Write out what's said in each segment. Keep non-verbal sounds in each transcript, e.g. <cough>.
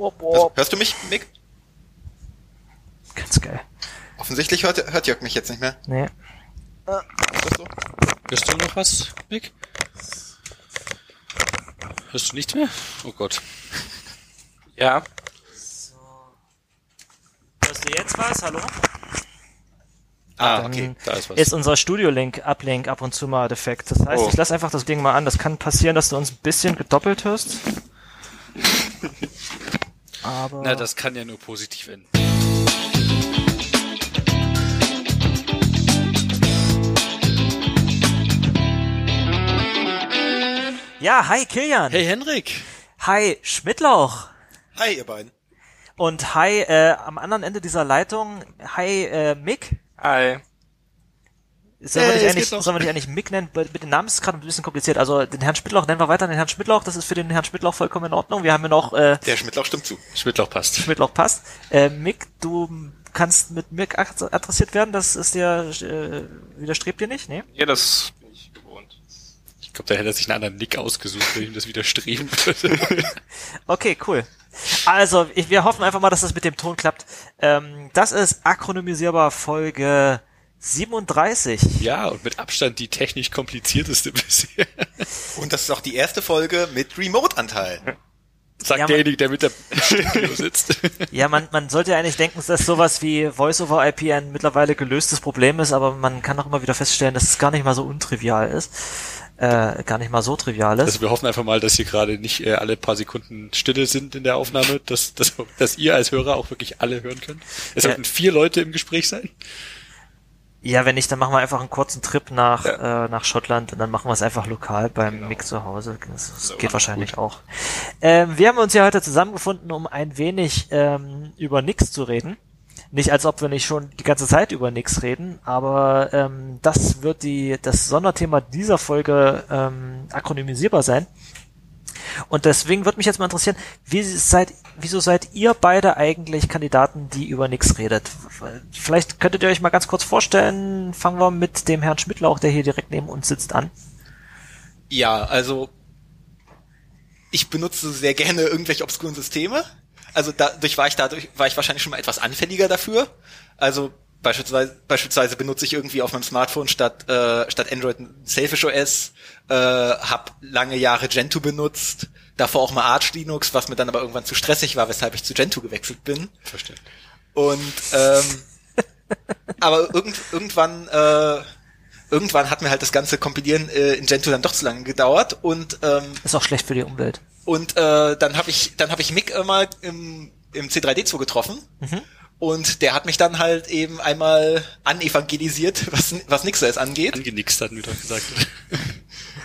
Also, hörst du mich, Mick? Ganz geil. Offensichtlich hört, hört Jörg mich jetzt nicht mehr. Nee. Ist das so? Hörst du noch was, Mick? Hörst du nichts mehr? Oh Gott. Ja. Hörst du jetzt was? Hallo? Ah, Dann okay, da ist was. Ist unser Studio-Link, Uplink ab und zu mal defekt. Das heißt, Oh. ich lasse einfach das Ding mal an. Das kann passieren, dass du uns ein bisschen gedoppelt hörst. <laughs> Aber Na, das kann ja nur positiv enden. ja, hi Kilian. Hey Henrik! Hi Schmidtlauch. Hi, ihr beiden. Und hi äh, am anderen Ende dieser Leitung, hi äh, Mick. Hi. Sollen wir, dich es eigentlich, sollen wir dich eigentlich Mick nennen? Bei- Mit dem Namen ist es gerade ein bisschen kompliziert. Also den Herrn Schmidtlauch nennen wir weiter den Herrn Schmidtlauch. Das ist für den Herrn Schmidtlauch vollkommen in Ordnung. Wir haben ja noch äh, Der Schmidtlauch stimmt zu. Schmidtloch passt. Schmidtlauch passt. Äh, Mick, du kannst mit Mick ad- adressiert werden. Das ist dir äh, widerstrebt dir nicht, ne? Ja, das bin ich gewohnt. Ich glaube, da hätte er sich einen anderen Nick ausgesucht, der ihm das widerstreben <laughs> würde. Okay, cool. Also, ich, wir hoffen einfach mal, dass das mit dem Ton klappt. Ähm, das ist akronymisierbar Folge 37. ja, und mit Abstand die technisch komplizierteste <laughs> bisher. Und das ist auch die erste Folge mit Remote-Anteil. Sagt Ja, man- derjenige, der mit der Studio sitzt. <laughs> Ja, man, man sollte ja eigentlich denken, dass sowas wie Voice-over-IP ein mittlerweile gelöstes Problem ist, aber man kann auch immer wieder feststellen, dass es gar nicht mal so untrivial ist. Äh, gar nicht mal so trivial ist. Also wir hoffen einfach mal, dass hier gerade nicht äh, alle paar Sekunden Stille sind in der Aufnahme, dass, dass, dass ihr als Hörer auch wirklich alle hören könnt. Es Ja. sollten vier Leute im Gespräch sein. Ja, wenn nicht, dann machen wir einfach einen kurzen Trip nach, Ja. äh, nach Schottland und dann machen wir es einfach lokal beim Genau. Mick zu Hause. Das, das So, geht wahrscheinlich auch. Ähm, wir haben uns ja heute zusammengefunden, um ein wenig ähm, über nix zu reden. Nicht als ob wir nicht schon die ganze Zeit über nix reden, aber ähm, das wird die das Sonderthema dieser Folge ähm, akronymisierbar sein. Und deswegen würde mich jetzt mal interessieren, wie seid, wieso seid ihr beide eigentlich Kandidaten, die über nichts redet? Vielleicht könntet ihr euch mal ganz kurz vorstellen. Fangen wir mit dem Herrn Schmidtlauch, der hier direkt neben uns sitzt, an. Ja, also ich benutze sehr gerne irgendwelche obskuren Systeme. Also dadurch war ich dadurch war ich wahrscheinlich schon mal etwas anfälliger dafür. Also beispielsweise beispielsweise benutze ich irgendwie auf meinem Smartphone statt äh, statt Android ein Selfish OS, äh, habe lange Jahre Gentoo benutzt, davor auch mal Arch Linux, was mir dann aber irgendwann zu stressig war, weshalb ich zu Gentoo gewechselt bin. Verstehe. Und ähm, <laughs> aber irgend, irgendwann äh, irgendwann hat mir halt das ganze Kompilieren äh, in Gentoo dann doch zu lange gedauert und ähm, Ist auch schlecht für die Umwelt. und äh, dann habe ich dann habe ich Mick äh, mal im, im C3D2 getroffen und der hat mich dann halt eben einmal anevangelisiert, <laughs> was was NixOS angeht. Angenickst hatten wir doch gesagt. <laughs>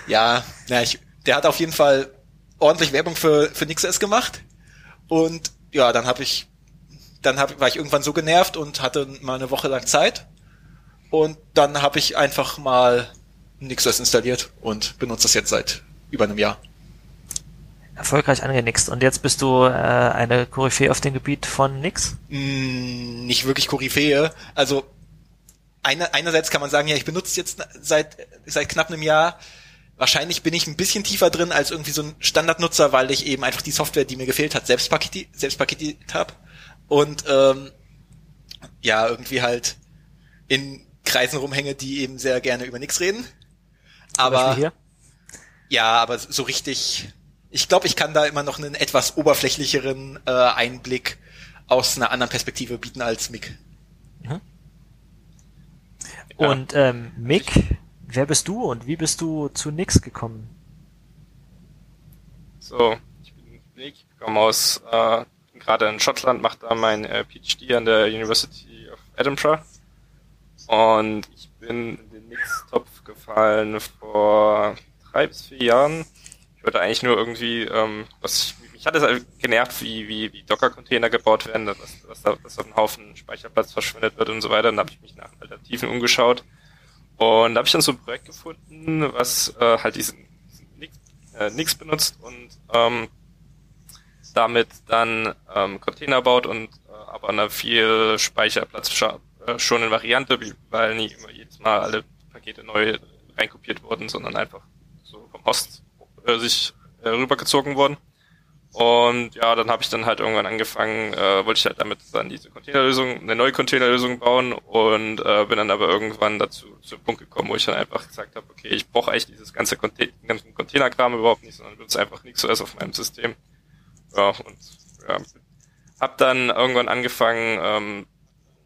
Ja, ja, ich, der hat auf jeden Fall ordentlich Werbung für für NixOS gemacht und ja, dann habe ich dann hab, war ich irgendwann so genervt und hatte mal eine Woche lang Zeit und dann habe ich einfach mal NixOS installiert und benutze das jetzt seit über einem Jahr. Erfolgreich angenixt. Und jetzt bist du äh, eine Koryphäe auf dem Gebiet von nix? Mm, nicht wirklich Koryphäe. Also eine, einerseits kann man sagen, ja, ich benutze jetzt seit seit knapp einem Jahr. Wahrscheinlich bin ich ein bisschen tiefer drin als irgendwie so ein Standardnutzer, weil ich eben einfach die Software, die mir gefehlt hat, selbst paketiert, selbst paketiert habe. Und ähm, ja, irgendwie halt in Kreisen rumhänge, die eben sehr gerne über nichts reden. Aber ja, aber so richtig. Ich glaube, ich kann da immer noch einen etwas oberflächlicheren äh, Einblick aus einer anderen Perspektive bieten als Mick. Ja. Und ähm, Mick, wer bist du und wie bist du zu nix gekommen? So, ich bin Nick, ich komme aus, äh, bin gerade in Schottland, mache da mein äh, PhD an der University of Edinburgh. Und ich bin in den Nix-Topf gefallen vor drei bis vier Jahren. Wollte eigentlich nur irgendwie, ähm, was ich, mich hat es halt genervt, wie, wie, wie Docker-Container gebaut werden, dass, dass, da, dass auf ein Haufen Speicherplatz verschwendet wird und so weiter. Dann habe ich mich nach Alternativen umgeschaut. Und da habe ich dann so ein Projekt gefunden, was äh, halt diesen, diesen Nix, äh, Nix benutzt und ähm, damit dann ähm, Container baut und äh, aber eine viel Speicherplatz äh, schon in Variante, weil nie immer jedes Mal alle Pakete neu reinkopiert wurden, sondern einfach so vom Host äh, sich äh, rübergezogen wurden. Und ja, dann habe ich dann halt irgendwann angefangen, äh, wollte ich halt damit dann diese Containerlösung, eine neue Containerlösung bauen und äh, bin dann aber irgendwann dazu zu Punkt gekommen, wo ich dann einfach gesagt habe, okay, ich brauche eigentlich dieses ganze Container, ganzen Containerkram überhaupt nicht, sondern benutze einfach so auf meinem System. Ja, und ja, hab dann irgendwann angefangen, ähm,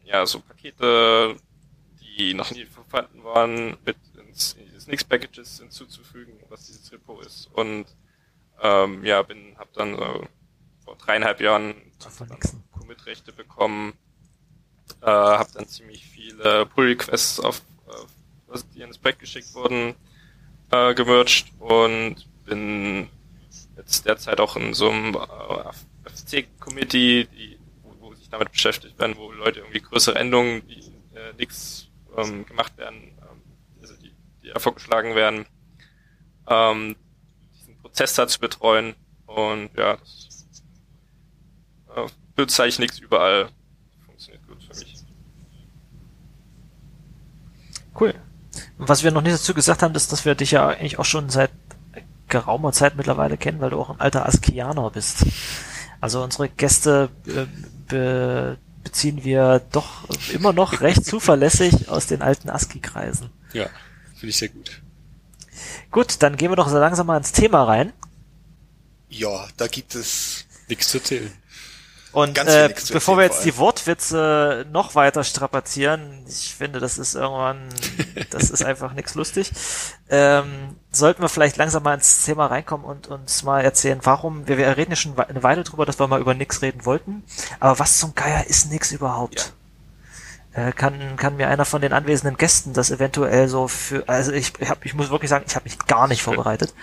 ja, so Pakete, die noch nie vorhanden waren, mit ins, in diese Nix-Packages hinzuzufügen, was dieses Repo ist. Und ähm, ja, bin, hab dann so vor dreieinhalb Jahren Commit-Rechte bekommen, äh, hab dann ziemlich viele Pull-Requests auf, äh, die ins Projekt geschickt wurden, äh, gemerged und bin jetzt derzeit auch in so einem äh, FC-Committee, die, wo, wo sich damit beschäftigt werden, wo Leute irgendwie größere Änderungen, die äh, nichts ähm, gemacht werden, die, vorgeschlagen werden, ähm, Prozess da zu betreuen. Und ja, das äh, eigentlich nichts überall. Funktioniert gut für mich. Cool. Was wir noch nicht dazu gesagt haben, ist, dass wir dich ja eigentlich auch schon seit geraumer Zeit mittlerweile kennen, weil du auch ein alter Askianer bist. Also unsere Gäste äh, be beziehen wir doch immer noch recht <laughs> zuverlässig aus den alten ASCII-Kreisen. Ja, finde ich sehr gut. Gut, dann gehen wir doch so langsam mal ins Thema rein. Ja, da gibt es nichts zu erzählen. Und äh, bevor wir jetzt die Wortwitze noch weiter strapazieren, ich finde, das ist irgendwann, <laughs> das ist einfach nichts lustig, ähm, sollten wir vielleicht langsam mal ins Thema reinkommen und uns mal erzählen, warum, wir, wir reden ja schon eine Weile drüber, dass wir mal über nix reden wollten, aber was zum Geier ist nix überhaupt? Ja. Äh, kann, kann mir einer von den anwesenden Gästen das eventuell so für, also ich, ich, hab, ich muss wirklich sagen, ich habe mich gar nicht vorbereitet.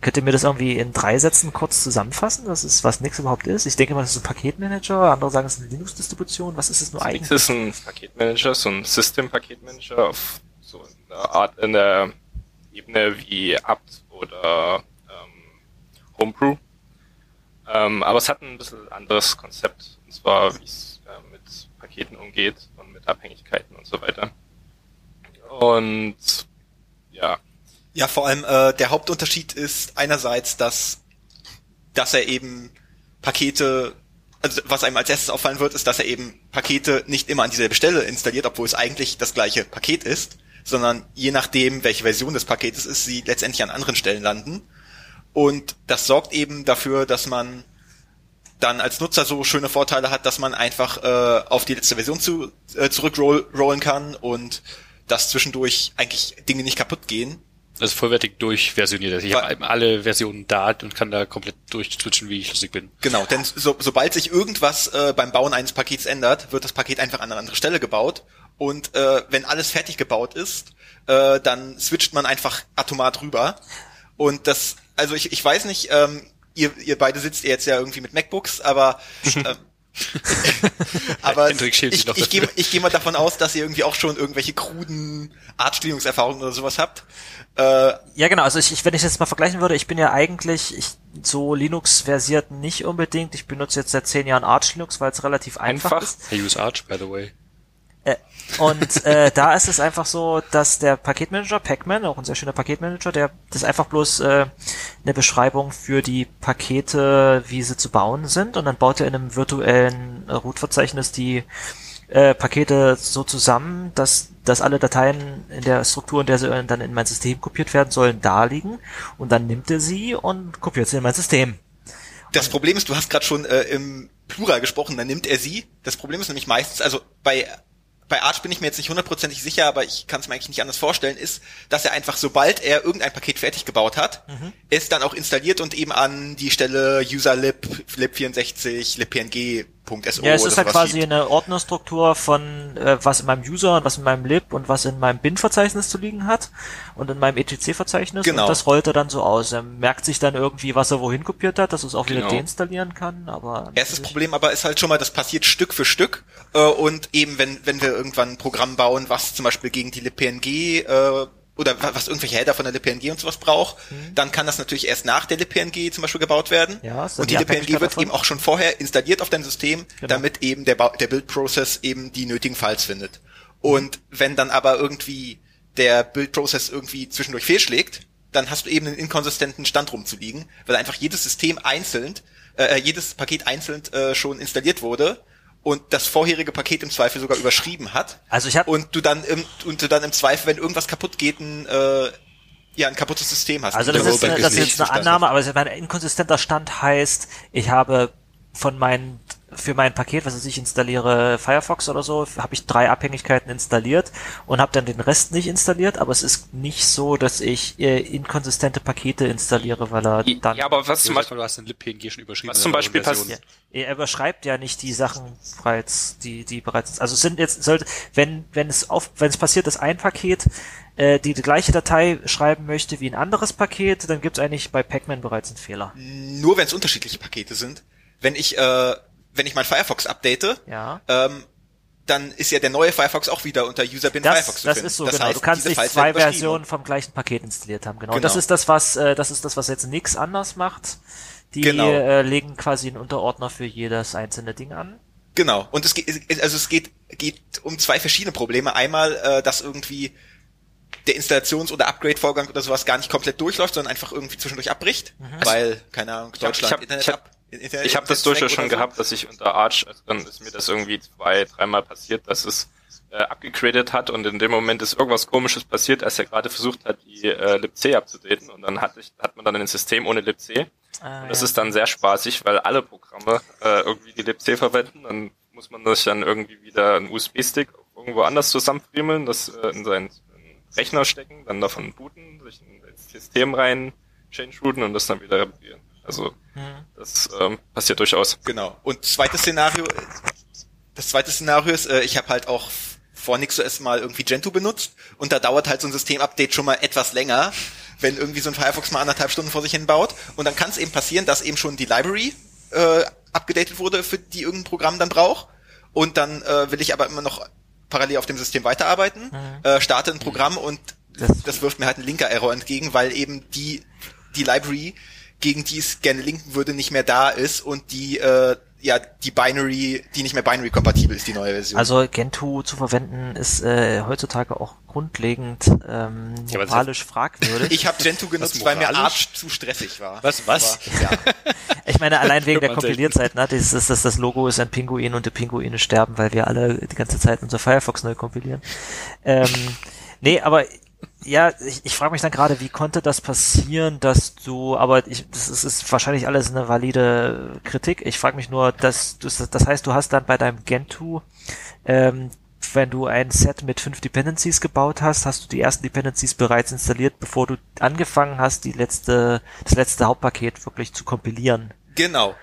Könnt ihr mir das irgendwie in drei Sätzen kurz zusammenfassen? Das ist, was Nix überhaupt ist? Ich denke mal, das ist ein Paketmanager, andere sagen, es ist eine Linux-Distribution. Was ist es nur eigentlich? Nix ist ein Paketmanager, so ein System-Paketmanager auf so einer Art, in der Ebene wie apt oder ähm, Homebrew. Ähm, aber es hat ein bisschen anderes Konzept, und zwar wie es äh, mit Paketen umgeht mit Abhängigkeiten und so weiter. Und ja, ja, vor allem äh, der Hauptunterschied ist einerseits, dass, dass er eben Pakete, also was einem als erstes auffallen wird, ist, dass er eben Pakete nicht immer an dieselbe Stelle installiert, obwohl es eigentlich das gleiche Paket ist, sondern je nachdem, welche Version des Paketes ist, sie letztendlich an anderen Stellen landen. Und das sorgt eben dafür, dass man dann als Nutzer so schöne Vorteile hat, dass man einfach äh, auf die letzte Version zu, äh, zurückrollen kann und dass zwischendurch eigentlich Dinge nicht kaputt gehen also vollwertig durchversioniert. Also ich habe alle Versionen da und kann da komplett durchswitchen, wie ich lustig bin. Genau, denn so, sobald sich irgendwas äh, beim Bauen eines Pakets ändert, wird das Paket einfach an eine andere Stelle gebaut. Und äh, wenn alles fertig gebaut ist, äh, dann switcht man einfach atomar drüber. Und das, also ich, ich weiß nicht, ähm, ihr, ihr beide sitzt jetzt ja irgendwie mit MacBooks, aber <laughs> äh, <laughs> aber ich, ich, ich gehe ich geh mal davon aus, dass ihr irgendwie auch schon irgendwelche kruden Artstillungserfahrungen oder sowas habt. Äh, ja, genau. Also ich, ich, wenn ich das mal vergleichen würde, ich bin ja eigentlich ich, so Linux versiert nicht unbedingt. Ich benutze jetzt seit zehn Jahren Arch Linux, weil es relativ einfach, einfach ist. I use Arch, by the way. Äh, und äh, da ist es einfach so, dass der Paketmanager, Pacman, auch ein sehr schöner Paketmanager, der das ist einfach bloß äh, eine Beschreibung für die Pakete, wie sie zu bauen sind, und dann baut er in einem virtuellen äh, Root-Verzeichnis die äh, Pakete so zusammen, dass, dass alle Dateien in der Struktur, in der sie dann in mein System kopiert werden sollen, da liegen. Und dann nimmt er sie und kopiert sie in mein System. Das Problem ist, du hast gerade schon äh, im Plural gesprochen, dann nimmt er sie. Das Problem ist nämlich meistens, also bei bei Arch bin ich mir jetzt nicht hundertprozentig sicher, aber ich kann es mir eigentlich nicht anders vorstellen, ist, dass er einfach, sobald er irgendein Paket fertig gebaut hat, mhm. es dann auch installiert und eben an die Stelle userlib, lib64, libpng .so ja, es ist halt quasi schiebt. eine Ordnerstruktur von äh, was in meinem User und was in meinem lib und was in meinem bin-Verzeichnis zu liegen hat und in meinem etc-Verzeichnis genau. und das rollt er dann so aus. Er merkt sich dann irgendwie, was er wohin kopiert hat, dass es auch wieder genau. deinstallieren kann, aber... Erstes Problem aber ist halt schon mal, das passiert Stück für Stück äh, und eben wenn, wenn wir irgendwann ein Programm bauen, was zum Beispiel gegen die libpng äh, oder was irgendwelche Header von der LPNG und sowas braucht, mhm. dann kann das natürlich erst nach der LPNG zum Beispiel gebaut werden. Ja, und die, LPNG wird eben auch schon vorher installiert auf dein System, genau. damit eben der, der Build-Prozess eben die nötigen Files findet. Und wenn dann aber irgendwie der Build-Prozess irgendwie zwischendurch fehlschlägt, dann hast du eben einen inkonsistenten Stand rumzuliegen, weil einfach jedes System einzeln äh, jedes Paket einzeln äh, schon installiert wurde und das vorherige Paket im Zweifel sogar überschrieben hat. Also ich habe und du dann im, und du dann im Zweifel, wenn irgendwas kaputt geht, ein, äh, ja, ein kaputtes System hast. Also das ist, das ist jetzt eine Annahme, aber mein inkonsistenter Stand heißt, ich habe von meinen für mein Paket, was ich installiere, Firefox oder so, habe ich drei Abhängigkeiten installiert und habe dann den Rest nicht installiert, aber es ist nicht so, dass ich äh, inkonsistente Pakete installiere, weil er dann Ja, aber was zum Beispiel, du hast ein lib-PNG schon überschrieben. Was zum in der Beispiel passiert- er überschreibt ja nicht die Sachen bereits, die die bereits also es sind jetzt sollte wenn wenn es auf wenn es passiert, dass ein Paket äh, die, die gleiche Datei schreiben möchte wie ein anderes Paket, dann gibt es eigentlich bei Pacman bereits einen Fehler. nur wenn es unterschiedliche Pakete sind. Wenn ich, äh, wenn ich mein Firefox update, Ja. ähm, dann ist ja der neue Firefox auch wieder unter User bin Das, Firefox zu das finden. ist so, Das genau. heißt, du kannst nicht Files zwei. Versionen vom gleichen Paket installiert haben, genau. Und Genau. das ist das, was, äh, das ist das, was jetzt nix anders macht. Die Genau. äh, legen quasi einen Unterordner für jedes einzelne Ding an. Genau. Und es geht, also es geht, geht um zwei verschiedene Probleme. Einmal, äh, dass irgendwie der Installations- oder Upgrade-Vorgang oder sowas gar nicht komplett durchläuft, sondern einfach irgendwie zwischendurch abbricht, weil, keine Ahnung, hab- Deutschland, ich hab- Internet ich hab- ab. Ich habe das durchaus schon so. gehabt, dass ich unter Arch, also dann ist mir das irgendwie zwei, dreimal passiert, dass es äh, abgegradet hat und in dem Moment ist irgendwas komisches passiert, als er gerade versucht hat, die äh, libc abzudaten und dann hat, ich, hat man dann ein System ohne libc Ah, Und das ja. ist dann sehr spaßig, weil alle Programme äh, irgendwie die libc verwenden. Dann muss man sich dann irgendwie wieder einen USB-Stick irgendwo anders zusammenfriemeln, das äh, in seinen Rechner stecken, dann davon booten, sich in das System rein change rooten und das dann wieder reparieren. Also Mhm. das ähm, passiert durchaus. Genau. Und zweites Szenario, das zweite Szenario ist, äh, ich habe halt auch vor NixOS mal irgendwie Gentoo benutzt und da dauert halt so ein Systemupdate schon mal etwas länger, wenn irgendwie so ein Firefox mal anderthalb Stunden vor sich hin baut. Und dann kann es eben passieren, dass eben schon die Library äh, abgedatet wurde, für die irgendein Programm dann braucht. Und dann äh, will ich aber immer noch parallel auf dem System weiterarbeiten, äh, starte ein Programm und Das- das, wirft mir halt einen Linker-Error entgegen, weil eben die, die Library, gegen die es gerne linken würde, nicht mehr da ist und die, äh, ja, die Binary, die nicht mehr Binary-kompatibel ist, die neue Version. Also Gentoo zu verwenden ist äh, heutzutage auch grundlegend ähm, Ja, das moralisch fragwürdig. ich habe Gentoo genutzt, weil mir? Arch zu stressig war. Was, was? Aber, ja. <laughs> Ich meine, allein wegen der. Kompilierzeit, ne? Das, ist, das, das Logo ist ein Pinguin und die Pinguine sterben, weil wir alle die ganze Zeit unser Firefox neu kompilieren. Ähm, nee, aber ja, ich, ich frage mich dann gerade, wie konnte das passieren, dass du, aber ich, das ist, ist wahrscheinlich alles eine valide Kritik. Ich frage mich nur, dass du, das heißt, du hast dann bei deinem Gentoo, ähm, wenn du ein Set mit fünf Dependencies gebaut hast, hast du die ersten Dependencies bereits installiert, bevor du angefangen hast, die letzte, das letzte Hauptpaket wirklich zu kompilieren. Genau.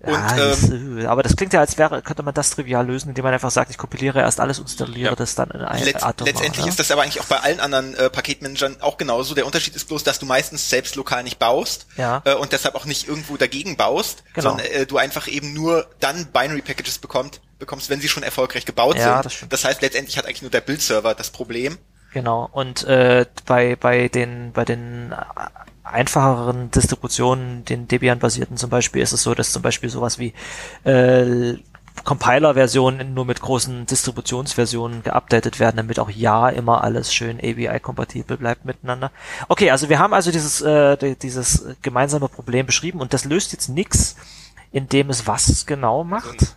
Und ähm, das, äh, aber das klingt ja, als wäre, könnte man das trivial lösen, indem man einfach sagt, ich kompiliere erst alles, installiere Ja. das dann in eine Letz Art und letztendlich Weise. ist das aber eigentlich auch bei allen anderen äh, Paketmanagern auch genauso. Der Unterschied ist bloß, dass du meistens selbst lokal nicht baust Ja. äh, und deshalb auch nicht irgendwo dagegen baust, Genau. sondern äh, du einfach eben nur dann Binary Packages bekommt, bekommst, wenn sie schon erfolgreich gebaut Ja, sind. das stimmt. das heißt, letztendlich hat eigentlich nur der Bildserver das Problem. Genau. Und äh, bei bei den bei den einfacheren Distributionen, den Debian-basierten zum Beispiel, ist es so, dass zum Beispiel sowas wie äh, Compiler-Versionen nur mit großen Distributionsversionen geupdatet werden, damit auch ja immer alles schön ABI-kompatibel bleibt miteinander. Okay, also wir haben also dieses äh, di- dieses gemeinsame Problem beschrieben und das löst jetzt nix, indem es was genau macht.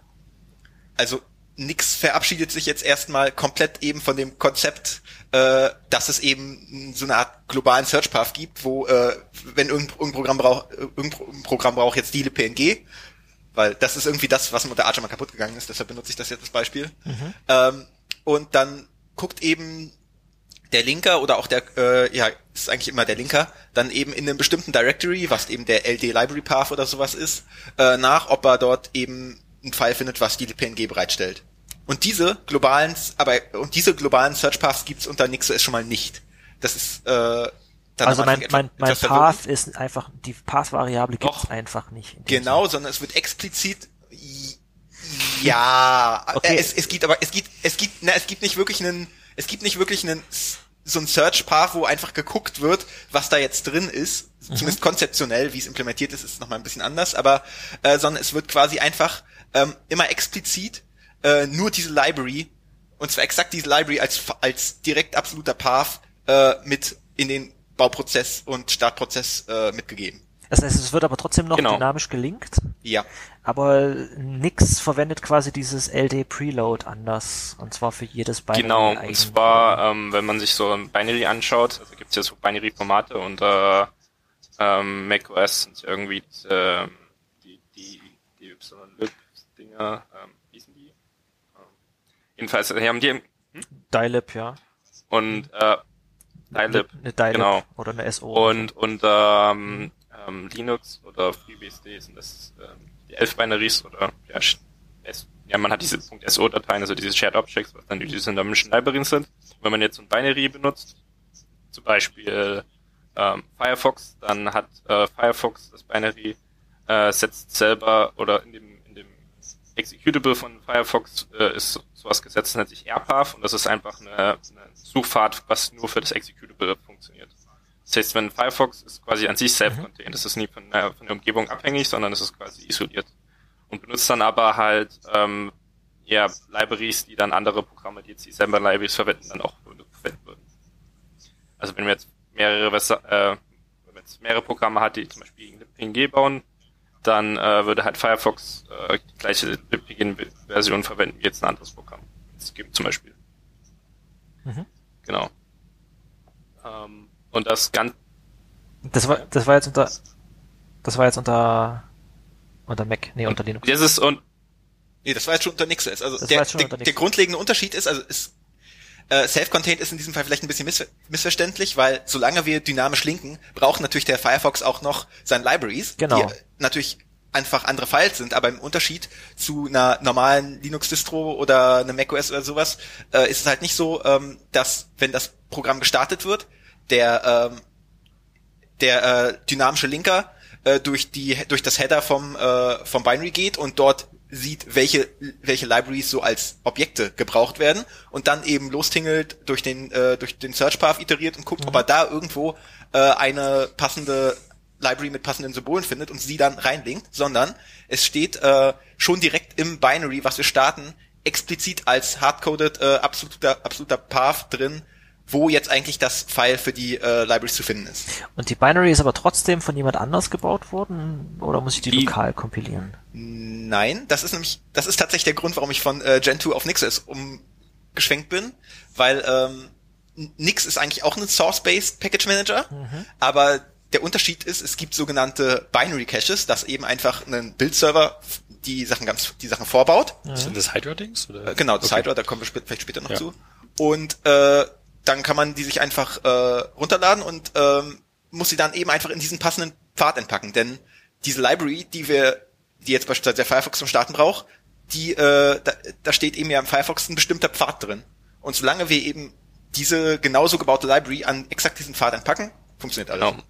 Also nix verabschiedet sich jetzt erstmal komplett eben von dem Konzept, äh, dass es eben so eine Art globalen Search Path gibt, wo äh, wenn irgendein, Programm braucht, irgendein Programm braucht jetzt die PNG, weil das ist irgendwie das, was mit der Arch mal kaputt gegangen ist, deshalb benutze ich das jetzt als Beispiel. Ähm, und dann guckt eben der Linker oder auch der, äh, ja, ist eigentlich immer der Linker, dann eben in einem bestimmten Directory, was eben der LD Library Path oder sowas ist, äh, nach, ob er dort eben einen File findet, was die PNG bereitstellt. Und diese globalen, aber und diese globalen Search Paths gibt's unter NixOS schon mal nicht. Das ist äh, dann Also mein, mein, mein. Path ist einfach, die Path-Variable gibt es Doch. einfach nicht. Genau, sondern es wird explizit ja, Okay. äh, es, es gibt aber es gibt es gibt na, es gibt nicht wirklich einen es gibt nicht wirklich einen so ein Search Path, wo einfach geguckt wird, was da jetzt drin ist, zumindest konzeptionell, wie es implementiert ist, ist noch mal ein bisschen anders, aber äh, sondern es wird quasi einfach ähm, immer explizit äh, nur diese Library und zwar exakt diese Library als als direkt absoluter Path äh, mit in den Bauprozess und Startprozess äh, mitgegeben. Das heißt, es wird aber trotzdem noch Genau. dynamisch gelinkt, Ja. aber nix verwendet quasi dieses LD Preload anders. Und zwar für jedes Binary Genau, eigen. und zwar, ähm, wenn man sich so ein Binary anschaut, also gibt es ja so Binary-Formate unter ähm, macOS sind irgendwie diese, die, die, die Y-Lib-Dinger, ähm? Ähm, jedenfalls, die haben die Dylib, ja. und äh, Dylib, Eine Dylib genau. oder eine SO. Und unter ähm, ähm, Linux oder FreeBSD sind das ähm, die 11 Binaries oder ja, S, ja, man hat diese .so-Dateien, also diese Shared Objects, was dann diese dynamischen Libraries sind. Wenn man jetzt so ein Binary benutzt, zum Beispiel ähm, Firefox, dann hat äh, Firefox das Binary äh, setzt selber oder in dem in dem Executable von Firefox äh, ist sowas gesetzt, das nennt sich AirPath und das ist einfach eine, eine Suchpfad, was nur für das Executable funktioniert. Das heißt, wenn Firefox ist quasi an sich self-contained, das ist nie von der, von der Umgebung abhängig, sondern es ist quasi isoliert und benutzt dann aber halt ähm, ja Libraries, die dann andere Programme, die jetzt dieselben Libraries verwenden, dann auch verwenden würden. Also wenn wir jetzt mehrere äh, wenn man jetzt mehrere Programme hat, die zum Beispiel libpng bauen, dann äh, würde halt Firefox äh, die gleiche libpng-Version verwenden wie jetzt ein anderes Programm. Es gibt zum Beispiel. Mhm. Genau. Ähm, und das Ganze Das war, das war jetzt unter, das war jetzt unter, unter Mac, nee, unter Linux. das ist und Nee, das war jetzt schon unter NixOS. Also Das der, war jetzt schon der, unter der grundlegende Unterschied ist, also ist, äh, Self-Contained ist in diesem Fall vielleicht ein bisschen missver missverständlich, weil solange wir dynamisch linken, braucht natürlich der Firefox auch noch seine Libraries, Genau. die natürlich einfach andere Files sind, aber im Unterschied zu einer normalen Linux-Distro oder einer macOS oder sowas, äh, ist es halt nicht so, ähm, dass wenn das Programm gestartet wird, der ähm, der äh, dynamische Linker äh, durch die durch das Header vom äh, vom Binary geht und dort sieht, welche welche Libraries so als Objekte gebraucht werden und dann eben lostingelt durch den äh, durch den Search Path iteriert und guckt, ob er da irgendwo äh, eine passende Library mit passenden Symbolen findet und sie dann reinlinkt, sondern es steht äh, schon direkt im Binary, was wir starten, explizit als hardcoded äh, absoluter absoluter Path drin, wo jetzt eigentlich das File für die äh, Libraries zu finden ist. Und die Binary ist aber trotzdem von jemand anders gebaut worden? Oder muss ich die, Die- lokal kompilieren? Nein, das ist nämlich, das ist tatsächlich der Grund, warum ich von äh, Gen 2 auf NixOS umgeschwenkt bin, weil ähm, Nix ist eigentlich auch ein Source-Based Package Manager, aber der Unterschied ist, es gibt sogenannte Binary Caches, das eben einfach einen Bildserver die Sachen ganz, die Sachen vorbaut. Sind das Hydra-Dings? oder? Genau, das Okay. Hydra, da kommen wir spä vielleicht später noch Ja. zu. Und äh, dann kann man die sich einfach äh, runterladen und ähm, muss sie dann eben einfach in diesen passenden Pfad entpacken. Denn diese Library, die wir, die jetzt beispielsweise der Firefox zum Starten braucht, die, äh, da, da steht eben ja im Firefox ein bestimmter Pfad drin. Und solange wir eben diese genauso gebaute Library an exakt diesen Pfad entpacken, funktioniert alles. genau.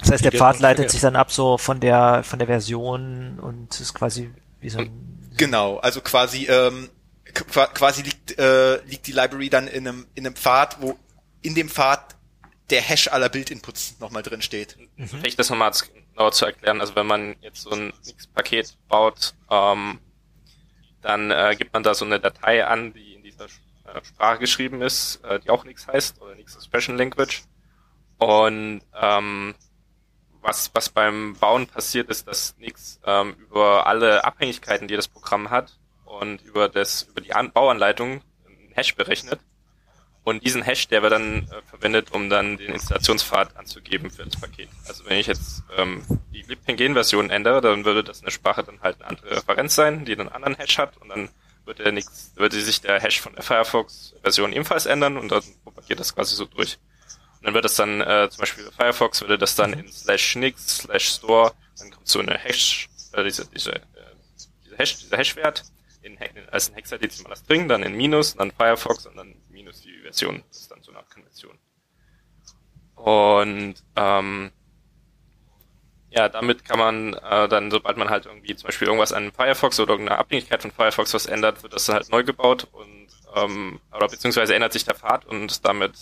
Das heißt, der Pfad leitet sich dann ab so von der, von der Version und ist quasi wie so ein, Genau, also quasi ähm, quasi liegt äh, liegt die Library dann in einem in einem Pfad, wo in dem Pfad der Hash aller Bildinputs nochmal drin steht. Vielleicht das nochmal genauer zu erklären. Also wenn man jetzt so ein Nix-Paket baut, ähm, dann äh, gibt man da so eine Datei an, die in dieser äh, Sprache geschrieben ist, äh, die auch Nix heißt oder Nix Expression Language. Und ähm, was, was beim Bauen passiert, ist, dass Nix ähm, über alle Abhängigkeiten, die das Programm hat und über das über die An Bauanleitung einen Hash berechnet. Und diesen Hash, der wird dann äh, verwendet, um dann den Installationspfad anzugeben für das Paket. Also wenn ich jetzt ähm, die libpng-Version ändere, dann würde das in der Sprache dann halt eine andere Referenz sein, die einen anderen Hash hat und dann würde, nix, würde sich der Hash von der Firefox-Version ebenfalls ändern und dann propagiert das quasi so durch. Und dann wird das dann, äh, zum Beispiel bei Firefox würde das dann in slash nix, slash store, dann kommt so eine Hash, äh, diese, diese, äh, diese Hash, dieser Hash-Wert in, in, als ein hexadezimales String, dann in Minus, dann Firefox und dann Minus die Version. Das ist dann so eine Art Konvention. Und ähm, ja, damit kann man äh, dann, sobald man halt irgendwie zum Beispiel irgendwas an Firefox oder irgendeine Abhängigkeit von Firefox was ändert, wird das halt neu gebaut und ähm, oder beziehungsweise ändert sich der Pfad und damit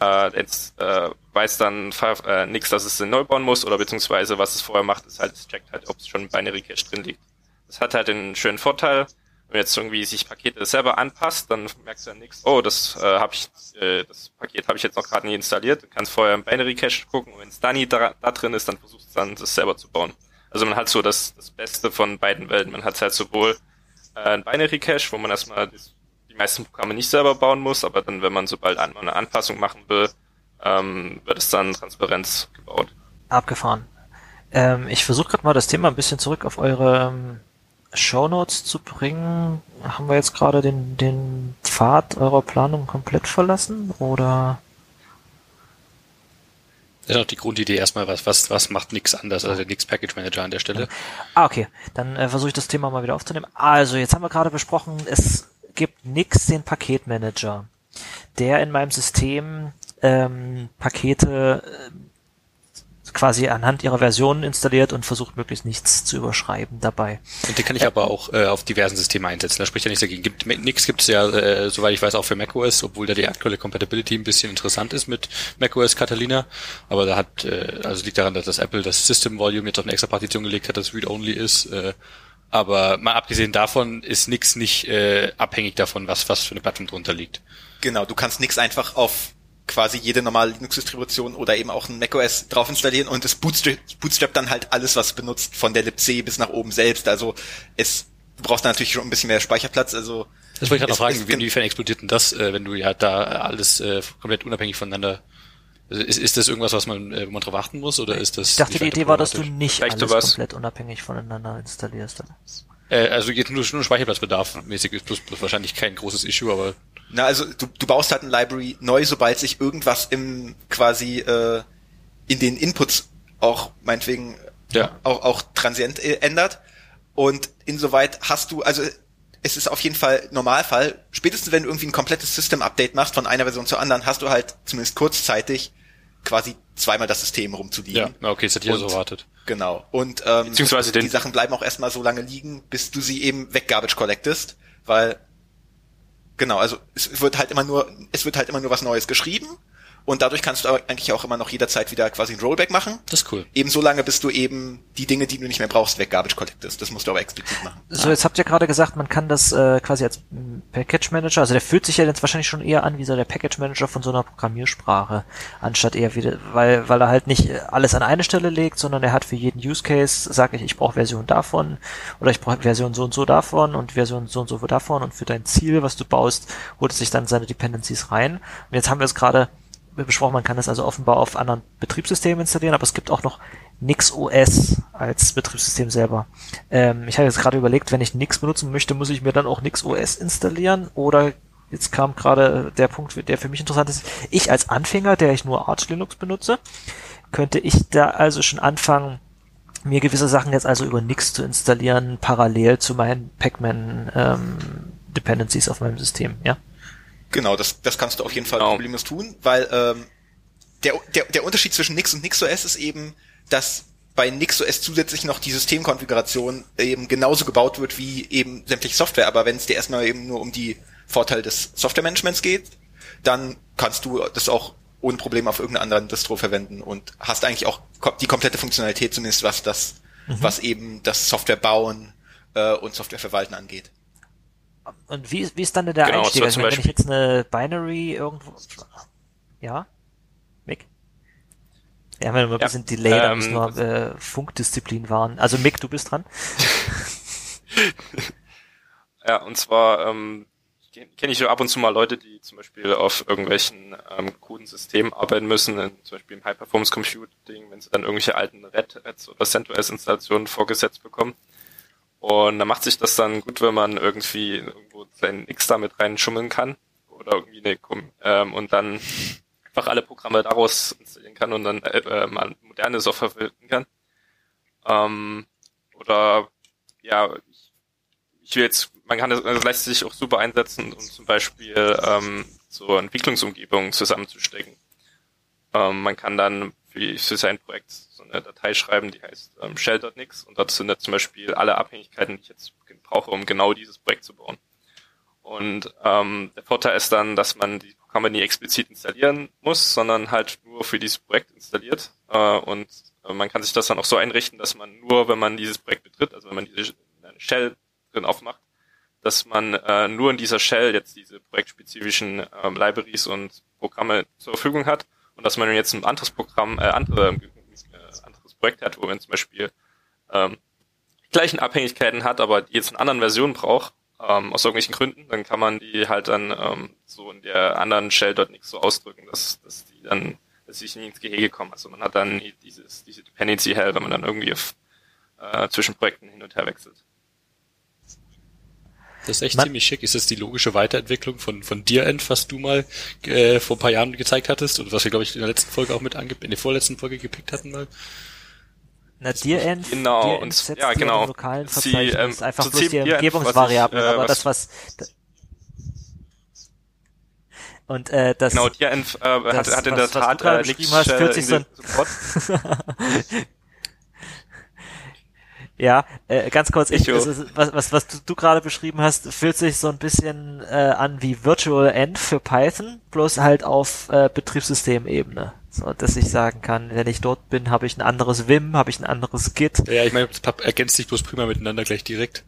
äh, jetzt äh, weiß dann Fire, äh, nichts, dass es neu bauen muss oder beziehungsweise was es vorher macht, ist halt, es checkt halt, ob es schon Binary Cache drin liegt. Das hat halt den schönen Vorteil, wenn jetzt irgendwie sich Pakete selber anpasst, dann merkst du ja nichts, oh, das äh, habe ich, äh, das Paket habe ich jetzt noch gerade nie installiert. Du kannst vorher im Binary Cache gucken und wenn es da nie da, da drin ist, dann versuchst du dann das selber zu bauen. Also man hat so das, das Beste von beiden Welten. Man hat halt sowohl äh, ein Binary Cache, wo man erstmal die meisten Programme nicht selber bauen muss, aber dann, wenn man sobald an, eine Anpassung machen will, ähm, wird es dann Transparenz gebaut. Abgefahren. Ähm, ich versuche gerade mal das Thema ein bisschen zurück auf eure ähm, Shownotes zu bringen. Haben wir jetzt gerade den, den Pfad eurer Planung komplett verlassen oder? Das ist auch die Grundidee erstmal, was, was, was macht nix anders, also der Nix Package Manager an der Stelle. Ah, okay. Dann äh, versuche ich das Thema mal wieder aufzunehmen. Also, jetzt haben wir gerade besprochen, es gibt nix den Paketmanager, der in meinem System ähm, Pakete äh, quasi anhand ihrer Versionen installiert und versucht möglichst nichts zu überschreiben dabei. Und den kann ich aber auch äh, auf diversen Systemen einsetzen. Da spricht ja nichts dagegen. Gibt, nix gibt es ja, äh, soweit ich weiß, auch für macOS, obwohl da die aktuelle Compatibility ein bisschen interessant ist mit macOS Catalina. Aber da hat, äh, also liegt daran, dass das Apple das System Volume jetzt auf eine extra Partition gelegt hat, das Read-Only ist. Äh, aber mal abgesehen davon ist nix nicht äh, abhängig davon, was, was für eine Plattform drunter liegt. Genau, du kannst nix einfach auf quasi jede normale Linux-Distribution oder eben auch ein macOS drauf installieren und es bootstrap, bootstrap dann halt alles, was benutzt, von der libc bis nach oben selbst. Also es, du brauchst da natürlich schon ein bisschen mehr Speicherplatz, also. Das wollte ich gerade noch fragen, inwiefern explodiert denn das, äh, wenn du ja da alles äh, komplett unabhängig voneinander also ist, ist das irgendwas, was man, äh, wo man drauf achten muss, oder ist das? Ich dachte, die Idee war, dass du nicht Vielleicht alles sowas. komplett unabhängig voneinander installierst. Äh, also jetzt nur, nur Speicherplatzbedarf mäßig ist plus, plus wahrscheinlich kein großes Issue, aber Na, also du, du baust halt ein Library neu, sobald sich irgendwas im quasi äh, in den Inputs auch meinetwegen Ja. auch, auch transient äh, ändert. Und insoweit hast du, also es ist auf jeden Fall Normalfall, spätestens wenn du irgendwie ein komplettes System-Update machst von einer Version zur anderen, hast du halt zumindest kurzzeitig quasi zweimal das System rumzuliegen. ja, okay, das hätte ich ja so erwartet. Genau. Und ähm, Beziehungsweise die Sachen bleiben auch erstmal so lange liegen, bis du sie eben weggarbage collectest, weil genau, also es wird halt immer nur, es wird halt immer nur was Neues geschrieben und dadurch kannst du eigentlich auch immer noch jederzeit wieder quasi ein Rollback machen. Das ist cool. Eben so lange, bis du eben die Dinge, die du nicht mehr brauchst, weggarbage collectest. Das musst du aber explizit machen. So, jetzt habt ihr gerade gesagt, man kann das äh, quasi als Package Manager, also der fühlt sich ja jetzt wahrscheinlich schon eher an wie so der Package Manager von so einer Programmiersprache, anstatt eher wieder, weil, weil er halt nicht alles an eine Stelle legt, sondern er hat für jeden Use Case, sage ich, ich brauche Version davon oder ich brauche Version so und so davon und Version so und so davon und für dein Ziel, was du baust, holt es sich dann seine Dependencies rein. Und jetzt haben wir es gerade besprochen, man kann das also offenbar auf anderen Betriebssystemen installieren, aber es gibt auch noch NixOS als Betriebssystem selber. Ähm, ich habe jetzt gerade überlegt, wenn ich Nix benutzen möchte, muss ich mir dann auch NixOS installieren oder jetzt kam gerade der Punkt, der für mich interessant ist. Ich als Anfänger, der ich nur Arch Linux benutze, könnte ich da also schon anfangen, mir gewisse Sachen jetzt also über Nix zu installieren, parallel zu meinen Pacman ähm, Dependencies auf meinem System, ja? Genau, das, das kannst du auf jeden Fall Genau. problemlos tun, weil ähm, der, der, der Unterschied zwischen Nix und NixOS ist eben, dass bei NixOS zusätzlich noch die Systemkonfiguration eben genauso gebaut wird wie eben sämtliche Software. Aber wenn es dir erstmal eben nur um die Vorteile des Software-Managements geht, dann kannst du das auch ohne Probleme auf irgendeiner anderen Distro verwenden und hast eigentlich auch die komplette Funktionalität, zumindest was das, was eben das Software bauen äh, und Software verwalten angeht. Und wie, wie ist dann der Genau, Einstieg? so Also wenn ich Beispiel- jetzt eine Binary irgendwo. Ja? Mick? Wir haben ja immer ein Ja, bisschen Delay, da ähm, müssen wir äh, Funkdisziplin wahren. Also Mick, du bist dran. <laughs> Ja, und zwar ähm, kenne ich ab und zu mal Leute, die zum Beispiel auf irgendwelchen ähm, coolen Systemen arbeiten müssen, in, zum Beispiel im High Performance Computing, wenn sie dann irgendwelche alten Red Hats oder CentOS Installationen vorgesetzt bekommen. Und da macht sich das dann gut, wenn man irgendwie irgendwo seinen X damit reinschummeln kann oder irgendwie eine ähm, und dann einfach alle Programme daraus installieren kann und dann äh, mal moderne Software verwenden kann. Ähm, oder ja, ich, ich will jetzt, man kann das, das lässt sich auch super einsetzen, um zum Beispiel ähm, so Entwicklungsumgebungen zusammenzustecken. Ähm, man kann dann für, sein Projekt so eine Datei schreiben, die heißt ähm, shell.nix und dort sind dann zum Beispiel alle Abhängigkeiten, die ich jetzt brauche, um genau dieses Projekt zu bauen. Und ähm, der Vorteil ist dann, dass man die Programme nie explizit installieren muss, sondern halt nur für dieses Projekt installiert. Äh, und äh, man kann sich das dann auch so einrichten, dass man nur, wenn man dieses Projekt betritt, also wenn man diese eine Shell drin aufmacht, dass man äh, nur in dieser Shell jetzt diese projektspezifischen ähm, Libraries und Programme zur Verfügung hat und dass man jetzt ein anderes Programm, äh, andere, äh, anderes Projekt hat, wo man zum Beispiel ähm, gleichen Abhängigkeiten hat, aber die jetzt in anderen Versionen braucht, ähm, aus irgendwelchen Gründen, dann kann man die halt dann ähm, so in der anderen Shell dort nicht so ausdrücken, dass, dass die dann dass sie nie ins Gehege kommen. Also man hat dann dieses, diese Dependency Hell, wenn man dann irgendwie auf, äh, zwischen Projekten hin und her wechselt. Das ist echt man ziemlich schick. Ist das die logische Weiterentwicklung von, von Dir-End, was du mal äh, vor ein paar Jahren gezeigt hattest und was wir, glaube ich, in der letzten Folge auch mit ange in der vorletzten Folge gepickt hatten mal? Na, Dir-Env, genau, Dir und, ja, genau. lokalen Sie, Verzeichnis ähm, ist einfach so bloß die Dir-Env, Umgebungsvariable, was ich, äh, aber was- das, was... Und äh, das, Genau, Dir-Env äh, hat, das, hat in was- der was Tat du gerade äh, Nix hast, fühlt sich in so Support. <laughs> Ja, äh, ganz kurz, ich, es ist, was, was, was du, du gerade beschrieben hast, fühlt sich so ein bisschen äh, an wie Virtual End für Python, bloß halt auf äh, Betriebssystemebene. So, dass ich sagen kann, wenn ich dort bin, habe ich ein anderes Vim, habe ich ein anderes Git. Ja, ich meine, das ergänzt sich bloß prima miteinander gleich direkt.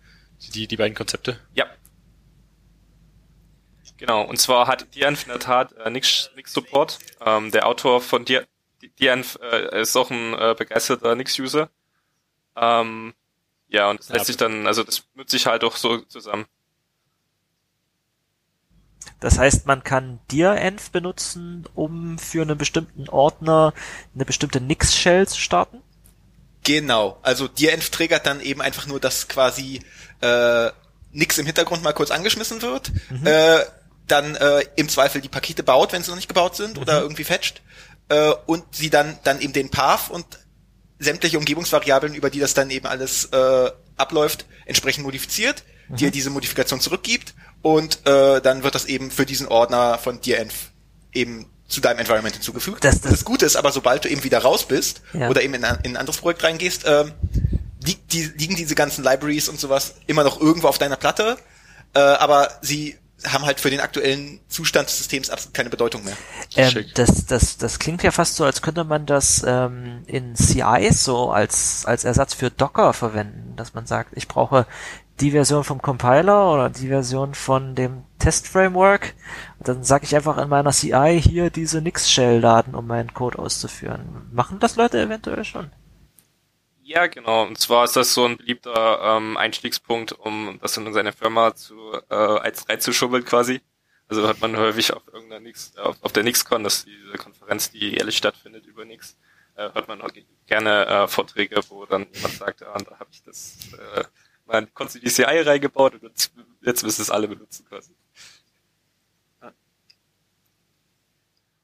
Die, die beiden Konzepte. Ja. Genau, und zwar hat Dianf in der Tat äh, nix, nix Support. Ähm, der Autor von Di- Dianf äh, ist auch ein äh, begeisterter Nix-User. Ähm, ja, und das Ja, lässt sich dann, also das nutze ich halt auch so zusammen. Das heißt, man kann dir-env benutzen, um für einen bestimmten Ordner eine bestimmte Nix-Shell zu starten. Genau, also dir-env triggert dann eben einfach nur, dass quasi äh, nix im Hintergrund mal kurz angeschmissen wird, äh, dann äh, im Zweifel die Pakete baut, wenn sie noch nicht gebaut sind oder irgendwie fetcht äh, und sie dann dann eben den Path und sämtliche Umgebungsvariablen, über die das dann eben alles äh, abläuft, entsprechend modifiziert, dir diese Modifikation zurückgibt und äh, dann wird das eben für diesen Ordner von dir-env eben zu deinem Environment hinzugefügt. Das- das- das Gute ist aber, sobald du eben wieder raus bist Ja. oder eben in ein, in ein anderes Projekt reingehst, ähm, liegt die, liegen diese ganzen Libraries und sowas immer noch irgendwo auf deiner Platte, äh, aber sie haben halt für den aktuellen Zustand des Systems absolut keine Bedeutung mehr. Ähm, das, das, das klingt ja fast so, als könnte man das ähm, in CI so als, als Ersatz für Docker verwenden, dass man sagt, ich brauche die Version vom Compiler oder die Version von dem Test-Framework. Und dann sage ich einfach in meiner CI hier diese Nix-Shell laden, um meinen Code auszuführen. Machen das Leute eventuell schon? Ja, genau. Und zwar ist das so ein beliebter ähm, Einstiegspunkt, um das in seine Firma zu äh, als reinzuschummeln quasi. Also hat man häufig auf irgendeiner Nix, auf, auf der NixCon, das ist diese Konferenz, die jährlich stattfindet über Nix, äh, hört man auch ge- gerne äh, Vorträge, wo dann jemand sagt, und da habe ich das äh, kurz in die CI reingebaut und jetzt, jetzt müssen es alle benutzen quasi.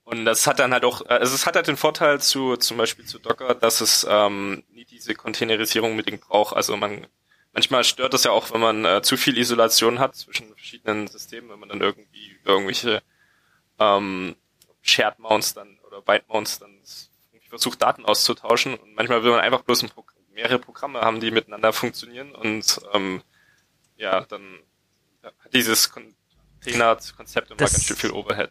Und das hat dann halt auch, äh, also es hat halt den Vorteil zu, zum Beispiel zu Docker, dass es ähm, nie diese Containerisierung unbedingt braucht. Also man, manchmal stört das ja auch, wenn man äh, zu viel Isolation hat zwischen verschiedenen Systemen, wenn man dann irgendwie irgendwelche ähm, Shared Mounts dann oder Byte Mounts dann irgendwie versucht, Daten auszutauschen. Und manchmal will man einfach bloß ein Pro mehrere Programme haben, die miteinander funktionieren und ähm, ja, dann hat dieses Container-Konzept immer Das- ganz schön viel Overhead.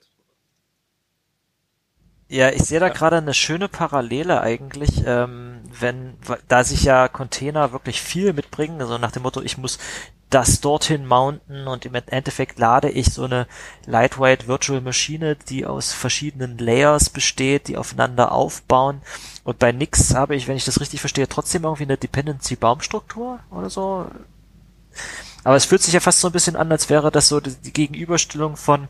Ja, ich sehe da gerade eine schöne Parallele eigentlich, ähm, wenn, da sich ja Container wirklich viel mitbringen, also nach dem Motto, ich muss das dorthin mounten und im Endeffekt lade ich so eine Lightweight Virtual Maschine, die aus verschiedenen Layers besteht, die aufeinander aufbauen. Und bei Nix habe ich, wenn ich das richtig verstehe, trotzdem irgendwie eine Dependency Baumstruktur oder so. Aber es fühlt sich ja fast so ein bisschen an, als wäre das so die Gegenüberstellung von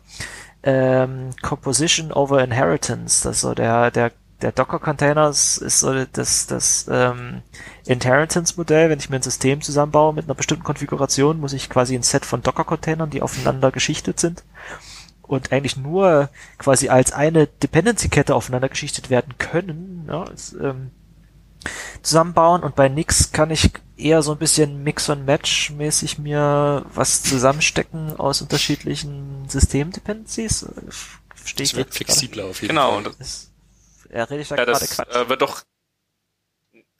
ähm, Composition over Inheritance. Das so der, der, der Docker-Container ist, ist so das, das ähm, Inheritance-Modell. Wenn ich mir ein System zusammenbaue mit einer bestimmten Konfiguration, muss ich quasi ein Set von Docker-Containern, die aufeinander geschichtet sind und eigentlich nur quasi als eine Dependency-Kette aufeinander geschichtet werden können. Ja, ist, ähm, zusammenbauen und bei Nix kann ich eher so ein bisschen Mix and Match mäßig mir was zusammenstecken aus unterschiedlichen Systemdependencies. Verstehe ich jetzt flexibler auf jeden Genau, Fall. Ist, ja, rede ich da Ja, gerade das Quatsch? äh, wird doch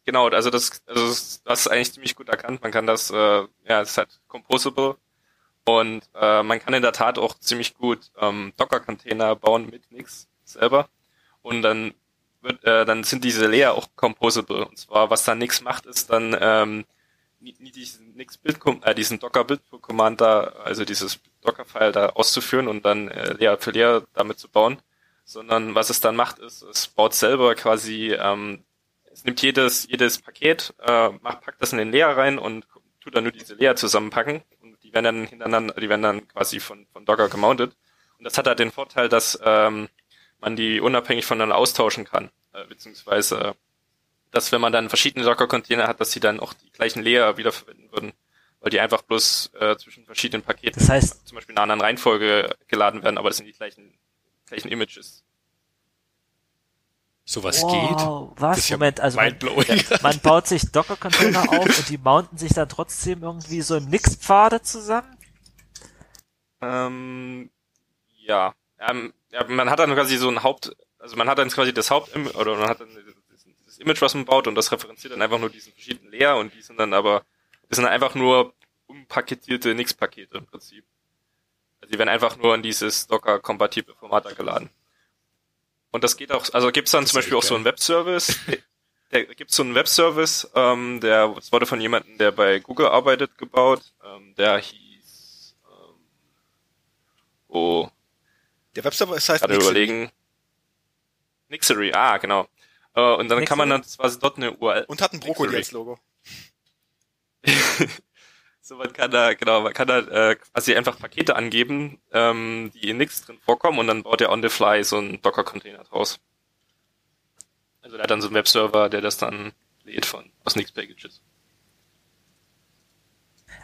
genau, also das, also das, das ist eigentlich ziemlich gut erkannt. Man kann das, äh, ja, es ist halt composable und äh, man kann in der Tat auch ziemlich gut ähm, Docker-Container bauen mit Nix selber und dann wird, äh, dann sind diese Layer auch composable. Und zwar, was dann Nix macht, ist dann ähm, nie, nie diesen Nix Bild, äh, diesen Docker Build Command da, also dieses Docker File da auszuführen und dann äh, Layer für Layer damit zu bauen, sondern was es dann macht, ist, es baut selber quasi, ähm, es nimmt jedes jedes Paket, äh, macht, packt das in den Layer rein und tut dann nur diese Layer zusammenpacken. Und die werden dann hintereinander, die werden dann quasi von von Docker gemountet. Und das hat halt den Vorteil, dass ähm, man die unabhängig voneinander austauschen kann, äh, beziehungsweise dass wenn man dann verschiedene Docker-Container hat, dass sie dann auch die gleichen Layer wiederverwenden würden, weil die einfach bloß äh, zwischen verschiedenen Paketen Das heißt, zum Beispiel in einer anderen Reihenfolge geladen werden, aber das sind die gleichen, gleichen Images. Sowas wow, geht. was? Ja Moment, also man, man baut sich Docker-Container <laughs> auf und die mounten sich dann trotzdem irgendwie so im Nix-Pfade zusammen? Ähm, ja. Ähm, ja, man hat dann quasi so ein Haupt, also man hat dann quasi das Haupt oder man hat dann dieses Image, was man baut und das referenziert dann einfach nur diesen verschiedenen Layer und die sind dann aber, das sind dann einfach nur unpaketierte Nix-Pakete im Prinzip. Also die werden einfach nur in dieses Docker-kompatible Format geladen. Und das geht auch, also gibt's dann Das zum Beispiel auch so einen Webservice, <laughs> der gibt's so einen Webservice, ähm, der, das wurde von jemandem, der bei Google arbeitet, gebaut, ähm, der hieß, ähm, oh, Der Webserver ist heißt gerade Nixon. überlegen. Nixery, ah, genau. Äh, und dann kann man dann quasi dort eine URL. und hat ein Brokkoli Nixery. als Logo. <laughs> So, man kann da, genau, man kann da äh, quasi einfach Pakete angeben, ähm, die in Nix drin vorkommen und dann baut er on the fly so einen Docker-Container draus. Also der hat dann so einen Webserver, der das dann lädt von aus Nix Packages.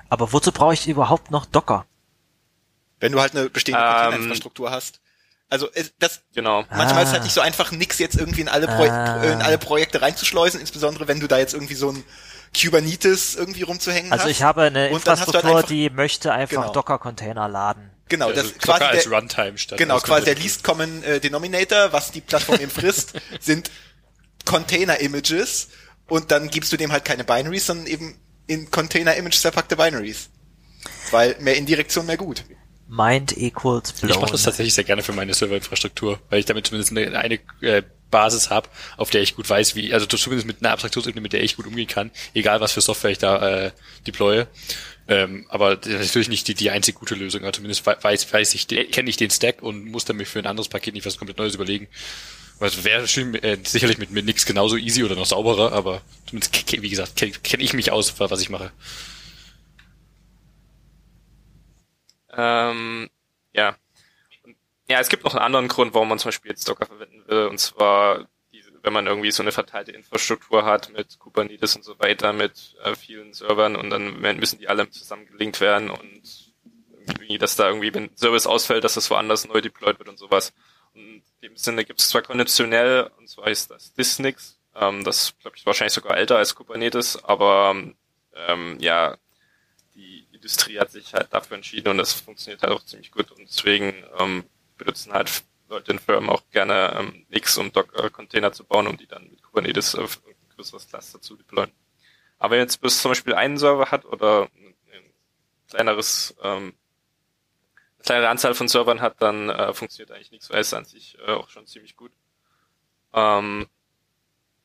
Aber wozu brauche ich überhaupt noch Docker? Wenn du halt eine bestehende Ähm, Containerinfrastruktur hast. Also es- das Genau. manchmal ist es Ah. halt nicht so einfach, nix jetzt irgendwie in alle, Ah. in alle Projekte reinzuschleusen, insbesondere wenn du da jetzt irgendwie so ein Kubernetes irgendwie rumzuhängen Also hast. ich habe eine halt Infrastruktur, einfach- die möchte einfach Genau. Docker-Container laden. Genau, Also das Docker quasi als der, Runtime statt genau, quasi der. Least Common äh, Denominator, was die Plattform eben frisst, <laughs> sind Container-Images und dann gibst du dem halt keine Binaries, sondern eben in Container-Images verpackte Binaries. Weil mehr Indirektion, mehr gut. Mind equals blown. Ich mache das tatsächlich sehr gerne für meine Serverinfrastruktur, weil ich damit zumindest eine, eine äh, Basis habe, auf der ich gut weiß, wie, also zumindest mit einer Abstraktionsebene, mit der ich gut umgehen kann, egal was für Software ich da äh, deploye. Ähm, aber das ist natürlich nicht die, die einzig gute Lösung, aber zumindest wei- weiß, weiß ich, kenne ich den Stack und muss dann mir für ein anderes Paket nicht was komplett Neues überlegen. Was wäre äh, sicherlich mit, mit nix genauso easy oder noch sauberer, aber zumindest, wie gesagt, kenne kenn ich mich aus, was ich mache. Ähm, ja. Ja, es gibt noch einen anderen Grund, warum man zum Beispiel jetzt Docker verwenden will, und zwar, diese, wenn man irgendwie so eine verteilte Infrastruktur hat mit Kubernetes und so weiter, mit äh, vielen Servern und dann müssen die alle zusammen gelinkt werden und irgendwie, dass da irgendwie, wenn ein Service ausfällt, dass das woanders neu deployed wird und sowas. Und in dem Sinne gibt es zwar konditionell, und zwar ist das Dysnix, ähm, das glaube ich wahrscheinlich sogar älter als Kubernetes, aber ähm, ja, Industrie hat sich halt dafür entschieden und das funktioniert halt auch ziemlich gut und deswegen ähm, benutzen halt Leute in Firmen auch gerne ähm, Nix, um Docker-Container zu bauen, um die dann mit Kubernetes auf ein größeres Cluster zu deployen. Aber wenn jetzt bis zum Beispiel einen Server hat oder ein, ein kleineres, ähm, eine kleinere Anzahl von Servern hat, dann äh, funktioniert eigentlich nichts weiß an sich äh, auch schon ziemlich gut. Ähm,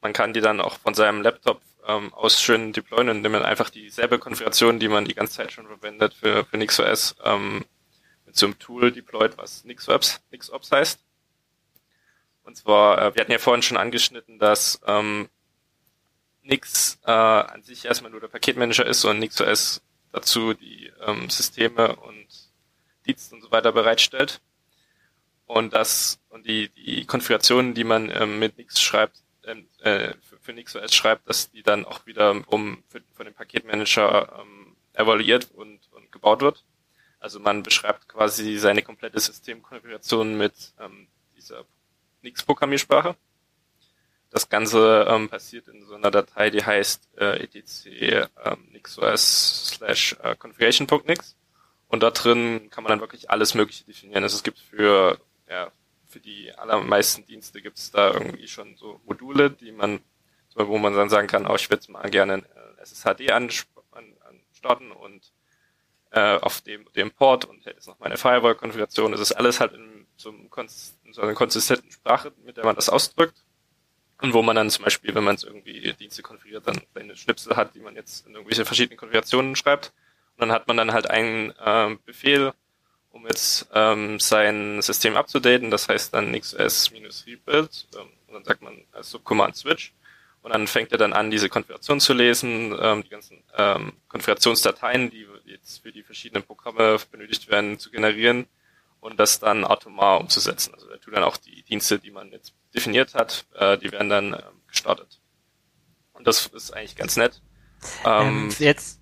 man kann die dann auch von seinem Laptop ähm, aus schön deployen, indem man einfach dieselbe Konfiguration, die man die ganze Zeit schon verwendet für, für NixOS, ähm, mit so einem Tool deployt, was NixOps, NixOps heißt. Und zwar, äh, wir hatten ja vorhin schon angeschnitten, dass ähm, Nix äh, an sich erstmal nur der Paketmanager ist und NixOS dazu die ähm, Systeme und Dienste und so weiter bereitstellt. Und das und die, die Konfigurationen, die man ähm, mit Nix schreibt, ähm, äh, für, NixOS schreibt, dass die dann auch wieder um für, von dem Paketmanager ähm, evaluiert und, und gebaut wird. Also man beschreibt quasi seine komplette Systemkonfiguration mit ähm, dieser Nix-Programmiersprache. Das Ganze ähm, passiert in so einer Datei, die heißt äh, etc ähm, nixos slash äh, configuration.nix. Und da drin kann man dann wirklich alles Mögliche definieren. Also es gibt für, ja, für die allermeisten Dienste gibt es da irgendwie schon so Module, die man, wo man dann sagen kann, oh, ich würde mal gerne äh, SSHD an, an, an starten und äh, auf dem, dem Port und hätte jetzt noch meine Firewall-Konfiguration. Das ist alles halt in so, einem, in so einer konsistenten Sprache, mit der man das ausdrückt. Und wo man dann zum Beispiel, wenn man es irgendwie Dienste konfiguriert, dann eine Schnipsel hat, die man jetzt in irgendwelche verschiedenen Konfigurationen schreibt. Und dann hat man dann halt einen ähm, Befehl, um jetzt ähm, sein System abzudaten. Das heißt dann nixos-rebuild. Ähm, und dann sagt man also Command Switch. Und dann fängt er dann an, diese Konfiguration zu lesen, ähm, die ganzen ähm, Konfigurationsdateien, die jetzt für die verschiedenen Programme benötigt werden, zu generieren und das dann automar umzusetzen. Also er tut dann auch die Dienste, die man jetzt definiert hat, äh, die werden dann äh, gestartet. Und das ist eigentlich ganz nett. Ähm, ähm, jetzt,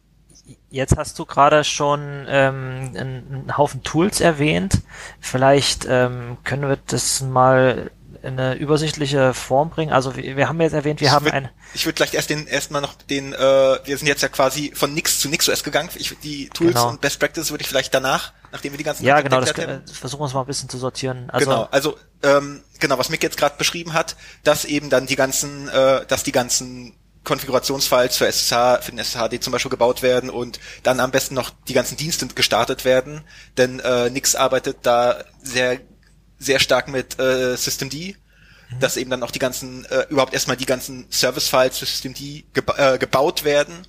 jetzt hast du gerade schon ähm, einen Haufen Tools erwähnt. Vielleicht ähm, können wir das mal in eine übersichtliche Form bringen. Also wir, wir haben jetzt erwähnt, wir ich haben würd, ein. Ich würde gleich erst den erstmal noch den, äh, wir sind jetzt ja quasi von nix zu NixOS gegangen. Ich, die Tools genau. und Best Practice würde ich vielleicht danach, nachdem wir die ganzen Ja, genau, das können, versuchen wir uns mal ein bisschen zu sortieren. Also, genau, also ähm, genau, was Mick jetzt gerade beschrieben hat, dass eben dann die ganzen, äh, dass die ganzen Konfigurationsfiles für SSH, für den SSHD zum Beispiel gebaut werden und dann am besten noch die ganzen Dienste gestartet werden, denn äh, Nix arbeitet da sehr sehr stark mit äh, Systemd, mhm. dass eben dann auch die ganzen, äh, überhaupt erstmal die ganzen Service-Files für Systemd geba äh, gebaut werden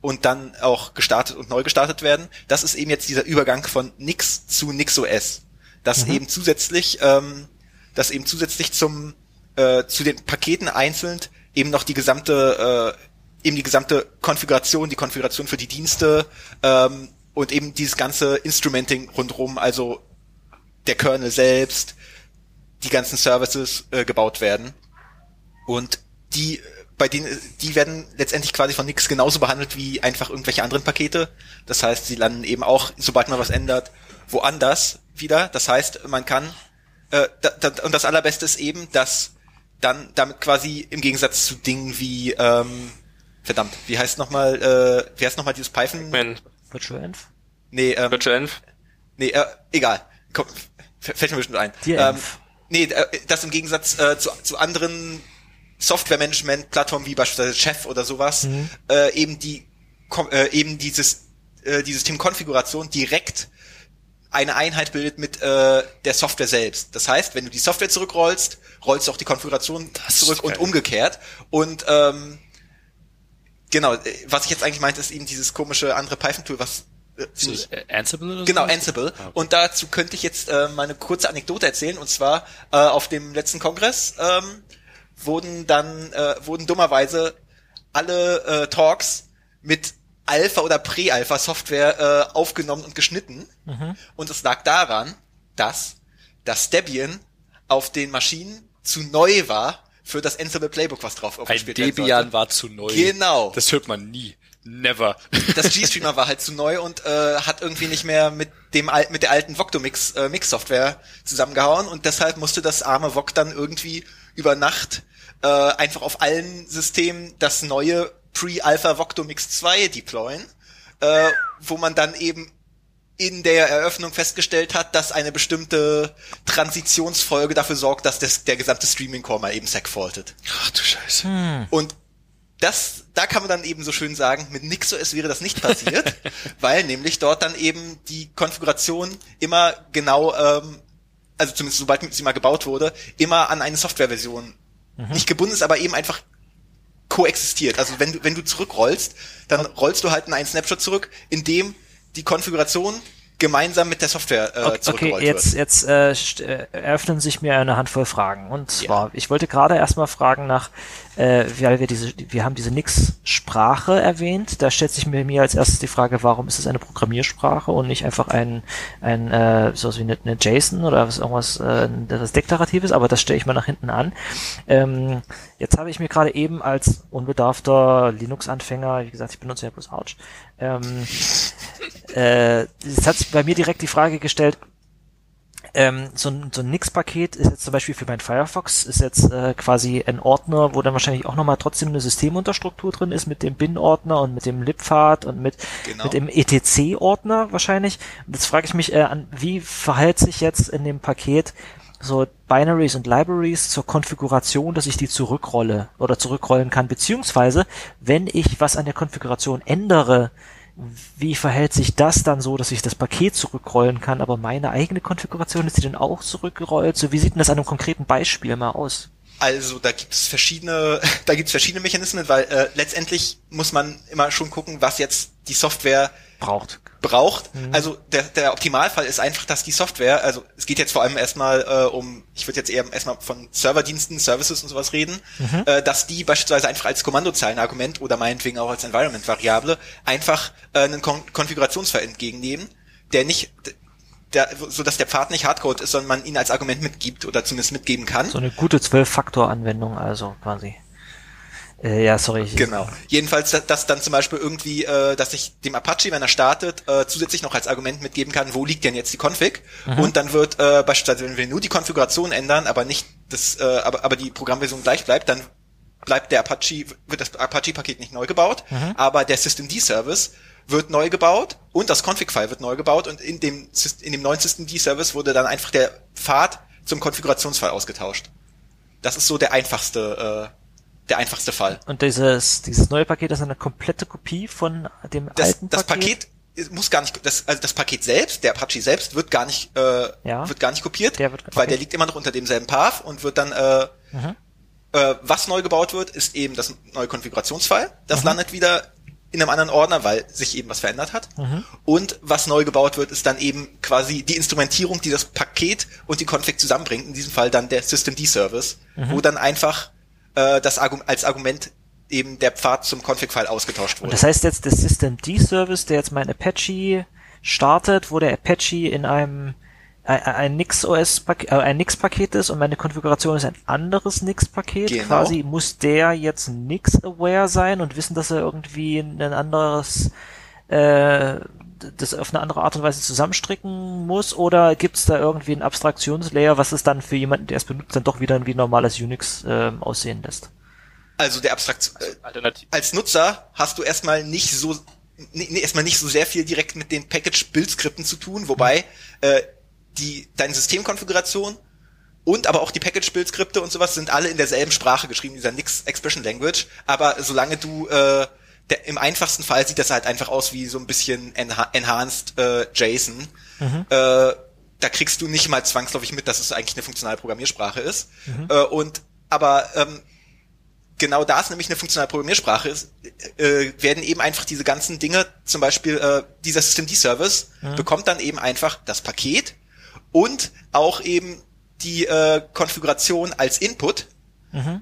und dann auch gestartet und neu gestartet werden. Das ist eben jetzt dieser Übergang von Nix zu NixOS. Dass mhm. eben zusätzlich, ähm, dass eben zusätzlich zum äh, zu den Paketen einzeln eben noch die gesamte äh, eben die gesamte Konfiguration, die Konfiguration für die Dienste ähm, und eben dieses ganze Instrumenting rundrum, also der Kernel selbst, die ganzen Services äh, gebaut werden. Und die, bei denen, die werden letztendlich quasi von nix genauso behandelt wie einfach irgendwelche anderen Pakete. Das heißt, sie landen eben auch, sobald man was ändert, woanders wieder. Das heißt, man kann, äh, da, da, und das allerbeste ist eben, dass dann damit quasi im Gegensatz zu Dingen wie, ähm, verdammt, wie heißt nochmal, äh, wie heißt nochmal dieses Python? Virtual Env? Nee, ähm, Virtual Env? Nee, äh, egal. Komm, fällt mir bestimmt ein. Ähm, nee, äh, das im Gegensatz äh, zu, zu anderen Software-Management-Plattformen wie beispielsweise Chef oder sowas, mhm. äh, eben die äh, eben dieses äh, die Systemkonfiguration direkt eine Einheit bildet mit äh, der Software selbst. Das heißt, wenn du die Software zurückrollst, rollst du auch die Konfiguration das zurück und umgekehrt. Und ähm, genau, äh, was ich jetzt eigentlich meinte, ist eben dieses komische andere Python-Tool, was so äh, Ansible oder Genau, Ansible. Ah, okay. Und dazu könnte ich jetzt äh, mal eine kurze Anekdote erzählen. Und zwar äh, auf dem letzten Kongress ähm, wurden dann äh, wurden dummerweise alle äh, Talks mit Alpha oder Pre-Alpha Software äh, aufgenommen und geschnitten. Mhm. Und es lag daran, dass das Debian auf den Maschinen zu neu war für das Ansible Playbook, was drauf aufgespielt Ein Debian war zu neu. Genau. Das hört man nie. Never. <laughs> Das G-Streamer war halt zu neu und äh, hat irgendwie nicht mehr mit dem alten, mit der alten Voctomix äh, Mix Software zusammengehauen und deshalb musste das arme Voc dann irgendwie über Nacht äh, einfach auf allen Systemen das neue Pre-Alpha Voctomix 2 deployen, äh, wo man dann eben in der Eröffnung festgestellt hat, dass eine bestimmte Transitionsfolge dafür sorgt, dass das, der gesamte Streaming Core mal eben segfaultet. Ach du Scheiße. Hm. Und das, da kann man dann eben so schön sagen, mit NixOS wäre das nicht passiert, <laughs> weil nämlich dort dann eben die Konfiguration immer genau, ähm, also zumindest sobald sie mal gebaut wurde, immer an eine Softwareversion mhm. nicht gebunden ist, aber eben einfach koexistiert. Also wenn du, wenn du zurückrollst, dann rollst du halt in einen Snapshot zurück, in dem die Konfiguration gemeinsam mit der Software äh, Okay, okay jetzt, jetzt äh, äh, eröffnen sich mir eine Handvoll Fragen. Und zwar, ja. ich wollte gerade erstmal fragen nach, äh, weil wir diese, wir haben diese Nix-Sprache erwähnt. Da stellt sich mir, mir als erstes die Frage, warum ist es eine Programmiersprache und nicht einfach ein, ein äh, so wie eine, eine JSON oder was irgendwas äh, das Deklaratives, aber das stelle ich mal nach hinten an. Ähm, jetzt habe ich mir gerade eben als unbedarfter Linux-Anfänger, wie gesagt, ich benutze ja bloß Arch, ähm, äh, es hat bei mir direkt die Frage gestellt, ähm, so ein, so ein Nix-Paket ist jetzt zum Beispiel für mein Firefox ist jetzt äh, quasi ein Ordner, wo dann wahrscheinlich auch nochmal trotzdem eine Systemunterstruktur drin ist mit dem Bin-Ordner und mit dem Libpfad und mit, genau. mit dem etc-Ordner wahrscheinlich. Und jetzt frage ich mich, äh, an, wie verhält sich jetzt in dem Paket so Binaries und Libraries zur Konfiguration, dass ich die zurückrolle oder zurückrollen kann, beziehungsweise wenn ich was an der Konfiguration ändere, wie verhält sich das dann so, dass ich das Paket zurückrollen kann, aber meine eigene Konfiguration ist die dann auch zurückgerollt? So, wie sieht denn das an einem konkreten Beispiel mal aus? Also da gibt es verschiedene, <laughs> da gibt es verschiedene Mechanismen, weil äh, letztendlich muss man immer schon gucken, was jetzt die Software Braucht. Braucht. Also der, der Optimalfall ist einfach, dass die Software, also es geht jetzt vor allem erstmal äh, um, ich würde jetzt eher erstmal von Serverdiensten, Services und sowas reden, äh, dass die beispielsweise einfach als Kommandozeilenargument oder meinetwegen auch als Environment-Variable einfach äh, einen Kon Konfigurationsfall entgegennehmen, der nicht der, so dass der Pfad nicht Hardcode ist, sondern man ihn als Argument mitgibt oder zumindest mitgeben kann. So eine gute Zwölf-Faktor-Anwendung, also quasi. Äh, ja, sorry. Genau. Jedenfalls, dass, dass dann zum Beispiel irgendwie, äh, dass ich dem Apache, wenn er startet, äh, zusätzlich noch als Argument mitgeben kann, wo liegt denn jetzt die Config? Und dann wird äh, beispielsweise, wenn wir nur die Konfiguration ändern, aber nicht das, äh, aber, aber die Programmversion gleich bleibt, dann bleibt der Apache, wird das Apache-Paket nicht neu gebaut, aber der Systemd-Service wird neu gebaut und das Config-File wird neu gebaut und in dem, in dem neuen Systemd-Service wurde dann einfach der Pfad zum Konfigurationsfall ausgetauscht. Das ist so der einfachste, äh, der einfachste Fall. Und dieses, dieses neue Paket ist eine komplette Kopie von dem das, alten das Paket. Paket muss gar nicht, das, also das Paket selbst, der Apache selbst wird gar nicht, äh, Ja. wird gar nicht kopiert, Der wird- weil okay. der liegt immer noch unter demselben Path und wird dann, äh, Mhm. äh, was neu gebaut wird, ist eben das neue Konfigurationsfile. Das Mhm. landet wieder in einem anderen Ordner, weil sich eben was verändert hat. Mhm. Und was neu gebaut wird, ist dann eben quasi die Instrumentierung, die das Paket und die Config zusammenbringt. In diesem Fall dann der Systemd-Service, Mhm. wo dann einfach äh, das Argu als Argument eben der Pfad zum Config-File ausgetauscht wurde. Und das heißt jetzt, der Systemd-Service, der jetzt mein Apache startet, wo der Apache in einem ein, ein Nix-OS-Paket, äh, ein Nix-Paket ist und meine Konfiguration ist ein anderes Nix-Paket. Genau. Quasi muss der jetzt Nix-aware sein und wissen, dass er irgendwie ein anderes, äh, das auf eine andere Art und Weise zusammenstricken muss? Oder gibt es da irgendwie ein Abstraktionslayer, was es dann für jemanden, der es benutzt, dann doch wieder wie ein normales Unix ähm, aussehen lässt? also der Abstraktion, äh, Alternativ. als Nutzer hast du erstmal nicht so nee, nee, erstmal nicht so sehr viel direkt mit den Package-Build-Skripten zu tun, wobei äh, die deine Systemkonfiguration und aber auch die Package-Build-Skripte und sowas sind alle in derselben Sprache geschrieben, dieser Nix Expression Language. Aber solange du äh, der, im einfachsten Fall sieht das halt einfach aus wie so ein bisschen enha enhanced äh, JSON. Äh, da kriegst du nicht mal zwangsläufig mit, dass es eigentlich eine funktionale Programmiersprache ist. Äh, und aber ähm, genau da es nämlich eine funktionale Programmiersprache ist, äh, werden eben einfach diese ganzen Dinge, zum Beispiel äh, dieser Systemd-Service, bekommt dann eben einfach das Paket und auch eben die äh, Konfiguration als Input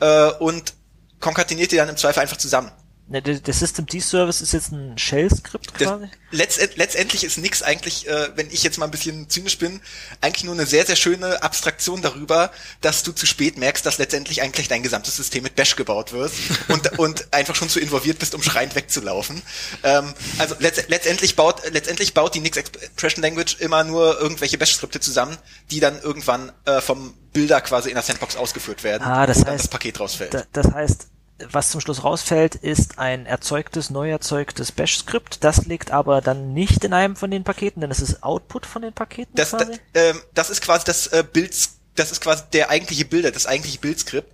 äh, und konkateniert die dann im Zweifel einfach zusammen. Ne, Der, der Systemd-Service ist jetzt ein Shell-Skript quasi? letztend, letztendlich ist nix eigentlich, äh, wenn ich jetzt mal ein bisschen zynisch bin, eigentlich nur eine sehr, sehr schöne Abstraktion darüber, dass du zu spät merkst, dass letztendlich eigentlich dein gesamtes System mit Bash gebaut wird <laughs> und, und einfach schon zu involviert bist, um schreiend wegzulaufen. Ähm, also letzt, letztendlich baut letztendlich baut die Nix Expression Language immer nur irgendwelche Bash-Skripte zusammen, die dann irgendwann äh, vom Bilder quasi in der Sandbox ausgeführt werden, Ah, das heißt- das Paket rausfällt. Da, das heißt, was zum Schluss rausfällt, ist ein erzeugtes, neu erzeugtes Bash-Skript. Das liegt aber dann nicht in einem von den Paketen, denn es ist Output von den Paketen Das, da, quasi. ähm, das ist quasi das äh, Bild, das ist quasi der eigentliche Bilder, das eigentliche Bildskript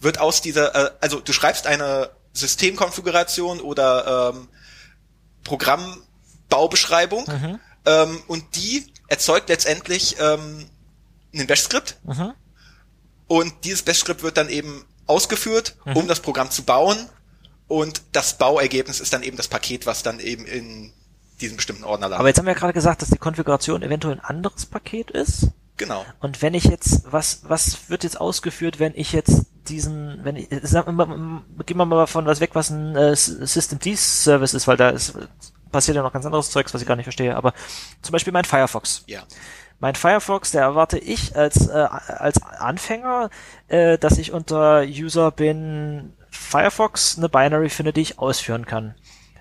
wird aus dieser, äh, also du schreibst eine Systemkonfiguration oder ähm, Programmbaubeschreibung Mhm. ähm, und die erzeugt letztendlich ähm, ein Bash-Skript Mhm. und dieses Bash-Skript wird dann eben ausgeführt, Mhm. um das Programm zu bauen und das Bauergebnis ist dann eben das Paket, was dann eben in diesem bestimmten Ordner landet. Aber jetzt haben wir ja gerade gesagt, dass die Konfiguration eventuell ein anderes Paket ist. genau. Und wenn ich jetzt, was, was wird jetzt ausgeführt, wenn ich jetzt diesen, wenn ich, sag, mal, gehen wir mal von was weg, was ein äh, Systemd-Service ist, weil da ist, passiert ja noch ganz anderes Zeugs, was ich gar nicht verstehe. Aber zum Beispiel mein Firefox. Ja. Mein Firefox, der erwarte ich als, äh, als Anfänger, äh, dass ich unter User bin Firefox eine Binary finde, die ich ausführen kann.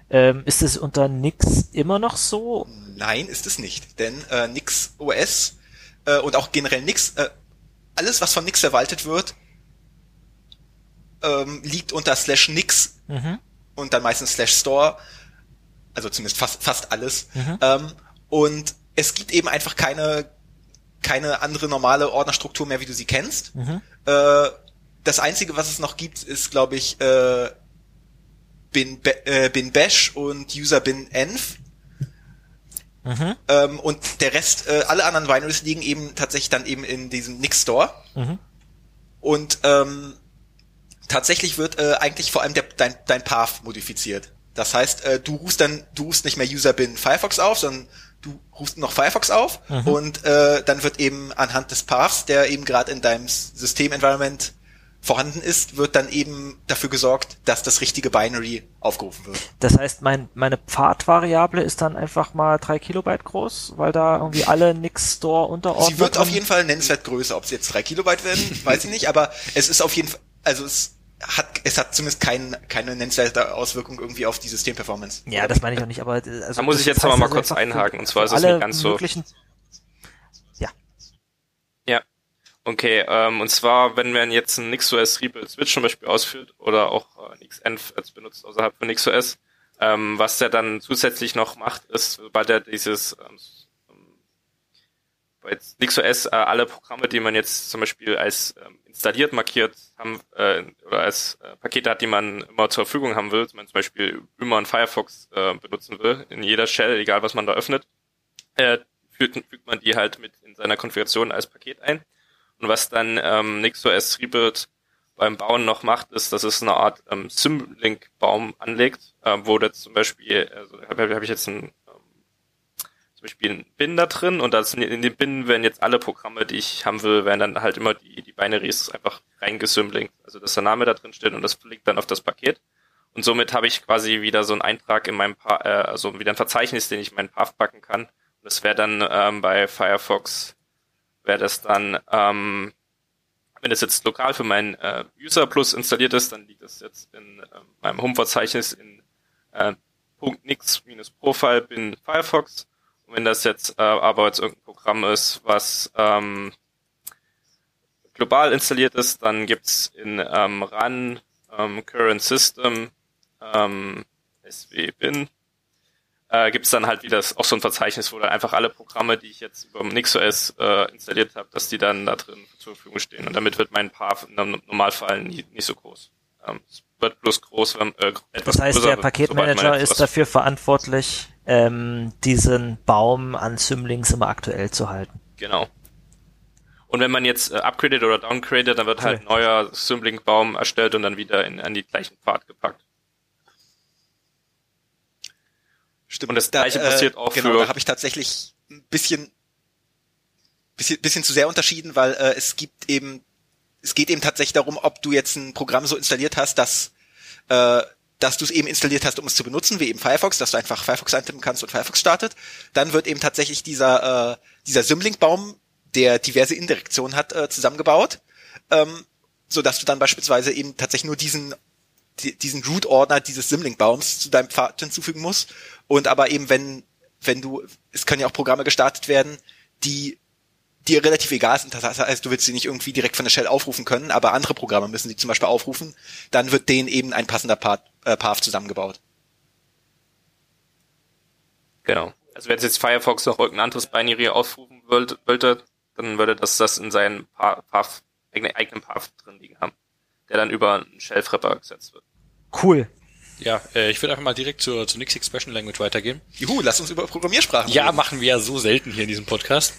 Ähm, ist es unter Nix immer noch so? Nein, ist es nicht. Denn äh, Nix OS äh, und auch generell Nix, äh, alles was von Nix verwaltet wird, ähm, liegt unter slash Nix Mhm. und dann meistens slash Store. Also zumindest fast, fast alles. Mhm. Ähm, und es gibt eben einfach keine, keine andere normale Ordnerstruktur mehr, wie du sie kennst. Mhm. Äh, das Einzige, was es noch gibt, ist, glaube ich, äh, bin, Ba- äh, bin Bash und User bin env. Mhm. Ähm, und der Rest, äh, alle anderen Binaries liegen eben tatsächlich dann eben in diesem Nix Store. Mhm. Und ähm, tatsächlich wird äh, eigentlich vor allem der, dein, dein Path modifiziert. Das heißt, äh, du rufst dann, du rufst nicht mehr User bin Firefox auf, sondern du rufst noch Firefox auf mhm. und äh, dann wird eben anhand des Paths, der eben gerade in deinem System-Environment vorhanden ist, wird dann eben dafür gesorgt, dass das richtige Binary aufgerufen wird. Das heißt, mein, meine Pfadvariable ist dann einfach mal drei Kilobyte groß, weil da irgendwie alle Nix Store unterordnen. Sie wird auf jeden Fall nennenswert größer. Ob sie jetzt drei Kilobyte werden, <laughs> weiß ich nicht, aber es ist auf jeden Fall, also es hat, es hat zumindest kein, keine nennenswerte Auswirkung irgendwie auf die Systemperformance. Ja, das meine ich auch nicht, aber also da muss ich jetzt aber mal kurz einhaken. Und zwar ist es nicht ganz so. Ja. Ja. Okay, ähm, und zwar, wenn man jetzt ein NixOS Rebuild Switch zum Beispiel ausführt oder auch äh, NixEnv als benutzt außerhalb von NixOS, ähm, was der dann zusätzlich noch macht, ist, sobald er dieses ähm, bei NixOS äh, alle Programme, die man jetzt zum Beispiel als ähm, installiert markiert haben äh, oder als äh, Pakete hat, die man immer zur Verfügung haben will, wenn man zum Beispiel immer einen Firefox äh, benutzen will, in jeder Shell, egal was man da öffnet, äh, fügt, fügt man die halt mit in seiner Konfiguration als Paket ein. Und was dann ähm, NixOS Rebuild beim Bauen noch macht, ist, dass es eine Art ähm, Symlink-Baum anlegt, äh, wo das zum Beispiel, also habe hab ich jetzt ein Beispiel einen Bin da drin und das, in den Bin werden jetzt alle Programme, die ich haben will, werden dann halt immer die, die Binaries einfach reingesymlinkt. Also dass der Name da drin steht und das fliegt dann auf das Paket. Und somit habe ich quasi wieder so einen Eintrag in meinem, pa äh, also wieder ein Verzeichnis, den ich in meinen Path packen kann. Und das wäre dann ähm, bei Firefox, wäre das dann, ähm, wenn es jetzt lokal für meinen äh, User Plus installiert ist, dann liegt das jetzt in äh, meinem Home-Verzeichnis in äh, .nix-profile bin Firefox wenn das jetzt äh, aber jetzt irgendein Programm ist, was ähm, global installiert ist, dann gibt's in ähm, Run ähm, Current System ähm, swbin äh, gibt dann halt wieder auch so ein Verzeichnis, wo dann einfach alle Programme, die ich jetzt über NixOS äh, installiert habe, dass die dann da drin zur Verfügung stehen. Und damit wird mein Path im Normalfall nie, nicht so groß. Ähm, es wird bloß groß, wenn, äh, etwas Das heißt, größer, der Paketmanager ist dafür verantwortlich, ähm, diesen Baum an Symlinks immer aktuell zu halten. Genau. Und wenn man jetzt äh, upgradet oder downgradet, dann wird halt okay. halt neuer Symlink-Baum erstellt und dann wieder in, an die gleichen Pfad gepackt. Stimmt. Und das gleiche da, äh, passiert auch genau, für... da habe ich tatsächlich ein bisschen, bisschen, bisschen zu sehr unterschieden, weil äh, es gibt eben, es geht eben tatsächlich darum, ob du jetzt ein Programm so installiert hast, dass äh, dass du es eben installiert hast, um es zu benutzen, wie eben Firefox, dass du einfach Firefox eintippen kannst und Firefox startet. Dann wird eben tatsächlich dieser, äh, dieser Symlink-Baum, der diverse Indirektionen hat, äh, zusammengebaut, ähm, so dass du dann beispielsweise eben tatsächlich nur diesen diesen Root-Ordner dieses Symlink-Baums zu deinem Pfad hinzufügen musst. Und aber eben wenn, wenn du, es können ja auch Programme gestartet werden, die dir relativ egal sind. Das heißt, du willst sie nicht irgendwie direkt von der Shell aufrufen können, aber andere Programme müssen sie zum Beispiel aufrufen. Dann wird denen eben ein passender Path, äh, Path zusammengebaut. Genau. Also wenn jetzt Firefox noch irgendein anderes Binary aufrufen wollte, dann würde das das in seinen Path, eigenen Path drin liegen haben, der dann über einen Shell-Fripper gesetzt wird. Cool. Ja, äh, ich würde einfach mal direkt zur, zur Nix Expression Language weitergehen. Juhu, lass uns über Programmiersprachen Ja, reden. machen wir ja so selten hier in diesem Podcast.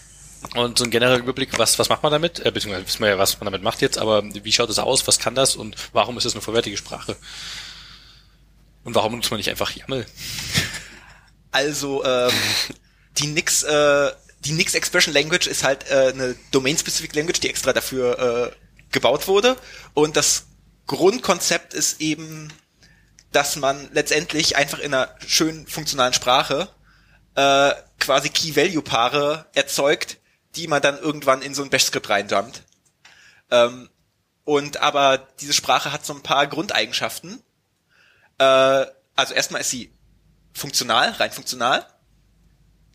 Und so ein genereller Überblick, was, was macht man damit? Äh, beziehungsweise wissen wir ja, was man damit macht jetzt, aber wie schaut es aus, was kann das und warum ist es eine vollwertige Sprache? Und warum nutzt man nicht einfach YAML? <laughs> Also, ähm, die Nix, äh, die Nix Expression Language ist halt äh, eine Domain-Specific Language, die extra dafür äh, gebaut wurde. Und das Grundkonzept ist eben, dass man letztendlich einfach in einer schönen funktionalen Sprache äh, quasi Key-Value-Paare erzeugt, die man dann irgendwann in so ein Bash-Skript reinjumpt. Ähm, und aber diese Sprache hat so ein paar Grundeigenschaften. Äh, also erstmal ist sie funktional, rein funktional.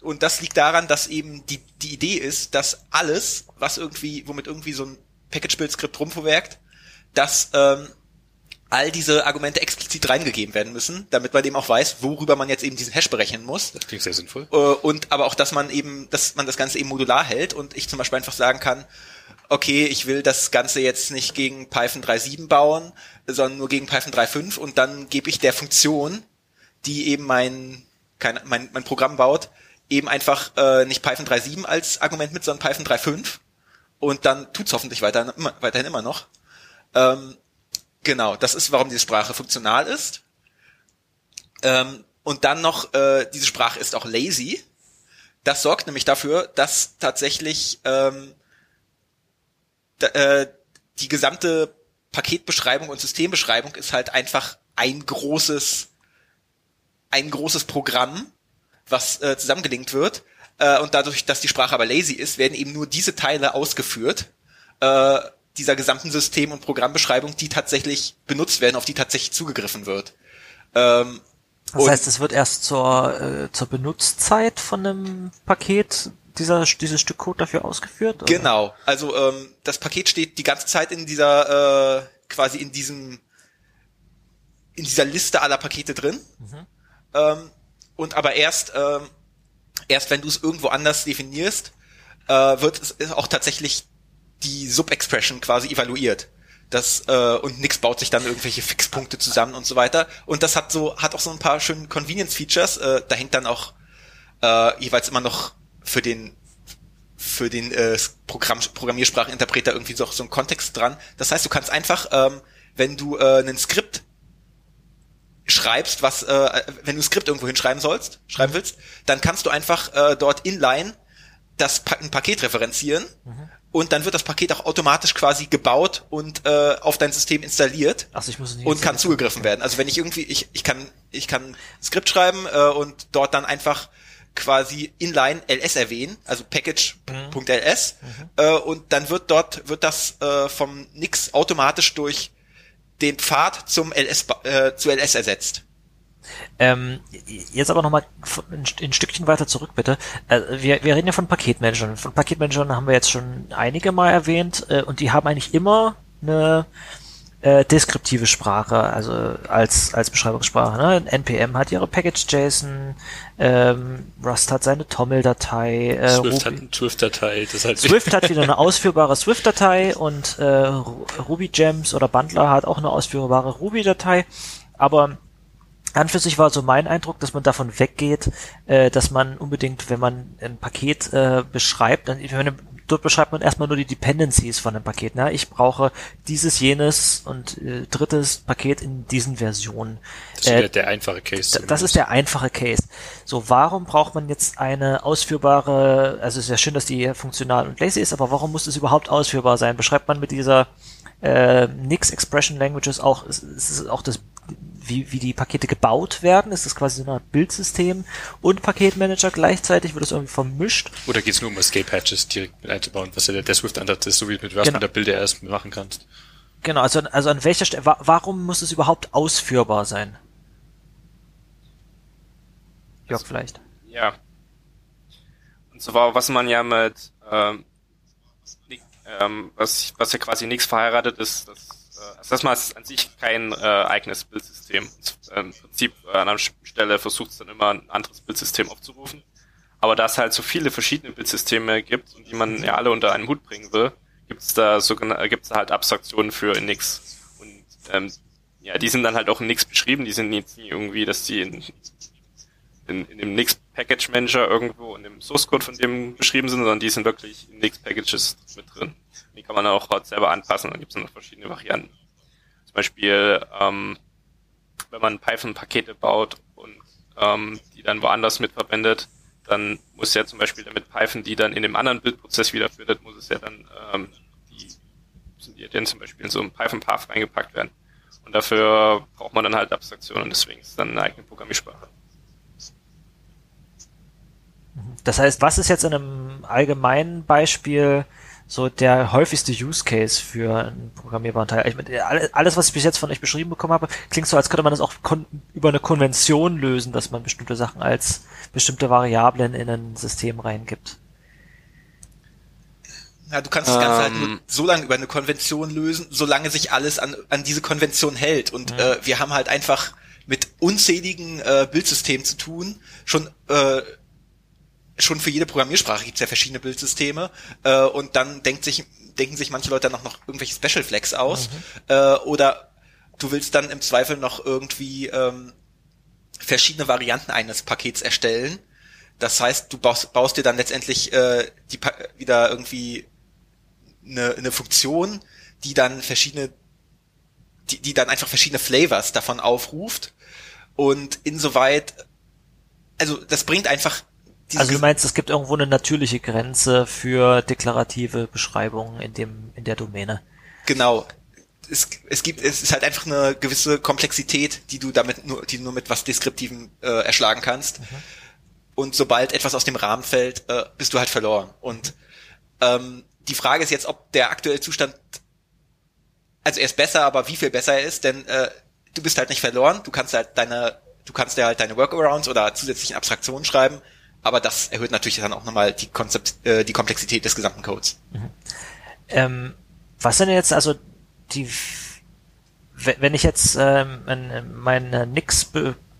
Und das liegt daran, dass eben die, die Idee ist, dass alles, was irgendwie, womit irgendwie so ein Package-Build-Skript rumverwerkt, dass ähm, all diese Argumente explizit reingegeben werden müssen, damit man eben auch weiß, worüber man jetzt eben diesen Hash berechnen muss. Das klingt sehr sinnvoll. Äh, und aber auch, dass man eben, dass man das Ganze eben modular hält und ich zum Beispiel einfach sagen kann, okay, ich will das Ganze jetzt nicht gegen Python 3.7 bauen, sondern nur gegen Python 3.5 und dann gebe ich der Funktion, die eben mein, kein, mein, mein Programm baut, eben einfach äh, nicht Python 3.7 als Argument mit, sondern Python 3.5 und dann tut's hoffentlich weiterhin, immer, weiterhin immer noch Ähm, genau, das ist, warum diese Sprache funktional ist. Ähm, und dann noch, äh, diese Sprache ist auch lazy. Das sorgt nämlich dafür, dass tatsächlich ähm, äh, die gesamte Paketbeschreibung und Systembeschreibung ist halt einfach ein großes, ein großes Programm, was äh, zusammengelinkt wird. Äh, und dadurch, dass die Sprache aber lazy ist, werden eben nur diese Teile ausgeführt äh, dieser gesamten System- und Programmbeschreibung, die tatsächlich benutzt werden, auf die tatsächlich zugegriffen wird. Ähm, das heißt, es wird erst zur, äh, zur Benutzzeit von einem Paket dieser, dieses Stück Code dafür ausgeführt? Oder? Genau. Also ähm, das Paket steht die ganze Zeit in dieser, äh, quasi in diesem, in dieser Liste aller Pakete drin. Mhm. Ähm, und aber erst, ähm, erst wenn du es irgendwo anders definierst, äh, wird es auch tatsächlich die Sub-Expression quasi evaluiert. Das, äh, und nix baut sich dann irgendwelche Fixpunkte zusammen und so weiter. Und das hat so, hat auch so ein paar schöne Convenience-Features. Äh, da hängt dann auch äh, jeweils immer noch für den für den äh, Programm, Programmierspracheninterpreter irgendwie so, so ein Kontext dran. Das heißt, du kannst einfach, ähm, wenn du äh, ein Skript schreibst, was, äh, wenn du ein Skript irgendwo hinschreiben sollst, schreiben willst, dann kannst du einfach äh, dort inline das pa ein Paket referenzieren mhm. Und dann wird das Paket auch automatisch quasi gebaut und äh, auf dein System installiert also ich muss nicht und kann zugegriffen werden. Also wenn ich irgendwie, ich, ich kann, ich kann Skript schreiben äh, und dort dann einfach quasi inline ls erwähnen, also package.ls mhm. äh, und dann wird dort wird das äh, vom Nix automatisch durch den Pfad zum ls äh, zu ls ersetzt. Ähm, jetzt aber nochmal ein, ein Stückchen weiter zurück, bitte. Äh, wir, wir reden ja von Paketmanagern. Von Paketmanagern haben wir jetzt schon einige Mal erwähnt äh, und die haben eigentlich immer eine äh, deskriptive Sprache, also als, als Beschreibungssprache. Ne? NPM hat ihre Package.json, ähm, Rust hat seine Toml-Datei, äh, Swift Ruby, hat eine Swift-Datei. Das heißt Swift hat wieder eine ausführbare Swift-Datei und äh, Ruby Gems oder Bundler hat auch eine ausführbare Ruby-Datei, aber an für sich war so mein Eindruck, dass man davon weggeht, äh, dass man unbedingt, wenn man ein Paket äh, beschreibt, dann, wenn, dort beschreibt man erstmal nur die Dependencies von dem Paket. Ne? Ich brauche dieses, jenes und äh, drittes Paket in diesen Versionen. Das ist äh, der, einfache Case. Das ist der einfache Case. So, warum braucht man jetzt eine ausführbare, also es ist ja schön, dass die funktional und lazy ist, aber warum muss es überhaupt ausführbar sein? Beschreibt man mit dieser äh, Nix Expression Languages auch, ist, ist auch das wie, wie die Pakete gebaut werden. Ist das quasi so eine Art Bildsystem und Paketmanager gleichzeitig? Wird das irgendwie vermischt? Oder geht es nur um Escape-Hatches direkt mit einzubauen, was ja der, der Swift-Ansatz ist, so wie mit was genau. mit der Bilder erst machen kannst? Genau, also, also an welcher Stelle, wa warum muss es überhaupt ausführbar sein? Jörg, vielleicht. Ja. Und zwar, was man ja mit, ähm, ähm, was, was ja quasi nichts verheiratet ist, das also ist an sich kein äh, eigenes Bildsystem. Im Prinzip äh, an einer Stelle versucht es dann immer ein anderes Bildsystem aufzurufen. Aber da es halt so viele verschiedene Bildsysteme gibt und die man ja alle unter einen Hut bringen will, gibt es da sogenannte, gibt es halt Abstraktionen für in Nix. Und ähm, ja, die sind dann halt auch in Nix beschrieben. Die sind jetzt nie irgendwie, dass die in, in, in dem Nix Package Manager irgendwo in dem Source Code von dem beschrieben sind, sondern die sind wirklich in Nix Packages mit drin. Die kann man auch selber anpassen, dann gibt es noch verschiedene Varianten. Zum Beispiel, ähm, wenn man Python-Pakete baut und ähm, die dann woanders mitverwendet, dann muss ja zum Beispiel damit Python, die dann in dem anderen Bildprozess wiederfindet, muss es ja dann ähm, die, die dann zum Beispiel in so einem Python-Path reingepackt werden. Und dafür braucht man dann halt Abstraktionen, deswegen ist es dann eine eigene Programmiersprache. Das heißt, was ist jetzt in einem allgemeinen Beispiel so der häufigste Use Case für einen programmierbaren Teil. Ich meine, alles, was ich bis jetzt von euch beschrieben bekommen habe, klingt so, als könnte man das auch über eine Konvention lösen, dass man bestimmte Sachen als bestimmte Variablen in ein System reingibt. Ja, du kannst das Ganze halt nur ähm. so lange über eine Konvention lösen, solange sich alles an, an diese Konvention hält. Und mhm. äh, wir haben halt einfach mit unzähligen äh, Bildsystemen zu tun, schon äh, schon für jede Programmiersprache gibt es ja verschiedene Bildsysteme äh, und dann denkt sich, denken sich manche Leute dann noch irgendwelche Special Flags aus mhm. äh, oder du willst dann im Zweifel noch irgendwie ähm, verschiedene Varianten eines Pakets erstellen. Das heißt, du baust, baust dir dann letztendlich äh, die, wieder irgendwie eine, eine Funktion, die dann verschiedene die, die dann einfach verschiedene Flavors davon aufruft. Und insoweit, also das bringt einfach also du meinst, es gibt irgendwo eine natürliche Grenze für deklarative Beschreibungen in dem in der Domäne. Genau. Es, es gibt es ist halt einfach eine gewisse Komplexität, die du damit nur die du nur mit was deskriptivem äh, erschlagen kannst. Mhm. Und sobald etwas aus dem Rahmen fällt, äh, bist du halt verloren. Und ähm, die Frage ist jetzt, ob der aktuelle Zustand also er ist besser, aber wie viel besser er ist, denn äh, du bist halt nicht verloren, du kannst halt deine, du kannst ja halt deine Workarounds oder zusätzlichen Abstraktionen schreiben, aber das erhöht natürlich dann auch nochmal die Konzept, äh, die Komplexität des gesamten Codes. Mhm. Ähm, was sind jetzt also die, wenn ich jetzt ähm, mein Nix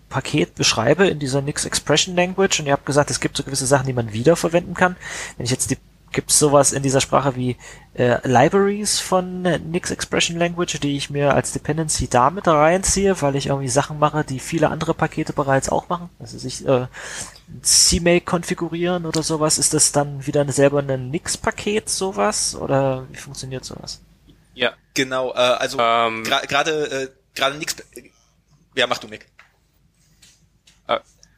Paket beschreibe in dieser Nix Expression Language und ihr habt gesagt, es gibt so gewisse Sachen, die man wiederverwenden kann. Wenn ich jetzt die Gibt es sowas in dieser Sprache wie äh, Libraries von äh, Nix Expression Language, die ich mir als Dependency damit reinziehe, weil ich irgendwie Sachen mache, die viele andere Pakete bereits auch machen? Also sich äh, CMake konfigurieren oder sowas, ist das dann wieder selber ein Nix-Paket sowas? Oder wie funktioniert sowas? Ja. Genau, äh, also ähm, gerade äh, gerade Nix ja, mach du Mick.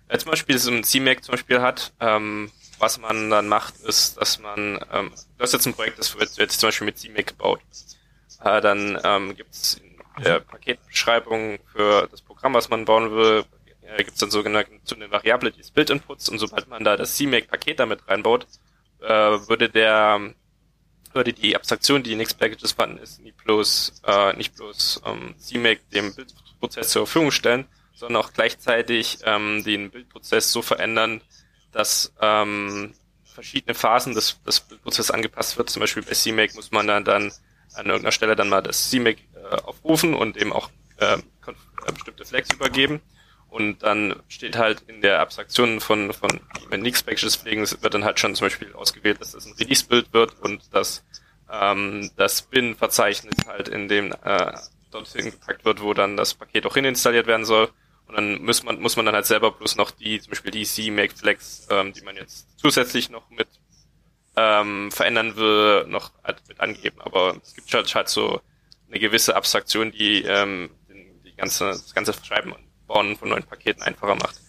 Äh, zum Beispiel so ein CMake zum Beispiel hat, ähm, was man dann macht, ist, dass man, ähm, du hast jetzt ein Projekt, das wird jetzt zum Beispiel mit CMake gebaut. Äh, dann ähm, gibt es in der Paketbeschreibung für das Programm, was man bauen will, äh, gibt es dann sogenannte so eine Variable, die ist Build-Inputs und sobald man da das CMake-Paket damit reinbaut, äh, würde der würde die Abstraktion, die in X-Packages vorhanden ist, nicht bloß, äh, nicht bloß ähm, CMake dem Bildprozess zur Verfügung stellen, sondern auch gleichzeitig ähm, den Bildprozess so verändern, dass ähm, verschiedene Phasen des, des Prozesses angepasst wird. Zum Beispiel bei CMake muss man dann, dann an irgendeiner Stelle dann mal das CMake äh, aufrufen und eben auch äh, äh, bestimmte Flags übergeben. Und dann steht halt in der Abstraktion von, von wenn Nix Packages pflegen, wird dann halt schon zum Beispiel ausgewählt, dass das ein Release-Bild wird und dass ähm, das Bin-Verzeichnis halt in dem äh, dort hingepackt wird, wo dann das Paket auch hininstalliert werden soll. Und dann muss man, muss man dann halt selber bloß noch die, zum Beispiel die C-Make Flex, ähm, die man jetzt zusätzlich noch mit ähm, verändern will, noch halt mit angeben. Aber es gibt halt, halt so eine gewisse Abstraktion, die ähm, die ganze, das ganze Schreiben Bauen von neuen Paketen einfacher macht.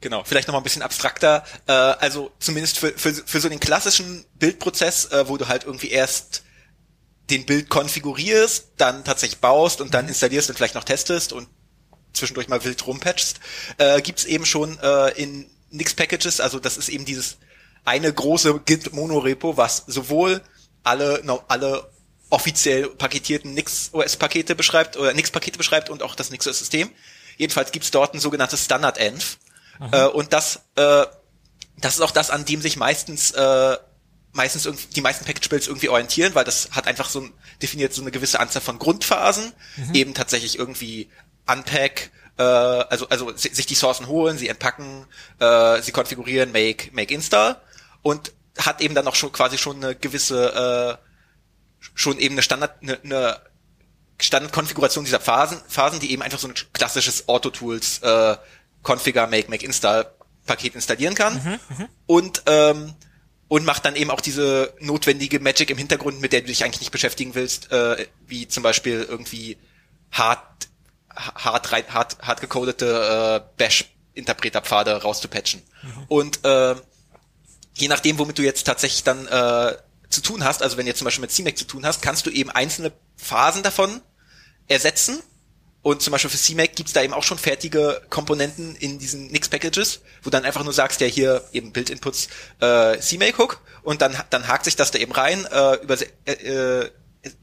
Genau, vielleicht noch mal ein bisschen abstrakter. Äh, also zumindest für, für, für so den klassischen Bildprozess, äh, wo du halt irgendwie erst den Bild konfigurierst, dann tatsächlich baust und dann installierst und vielleicht noch testest und zwischendurch mal wild rumpatchst, äh, gibt eben schon äh, in Nix Packages, also das ist eben dieses eine große Git Monorepo, was sowohl alle no, alle offiziell paketierten Nix OS Pakete beschreibt oder Nix Pakete beschreibt und auch das Nix OS System. Jedenfalls gibt's dort ein sogenanntes Standard Env äh, und das äh, das ist auch das, an dem sich meistens äh, meistens die meisten Package-Builds irgendwie orientieren, weil das hat einfach so ein, definiert so eine gewisse Anzahl von Grundphasen, mhm. eben tatsächlich irgendwie Unpack, äh, also, also sich die Sourcen holen, sie entpacken, äh, sie konfigurieren, make, make install und hat eben dann auch schon quasi schon eine gewisse, äh, schon eben eine Standard, eine, eine Standardkonfiguration dieser Phasen, Phasen, die eben einfach so ein klassisches Auto-Tools äh, Configure, Make, Make, Install Paket installieren kann. Mhm, mhm. und ähm, und macht dann eben auch diese notwendige Magic im Hintergrund, mit der du dich eigentlich nicht beschäftigen willst, äh, wie zum Beispiel irgendwie hart, hart, hart, hart gecodete äh, Bash-Interpreterpfade rauszupatchen. Mhm. Und äh, je nachdem, womit du jetzt tatsächlich dann äh, zu tun hast, also wenn du jetzt zum Beispiel mit CMake zu tun hast, kannst du eben einzelne Phasen davon ersetzen. Und zum Beispiel für CMake gibt's da eben auch schon fertige Komponenten in diesen Nix-Packages, wo dann einfach nur sagst, ja hier eben Build-Inputs äh, CMake-Hook und dann, dann hakt sich das da eben rein, äh, über, äh, äh,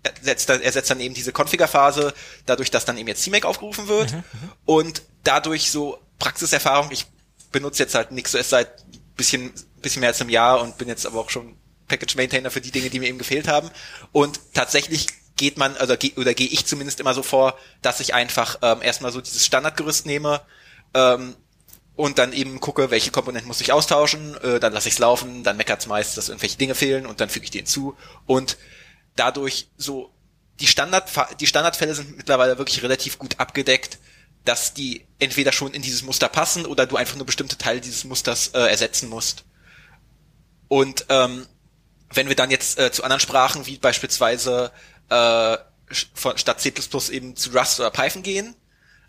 ersetzt, dann, ersetzt dann eben diese Configure-Phase, dadurch, dass dann eben jetzt CMake aufgerufen wird. Mhm, mhm, und dadurch so Praxiserfahrung, ich benutze jetzt halt NixOS seit bisschen, bisschen mehr als einem Jahr und bin jetzt aber auch schon Package-Maintainer für die Dinge, die mir eben gefehlt haben und tatsächlich geht man, also oder gehe ich zumindest immer so vor, dass ich einfach ähm, erstmal so dieses Standardgerüst nehme ähm, und dann eben gucke, welche Komponenten muss ich austauschen, äh, dann lasse ich es laufen, dann meckert's meist, dass irgendwelche Dinge fehlen und dann füge ich die hinzu und dadurch so die Standard die Standardfälle sind mittlerweile wirklich relativ gut abgedeckt, dass die entweder schon in dieses Muster passen oder du einfach nur bestimmte Teile dieses Musters äh, ersetzen musst. Und ähm, wenn wir dann jetzt äh, zu anderen Sprachen wie beispielsweise äh, von, statt C++ eben zu Rust oder Python gehen,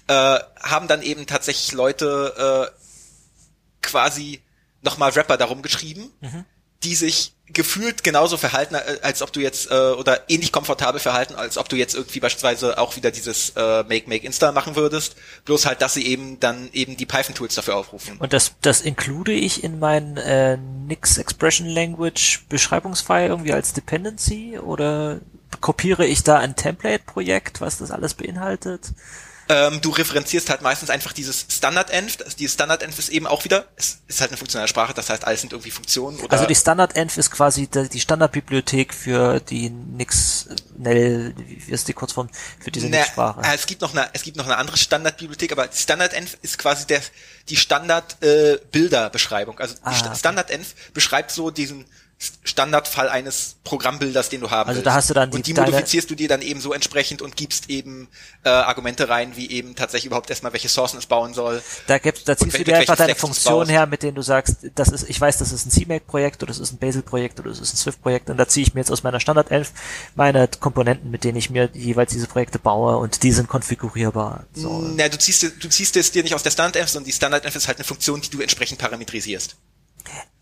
äh, haben dann eben tatsächlich Leute äh, quasi nochmal Rapper darum geschrieben, mhm. Die sich gefühlt genauso verhalten, äh, als ob du jetzt, äh, oder ähnlich komfortabel verhalten, als ob du jetzt irgendwie beispielsweise auch wieder dieses äh, Make, Make, Insta machen würdest. Bloß halt, dass sie eben dann eben die Python-Tools dafür aufrufen. Und das, das include ich in mein äh, Nix Expression Language Beschreibungsfile irgendwie als Dependency oder kopiere ich da ein Template-Projekt, was das alles beinhaltet? Ähm, du referenzierst halt meistens einfach dieses Standard-Env. Die Standard-Env ist eben auch wieder, es ist halt eine funktionale Sprache, das heißt, alles sind irgendwie Funktionen. Oder also die Standard-Env ist quasi die Standardbibliothek für die Nix, Nell, wie ist die Kurzform für diese ne, Sprache? Es gibt noch eine, es gibt noch eine andere Standardbibliothek, aber Standard-Env ist quasi der, die Standard-Bilderbeschreibung. Äh, also die ah, okay. Standard-Env beschreibt so diesen Standardfall eines Programmbilders, den du haben also willst. Da hast du dann die, und die modifizierst du dir dann eben so entsprechend und gibst eben äh, Argumente rein, wie eben tatsächlich überhaupt erstmal welche Sourcen es bauen soll. Da gibst, da ziehst du dir einfach deine Funktion her, mit denen du sagst, das ist, ich weiß, das ist ein CMake-Projekt oder das ist ein Bazel-Projekt oder das ist ein Swift-Projekt und da ziehe ich mir jetzt aus meiner Standard 11 meine Komponenten, mit denen ich mir jeweils diese Projekte baue und die sind konfigurierbar. So. Na, du ziehst, du ziehst es dir nicht aus der Standard 11, sondern die Standard 11 ist halt eine Funktion, die du entsprechend parametrisierst.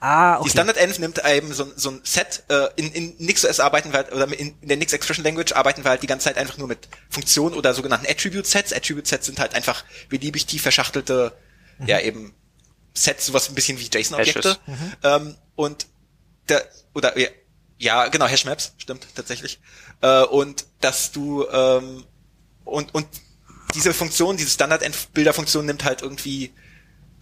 Ah, okay. Die Standard-Env nimmt eben so, so ein Set, äh, in, in NixOS arbeiten wir halt, oder in, in der Nix Expression Language arbeiten wir halt die ganze Zeit einfach nur mit Funktionen oder sogenannten Attribute-Sets. Attribute-Sets sind halt einfach beliebig tief verschachtelte, mhm. ja eben Sets, sowas ein bisschen wie JSON-Objekte. Mhm. Ähm, und der, oder ja, ja, genau, Hashmaps, stimmt, tatsächlich. Äh, und dass du ähm, und, und diese Funktion, diese Standard-Bilder-Funktion nimmt halt irgendwie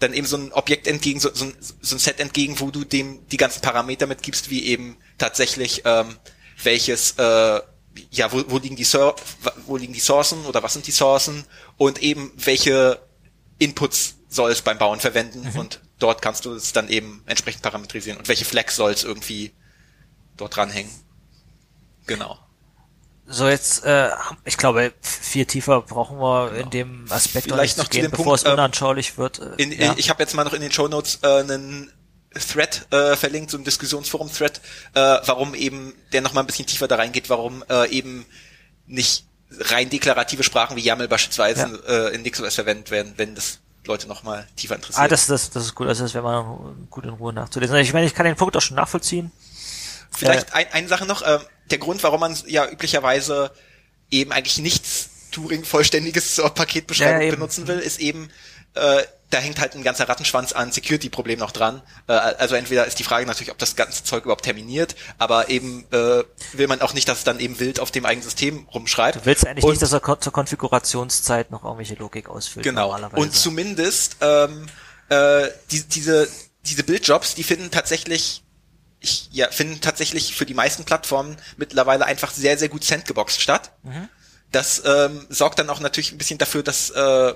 dann eben so ein Objekt entgegen, so, so, ein, so ein Set entgegen, wo du dem die ganzen Parameter mitgibst, wie eben tatsächlich ähm, welches, äh, ja, wo, wo liegen die Sur wo liegen die Sourcen oder was sind die Sourcen und eben welche Inputs soll es beim Bauen verwenden mhm. und dort kannst du es dann eben entsprechend parametrisieren und welche Flex soll es irgendwie dort dranhängen. Genau. So jetzt, äh, ich glaube, viel tiefer brauchen wir genau. in dem Aspekt Vielleicht noch zu gehen, dem bevor Punkt, es unanschaulich wird. Äh, in, ja. Ich habe jetzt mal noch in den Show Notes äh, einen Thread äh, verlinkt, so ein Diskussionsforum-Thread, äh, warum eben der noch mal ein bisschen tiefer da reingeht, warum äh, eben nicht rein deklarative Sprachen wie YAML beispielsweise ja. äh, in NixOS verwendet werden, wenn das Leute noch mal tiefer interessiert. Ah, das, das, das ist gut, also das wäre mal gut in Ruhe nachzulesen. Ich meine, ich kann den Punkt auch schon nachvollziehen. Vielleicht äh, ein, eine Sache noch, äh, der Grund, warum man ja üblicherweise eben eigentlich nichts Turing-vollständiges zur Paketbeschreibung ja, benutzen will, ist eben, äh, da hängt halt ein ganzer Rattenschwanz an Security-Problemen noch dran. Äh, also entweder ist die Frage natürlich, ob das ganze Zeug überhaupt terminiert, aber eben äh, will man auch nicht, dass es dann eben wild auf dem eigenen System rumschreibt. Du willst eigentlich Und, nicht, dass er zur Konfigurationszeit noch irgendwelche Logik ausfüllt. Genau. Und zumindest ähm, äh, die, diese diese Bildjobs, die finden tatsächlich ich ja, finden tatsächlich für die meisten Plattformen mittlerweile einfach sehr, sehr gut sandgeboxt statt. Mhm. Das ähm, sorgt dann auch natürlich ein bisschen dafür, dass äh,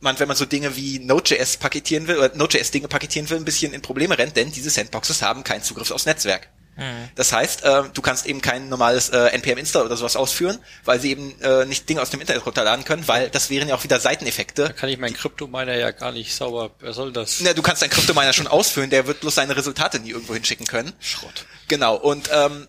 man, wenn man so Dinge wie Node.js paketieren will oder Node.js Dinge paketieren will, ein bisschen in Probleme rennt, denn diese Sandboxes haben keinen Zugriff aufs Netzwerk. Mhm. Das heißt, äh, du kannst eben kein normales äh, npm install oder sowas ausführen, weil sie eben äh, nicht Dinge aus dem Internet runterladen können, weil das wären ja auch wieder Seiteneffekte. Da kann ich meinen Kryptominer ja gar nicht sauber, wer soll das? Na, du kannst deinen Kryptominer schon ausführen, der wird bloß seine Resultate nie irgendwo hinschicken können. Schrott. Genau, und ähm,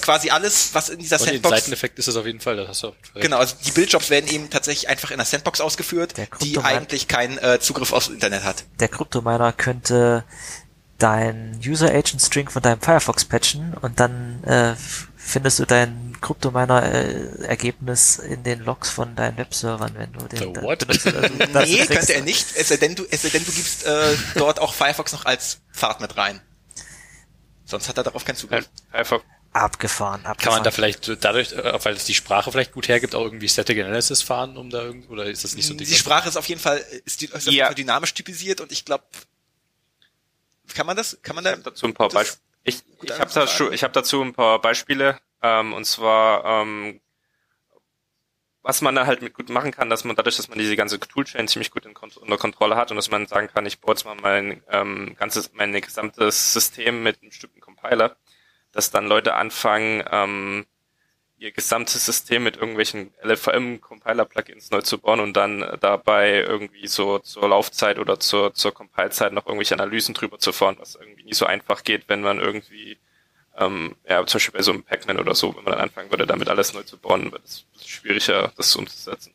quasi alles, was in dieser und Sandbox. Den Seiteneffekt ist es auf jeden Fall, das hast du Genau, also die Bildjobs werden eben tatsächlich einfach in der Sandbox ausgeführt, die eigentlich keinen äh, Zugriff aufs Internet hat. Der Kryptominer könnte dein User Agent String von deinem Firefox patchen und dann äh, findest du dein Kryptominer äh, Ergebnis in den Logs von deinen Webservern, wenn du den The what? benutzt. Also, <laughs> nee, könnte er nicht, es sei denn du, es sei denn du gibst äh, dort auch Firefox noch als Pfad mit rein. Sonst hat er darauf keinen Zugriff. Firefox. Abgefahren, abgefahren. Kann man da vielleicht dadurch, äh, weil es die Sprache vielleicht gut hergibt, auch irgendwie Static Analysis fahren, um da irgendwie, oder ist das nicht so Die Sprache ist auf jeden Fall, ist, die, ist ja. dynamisch typisiert und ich glaube, kann man das? Kann man da? Ich dazu ein paar Beispiele. Ich, ich habe dazu, ich hab dazu ein paar Beispiele. Ähm, und zwar, ähm, was man da halt mit gut machen kann, dass man dadurch, dass man diese ganze Toolchain ziemlich gut in, unter Kontrolle hat und dass man sagen kann, ich baue jetzt mal mein ähm, ganzes, mein gesamtes System mit einem bestimmten Compiler, dass dann Leute anfangen, ähm, ihr gesamtes System mit irgendwelchen LVM-Compiler-Plugins neu zu bauen und dann äh, dabei irgendwie so zur Laufzeit oder zur, zur Compile-Zeit noch irgendwelche Analysen drüber zu fahren, was irgendwie nicht so einfach geht, wenn man irgendwie Ähm, ja, zum Beispiel bei so einem Pac-Man oder so, wenn man dann anfangen würde, damit alles neu zu bauen, wird es schwieriger, das umzusetzen.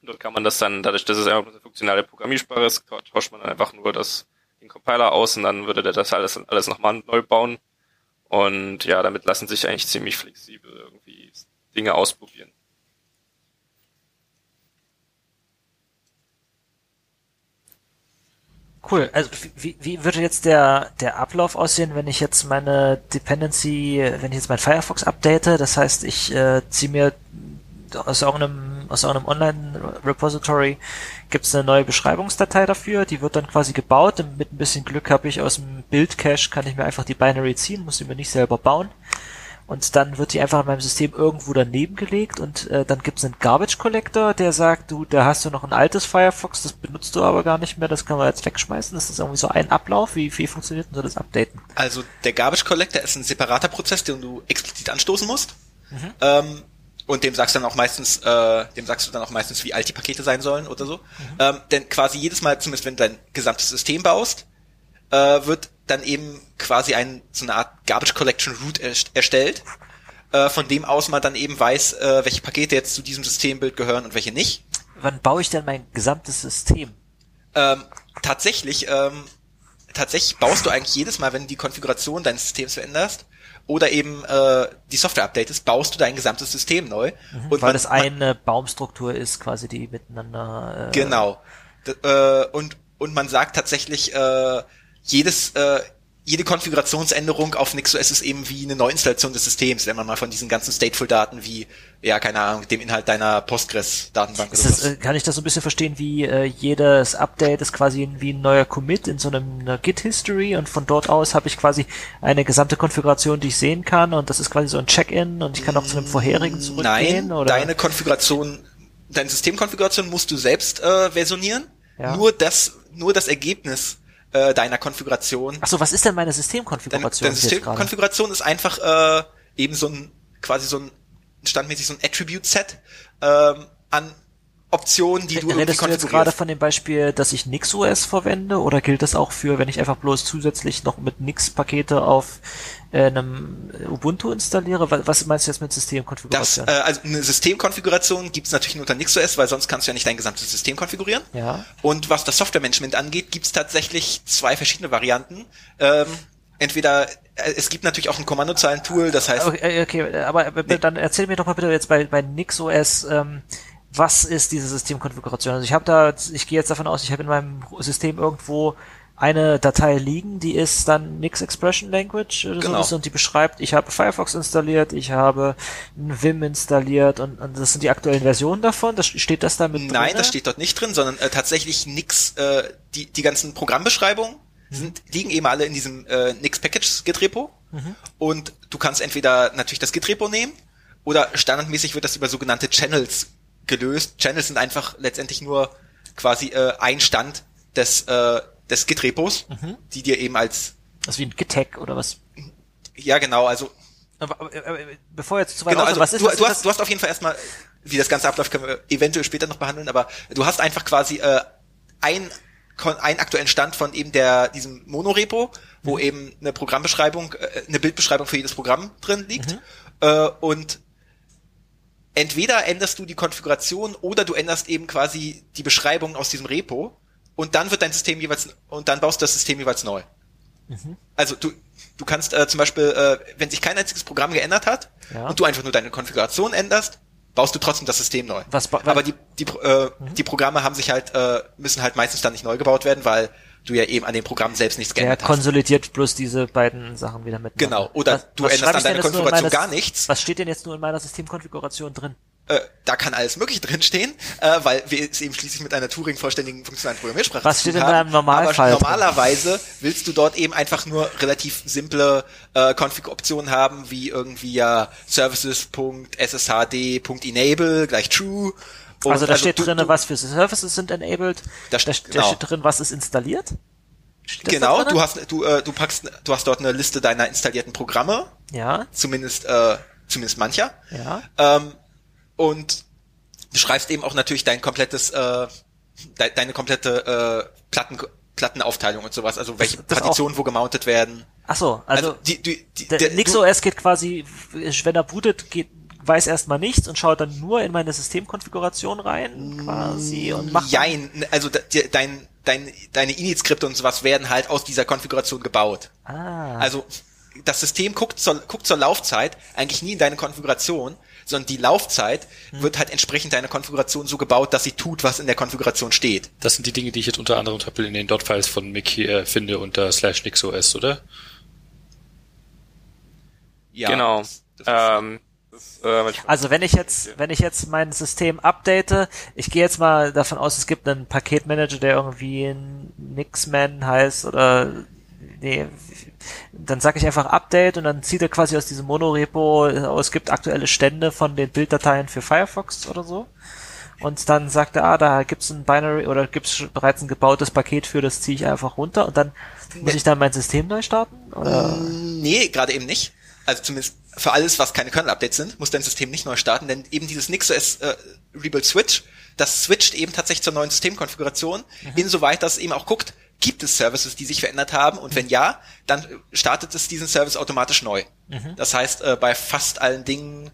Und dort kann man das dann, dadurch, dass es einfach eine funktionale Programmiersprache ist, tauscht man dann einfach nur das, den Compiler aus und dann würde der das alles, alles nochmal neu bauen. Und ja, damit lassen sich eigentlich ziemlich flexibel irgendwie Dinge ausprobieren. Cool. Also wie, wie würde jetzt der, der Ablauf aussehen, wenn ich jetzt meine Dependency, wenn ich jetzt mein Firefox update? Das heißt, ich äh, ziehe mir aus irgendeinem, aus irgendeinem Online-Repository gibt es eine neue Beschreibungsdatei dafür, die wird dann quasi gebaut. Mit ein bisschen Glück habe ich aus dem Build-Cache, kann ich mir einfach die Binary ziehen, muss sie mir nicht selber bauen und dann wird die einfach in meinem System irgendwo daneben gelegt und äh, dann gibt es einen Garbage Collector, der sagt, du, da hast du noch ein altes Firefox, das benutzt du aber gar nicht mehr, das kann man jetzt wegschmeißen. Das ist irgendwie so ein Ablauf. Wie, wie funktioniert denn so das Updaten? Also der Garbage Collector ist ein separater Prozess, den du explizit anstoßen musst. Mhm. Ähm, und dem sagst du dann auch meistens, äh, dem sagst du dann auch meistens, wie alt die Pakete sein sollen oder so. Mhm. Ähm, denn quasi jedes Mal, zumindest wenn du dein gesamtes System baust, äh, wird dann eben quasi ein, so eine Art Garbage Collection Route erstellt, äh, von dem aus man dann eben weiß, äh, welche Pakete jetzt zu diesem Systembild gehören und welche nicht. Wann baue ich denn mein gesamtes System? Ähm, tatsächlich, ähm, tatsächlich baust du eigentlich jedes Mal, wenn du die Konfiguration deines Systems veränderst oder eben äh, die Software updatest, baust du dein gesamtes System neu. Mhm, und weil man, das eine Baumstruktur ist, quasi die miteinander. Äh, genau. D äh, und und man sagt tatsächlich, äh, jedes, äh, jede Konfigurationsänderung auf NixOS ist eben wie eine Neuinstallation des Systems, wenn man mal von diesen ganzen Stateful-Daten wie, ja, keine Ahnung, dem Inhalt deiner Postgres-Datenbank oder das, äh, Kann ich das so ein bisschen verstehen, wie äh, jedes Update ist quasi wie ein neuer Commit in so einem Git-History und von dort aus habe ich quasi eine gesamte Konfiguration, die ich sehen kann und das ist quasi so ein Check-in und ich kann auch zu einem vorherigen zurückgehen? Nein, oder? deine Konfiguration, deine Systemkonfiguration musst du selbst äh, versionieren. Ja. Nur das, nur das Ergebnis äh, deiner Konfiguration. Achso, was ist denn meine Systemkonfiguration? Deine, deine Systemkonfiguration ist einfach äh, eben so ein quasi so ein standmäßig so ein Attribute-Set ähm, an Optionen, die du Redest du jetzt gerade von dem Beispiel, dass ich NixOS verwende oder gilt das auch für, wenn ich einfach bloß zusätzlich noch mit Nix Pakete auf äh, einem Ubuntu installiere? Was meinst du jetzt mit Systemkonfiguration? Das, äh, also eine Systemkonfiguration gibt es natürlich nur unter NixOS, weil sonst kannst du ja nicht dein gesamtes System konfigurieren. Ja. Und was das Software-Management angeht, gibt es tatsächlich zwei verschiedene Varianten. Ähm, entweder äh, es gibt natürlich auch ein Kommandozeilen-Tool, das heißt. Okay, okay aber nee. dann erzähl mir doch mal bitte jetzt bei, bei NixOS, ähm, was ist diese Systemkonfiguration? Also ich habe da, ich gehe jetzt davon aus, ich habe in meinem System irgendwo eine Datei liegen, die ist dann Nix Expression Language oder genau. so und die beschreibt, ich habe Firefox installiert, ich habe ein Vim installiert und, und das sind die aktuellen Versionen davon. Das steht das da mit drin? Nein, das steht dort nicht drin, sondern äh, tatsächlich Nix, äh, die, die ganzen Programmbeschreibungen mhm. sind, liegen eben alle in diesem äh, Nix Package Git Repo mhm. und du kannst entweder natürlich das Git Repo nehmen oder standardmäßig wird das über sogenannte Channels gelöst. Channels sind einfach letztendlich nur quasi äh, ein Stand des, äh, des Git-Repos, mhm. die dir eben als... Also wie ein Git-Tag oder was? Ja, genau, also... Aber, aber, aber, bevor jetzt zu weit genau, also, was ist, du, was du, hast, du hast auf jeden Fall erstmal, wie das ganze abläuft, können wir eventuell später noch behandeln, aber du hast einfach quasi äh, ein einen aktuellen Stand von eben der diesem Monorepo, wo mhm. eben eine Programmbeschreibung, äh, eine Bildbeschreibung für jedes Programm drin liegt. Mhm. Äh, und entweder änderst du die Konfiguration oder du änderst eben quasi die Beschreibung aus diesem Repo und dann wird dein System jeweils und dann baust du das System jeweils neu. Mhm. Also du du kannst äh, zum Beispiel, äh, wenn sich kein einziges Programm geändert hat ja. und du einfach nur deine Konfiguration änderst, baust du trotzdem das System neu. Was, Aber die die äh, mhm. die Programme haben sich halt äh, müssen halt meistens dann nicht neu gebaut werden, weil du ja eben an dem Programm selbst nichts geändert hast. Der konsolidiert bloß diese beiden Sachen wieder mit. Genau. Oder was, du was änderst an deiner Konfiguration gar nichts. Was steht denn jetzt nur in meiner Systemkonfiguration drin? Äh, da kann alles mögliche drinstehen, äh, weil wir es eben schließlich mit einer Turing-vollständigen funktionalen Programmiersprache Was steht in einem Normalfall? Aber normalerweise willst du dort eben einfach nur relativ simple äh, Config-Optionen haben, wie irgendwie ja services.sshd.enable gleich true und also da also steht drin, was für Services sind enabled. Da, da, genau. da steht drin, was ist installiert. Genau, du hast du äh, du packst du hast dort eine Liste deiner installierten Programme. Ja. Zumindest äh, zumindest mancher. Ja. Ähm, und du schreibst eben auch natürlich dein komplettes äh, de deine komplette äh, Platten Plattenaufteilung und sowas, also welche das, das Partitionen wo gemountet werden. Ach so, also, Also, die, die, die, der, der- NixOS geht quasi, wenn er bootet, geht, weiß erstmal nichts und schaut dann nur in meine Systemkonfiguration rein, quasi, und macht. Jein, also de- de- dein, dein, deine Init-Skripte und sowas werden halt aus dieser Konfiguration gebaut. Ah, Also das System guckt zur, guckt zur Laufzeit eigentlich nie in deine Konfiguration, sondern die Laufzeit Hm. wird halt entsprechend deiner Konfiguration so gebaut, dass sie tut, was in der Konfiguration steht. Das sind die Dinge, die ich jetzt unter anderem zum Beispiel in den Dot-Files von Mick hier äh, finde unter slash nixos, oder? Ja, genau. das- das ist- ähm, äh, Also wenn ich jetzt, wenn ich jetzt mein System update, ich gehe jetzt mal davon aus, es gibt einen Paketmanager, der irgendwie Nixman heißt oder nee, dann sage ich einfach Update und dann zieht er quasi aus diesem Monorepo, oh, es gibt aktuelle Stände von den Bilddateien für Firefox oder so. Und dann sagt er, ah, da gibt's ein Binary oder gibt's bereits ein gebautes Paket für, das ziehe ich einfach runter und dann muss ich dann mein System neu starten? Oder? Nee, gerade eben nicht. Also zumindest für alles, was keine Kernel-Updates sind, muss dein System nicht neu starten, denn eben dieses NixOS äh, Rebuild Switch, das switcht eben tatsächlich zur neuen Systemkonfiguration, insoweit dass es eben auch guckt, gibt es Services, die sich verändert haben und wenn ja, dann äh, startet es diesen Service automatisch neu. Das heißt, äh, bei fast allen Dingen,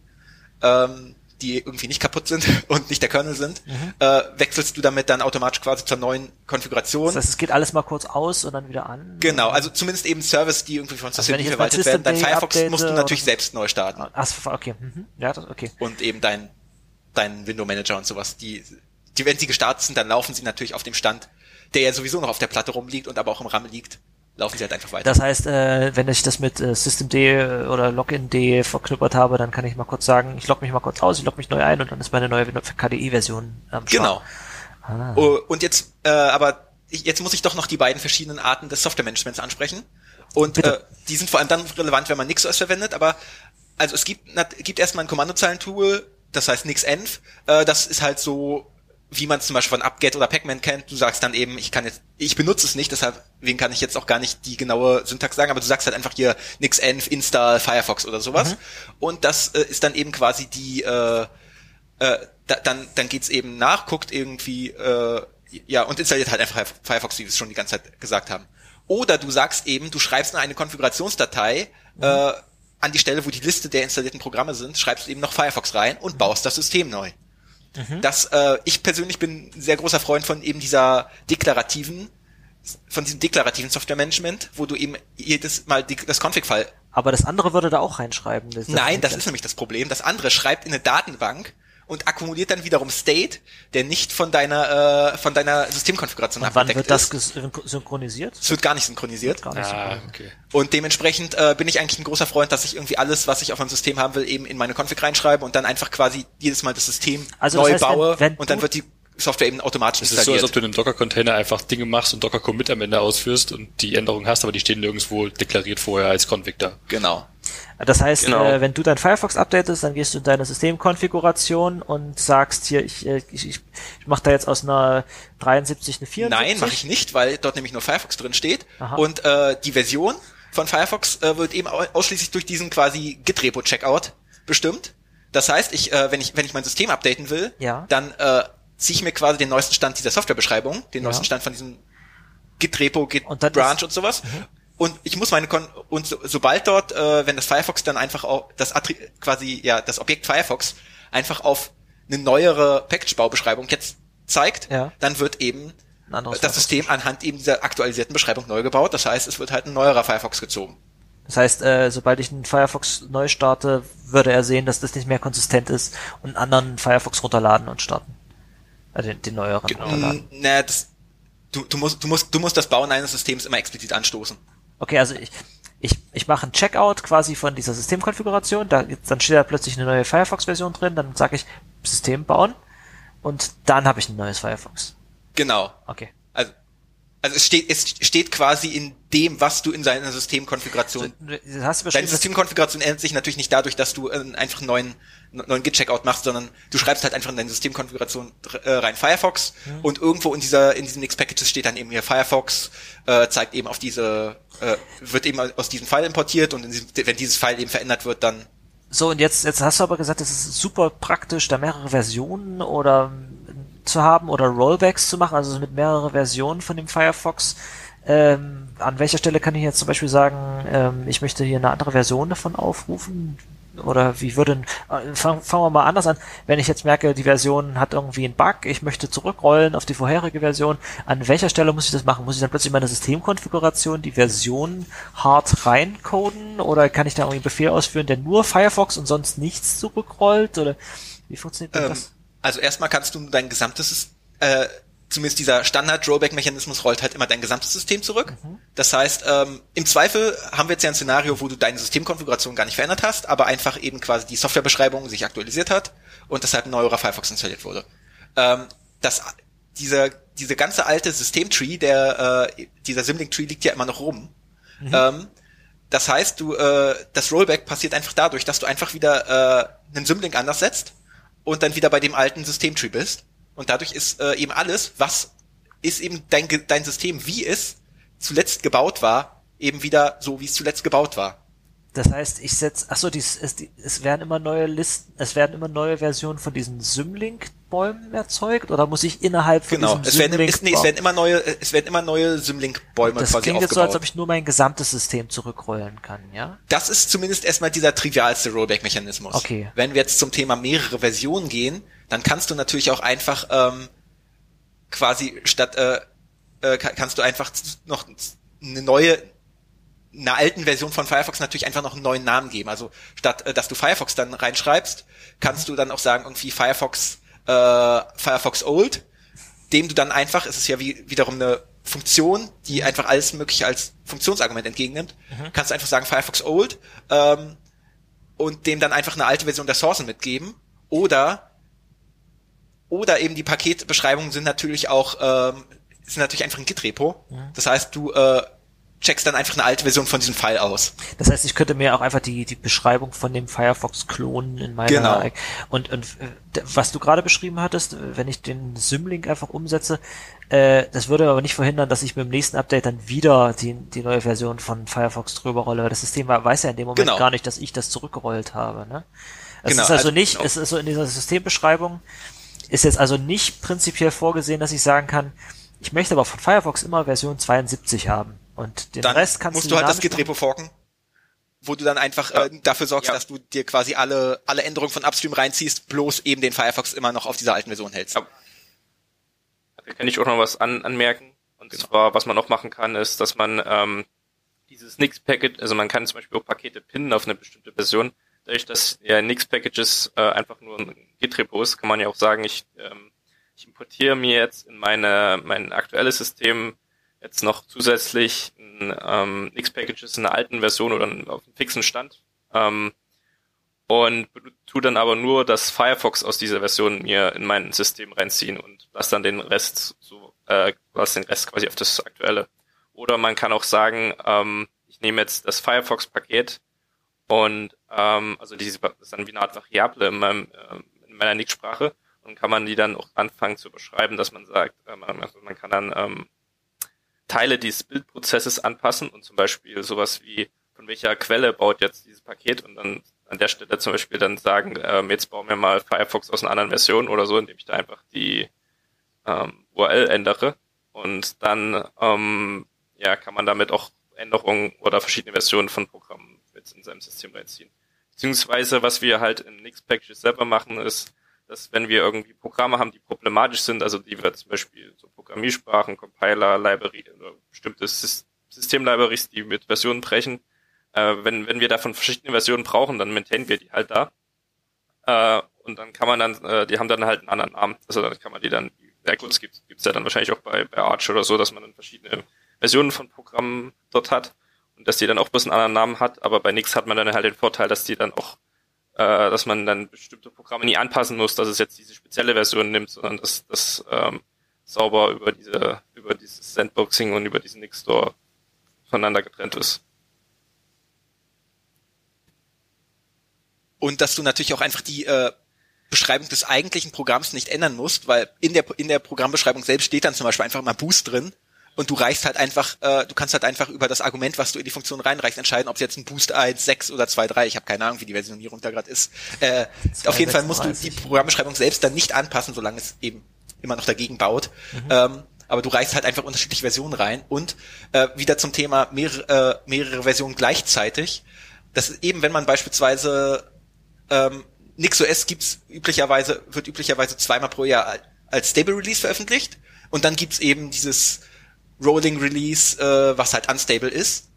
ähm, die irgendwie nicht kaputt sind <laughs> und nicht der Kernel sind, äh, wechselst du damit dann automatisch quasi zur neuen Konfiguration. Das heißt, es geht alles mal kurz aus und dann wieder an? Genau, also zumindest eben Service, die irgendwie von Also ich jetzt verwaltet werden. Dein Firefox update musst du oder natürlich selbst neu starten. Ach, okay. Mhm. Ja, das, okay. Und eben dein, dein Window Manager und sowas. Die, die, wenn sie gestartet sind, dann laufen sie natürlich auf dem Stand, der ja sowieso noch auf der Platte rumliegt und aber auch im RAM liegt. Laufen sie halt einfach weiter. Das heißt, äh, wenn ich das mit äh, Systemd oder Login.d verknüppert habe, dann kann ich mal kurz sagen, ich logge mich mal kurz aus, ich logge mich neu ein und dann ist meine neue KDE-Version am Start. genau. Ah. Oh, Und jetzt, äh, aber jetzt muss ich doch noch die beiden verschiedenen Arten des Software-Managements ansprechen. Und äh, die sind vor allem dann relevant, wenn man NixOS verwendet, aber also es gibt, gibt erstmal ein Kommandozeilentool, das heißt NixEnv, äh, das ist halt so, wie man es zum Beispiel von UpGet oder Pacman kennt. Du sagst dann eben, ich kann jetzt, ich benutze es nicht, deshalb wen kann ich jetzt auch gar nicht die genaue Syntax sagen, aber du sagst halt einfach hier NixEnv install Firefox oder sowas. Und das äh, ist dann eben quasi die äh, äh, da, dann, dann geht's eben nach, guckt irgendwie, äh, ja, und installiert halt einfach Firefox, wie wir es schon die ganze Zeit gesagt haben. Oder du sagst eben, du schreibst nur eine Konfigurationsdatei äh, an die Stelle, wo die Liste der installierten Programme sind, schreibst eben noch Firefox rein und baust das System neu. Das, äh, ich persönlich bin ein sehr großer Freund von eben dieser deklarativen, von diesem deklarativen Software-Management, wo du eben jedes Mal die, das Config-File Aber das andere würde da auch reinschreiben. Das Nein, das ist nämlich das Problem. Das andere schreibt in eine Datenbank und akkumuliert dann wiederum State, der nicht von deiner äh, von deiner Systemkonfiguration Und wann abgedeckt wird das synchronisiert? Es wird gar nicht synchronisiert. Gar nicht Ah, synchronisiert. okay. Und dementsprechend äh, bin ich eigentlich ein großer Freund, dass ich irgendwie alles, was ich auf meinem System haben will, eben in meine Config reinschreibe und dann einfach quasi jedes Mal das System Also das neu heißt, wenn- baue wenn und dann wird die Software eben automatisch Es ist so, als installiert. ob du in einem Docker-Container einfach Dinge machst und Docker-Commit am Ende ausführst und die Änderungen hast, aber die stehen nirgendwo deklariert vorher als Config da. genau. Das heißt, Genau. äh, wenn du dein Firefox updatest, dann gehst du in deine Systemkonfiguration und sagst hier, ich, äh, ich, ich, ich mache da jetzt aus einer 73 eine 74. Nein, mache ich nicht, weil dort nämlich nur Firefox drin steht. Aha. Und äh, die Version von Firefox äh, wird eben au- ausschließlich durch diesen quasi Git-Repo-Checkout bestimmt. Das heißt, ich, äh, wenn ich wenn ich mein System updaten will, Ja. dann äh, ziehe ich mir quasi den neuesten Stand dieser Softwarebeschreibung, den Ja. neuesten Stand von diesem Git-Repo, Und dann Git-Branch ist- und sowas. Und ich muss meine Kon und so, sobald dort, äh, wenn das Firefox dann einfach auch das Attri quasi ja das Objekt Firefox einfach auf eine neuere Package-Baubeschreibung jetzt zeigt, Ja. dann wird eben das Firefox. System anhand eben dieser aktualisierten Beschreibung neu gebaut. Das heißt, es wird halt ein neuerer Firefox gezogen. Das heißt, äh, sobald ich einen Firefox neu starte, würde er sehen, dass das nicht mehr konsistent ist und einen anderen Firefox runterladen und starten. Also den, den neueren runterladen. Na, das, du, du musst, du musst, du musst das Bauen eines Systems immer explizit anstoßen. Okay, also ich, ich, ich mache einen Checkout quasi von dieser Systemkonfiguration, da, dann steht da plötzlich eine neue Firefox-Version drin, dann sage ich System bauen und dann habe ich ein neues Firefox. Genau. Okay. Also, es steht, es steht quasi in dem, was du in seiner Systemkonfiguration Du hast du Deine Systemkonfiguration ändert sich natürlich nicht dadurch, dass du äh, einfach einen neuen, neuen Git-Checkout machst, sondern du schreibst halt einfach in deine Systemkonfiguration äh, rein Firefox und irgendwo in dieser, in diesen X-Packages steht dann eben hier Firefox, äh, zeigt eben auf diese, äh, wird eben aus diesem File importiert und in diesem, wenn dieses File eben verändert wird, dann So, und jetzt, jetzt hast du aber gesagt, es ist super praktisch, da mehrere Versionen oder zu haben oder Rollbacks zu machen, also mit mehrere Versionen von dem Firefox. Ähm, an welcher Stelle kann ich jetzt zum Beispiel sagen, ähm, ich möchte hier eine andere Version davon aufrufen? Oder wie würde, äh, fangen fang wir mal anders an. Wenn ich jetzt merke, die Version hat irgendwie einen Bug, ich möchte zurückrollen auf die vorherige Version, an welcher Stelle muss ich das machen? Muss ich dann plötzlich meine Systemkonfiguration die Version hart reincoden? Oder kann ich da irgendwie einen Befehl ausführen, der nur Firefox und sonst nichts zurückrollt? Oder wie funktioniert Ähm, das? Also erstmal kannst du dein gesamtes, äh, zumindest dieser Standard-Rollback-Mechanismus rollt halt immer dein gesamtes System zurück. Das heißt, ähm, im Zweifel haben wir jetzt ja ein Szenario, wo du deine Systemkonfiguration gar nicht verändert hast, aber einfach eben quasi die Softwarebeschreibung sich aktualisiert hat und deshalb ein neuerer Firefox installiert wurde. Ähm, das, dieser, diese ganze alte Systemtree, der, äh, dieser Symlink-Tree liegt ja immer noch rum. Ähm, das heißt, du, äh, das Rollback passiert einfach dadurch, dass du einfach wieder äh, einen Symlink anders setzt und dann wieder bei dem alten Systemtree bist. Und dadurch ist äh, eben alles, was ist eben dein, dein System, wie es zuletzt gebaut war, eben wieder so, wie es zuletzt gebaut war. Das heißt, ich setze, achso, dies, es, die- es werden immer neue Listen, es werden immer neue Versionen von diesen Symlink-Bäumen erzeugt oder muss ich innerhalb von Genau. Es werden, Symlink es, nee, es werden immer neue, es werden immer neue Symlink-Bäume das quasi klingt jetzt so, aufgebaut. als ob ich nur mein gesamtes System zurückrollen kann, ja? das ist zumindest erstmal dieser trivialste Rollback-Mechanismus. Okay. Wenn wir jetzt zum Thema mehrere Versionen gehen, dann kannst du natürlich auch einfach ähm, quasi statt äh, äh, ka- kannst du einfach noch eine neue einer alten Version von Firefox natürlich einfach noch einen neuen Namen geben. Also statt äh, dass du Firefox dann reinschreibst, kannst du dann auch sagen irgendwie Firefox äh, Firefox Old, dem du dann einfach, es ist ja wie wiederum eine Funktion, die einfach alles mögliche als Funktionsargument entgegennimmt, kannst du einfach sagen Firefox Old ähm, und dem dann einfach eine alte Version der Sourcen mitgeben oder oder eben die Paketbeschreibungen sind natürlich auch ähm, sind natürlich einfach ein Git-Repo. Das heißt, du äh, checkst dann einfach eine alte Version von diesem File aus. Das heißt, ich könnte mir auch einfach die, die Beschreibung von dem Firefox klonen in meiner Genau. und, und äh, was du gerade beschrieben hattest, wenn ich den Symlink einfach umsetze, äh, das würde aber nicht verhindern, dass ich mit dem nächsten Update dann wieder die, die neue Version von Firefox drüber rolle, weil das System weiß ja in dem Moment Genau. gar nicht, dass ich das zurückgerollt habe. Ne? Es Genau, ist also also- nicht, genau. es ist so in dieser Systembeschreibung ist jetzt also nicht prinzipiell vorgesehen, dass ich sagen kann, ich möchte aber von Firefox immer Version 72 haben. Und den Dann Rest kannst musst du du halt das dynamisch Git-Repo forken, wo du dann einfach Ja. äh, dafür sorgst, Ja. dass du dir quasi alle alle Änderungen von Upstream reinziehst, bloß eben den Firefox immer noch auf dieser alten Version hältst. Ja. Da kann ich auch noch was an, anmerken. Und Genau. zwar, was man noch machen kann, ist, dass man ähm, dieses Nix-Packet, also man kann zum Beispiel auch Pakete pinnen auf eine bestimmte Version. Dadurch, dass ja Nix-Packages äh, einfach nur ein Git-Repo ist, kann man ja auch sagen, ich, ähm, ich importiere mir jetzt in meine mein aktuelles System jetzt noch zusätzlich ähm, Nix-Packages in einer alten Version oder auf einem fixen Stand. Ähm, und tu dann aber nur das Firefox aus dieser Version mir in mein System reinziehen und lass dann den Rest so, äh, lass den Rest quasi auf das aktuelle. Oder man kann auch sagen, ähm, ich nehme jetzt das Firefox-Paket und ähm, also diese ist dann wie eine Art Variable in, meinem, ähm, in meiner Nix-Sprache und kann man die dann auch anfangen zu beschreiben, dass man sagt, äh, man, also man kann dann ähm, Teile dieses Bildprozesses anpassen und zum Beispiel sowas wie von welcher Quelle baut jetzt dieses Paket und dann an der Stelle zum Beispiel dann sagen, ähm, jetzt bauen wir mal Firefox aus einer anderen Version oder so, indem ich da einfach die ähm, URL ändere und dann ähm, ja kann man damit auch Änderungen oder verschiedene Versionen von Programmen mit in seinem System reinziehen. Beziehungsweise was wir halt in Nix-Packages selber machen, ist, dass wenn wir irgendwie Programme haben, die problematisch sind, also die wir zum Beispiel so Programmiersprachen, Compiler, Library oder bestimmte Sys- Systemlibraries, die mit Versionen brechen, äh, wenn, wenn wir davon verschiedene Versionen brauchen, dann maintainen wir die halt da. Äh, und dann kann man dann, äh, die haben dann halt einen anderen Namen. Also dann kann man die dann, ja gut, es gibt gibt's ja dann wahrscheinlich auch bei, bei Arch oder so, dass man dann verschiedene Versionen von Programmen dort hat und dass die dann auch bloß einen anderen Namen hat, aber bei Nix hat man dann halt den Vorteil, dass die dann auch, äh, dass man dann bestimmte Programme nie anpassen muss, dass es jetzt diese spezielle Version nimmt, sondern dass das ähm, sauber über diese, über dieses Sandboxing und über diesen Nix Store voneinander getrennt ist. Und dass du natürlich auch einfach die äh, Beschreibung des eigentlichen Programms nicht ändern musst, weil in der in der Programmbeschreibung selbst steht dann zum Beispiel einfach mal Boost drin und du reichst halt einfach, äh, du kannst halt einfach über das Argument, was du in die Funktion reinreichst, entscheiden, ob es jetzt ein Boost 1, 6 oder 2, 3, ich habe keine Ahnung, wie die Versionierung da gerade ist. Äh, auf jeden Fall musst du die 236. Programmbeschreibung selbst dann nicht anpassen, solange es eben immer noch dagegen baut. Ähm, aber du reichst halt einfach unterschiedliche Versionen rein und äh, wieder zum Thema mehrere, äh, mehrere Versionen gleichzeitig. Das ist eben, wenn man beispielsweise ähm, NixOS gibt's üblicherweise, wird üblicherweise zweimal pro Jahr als Stable Release veröffentlicht und dann gibt's eben dieses Rolling Release, äh, was halt unstable ist.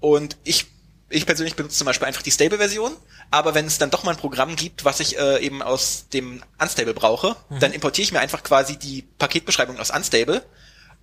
Und ich, ich persönlich benutze zum Beispiel einfach die Stable-Version, aber wenn es dann doch mal ein Programm gibt, was ich äh, eben aus dem Unstable brauche, mhm. dann importiere ich mir einfach quasi die Paketbeschreibung aus Unstable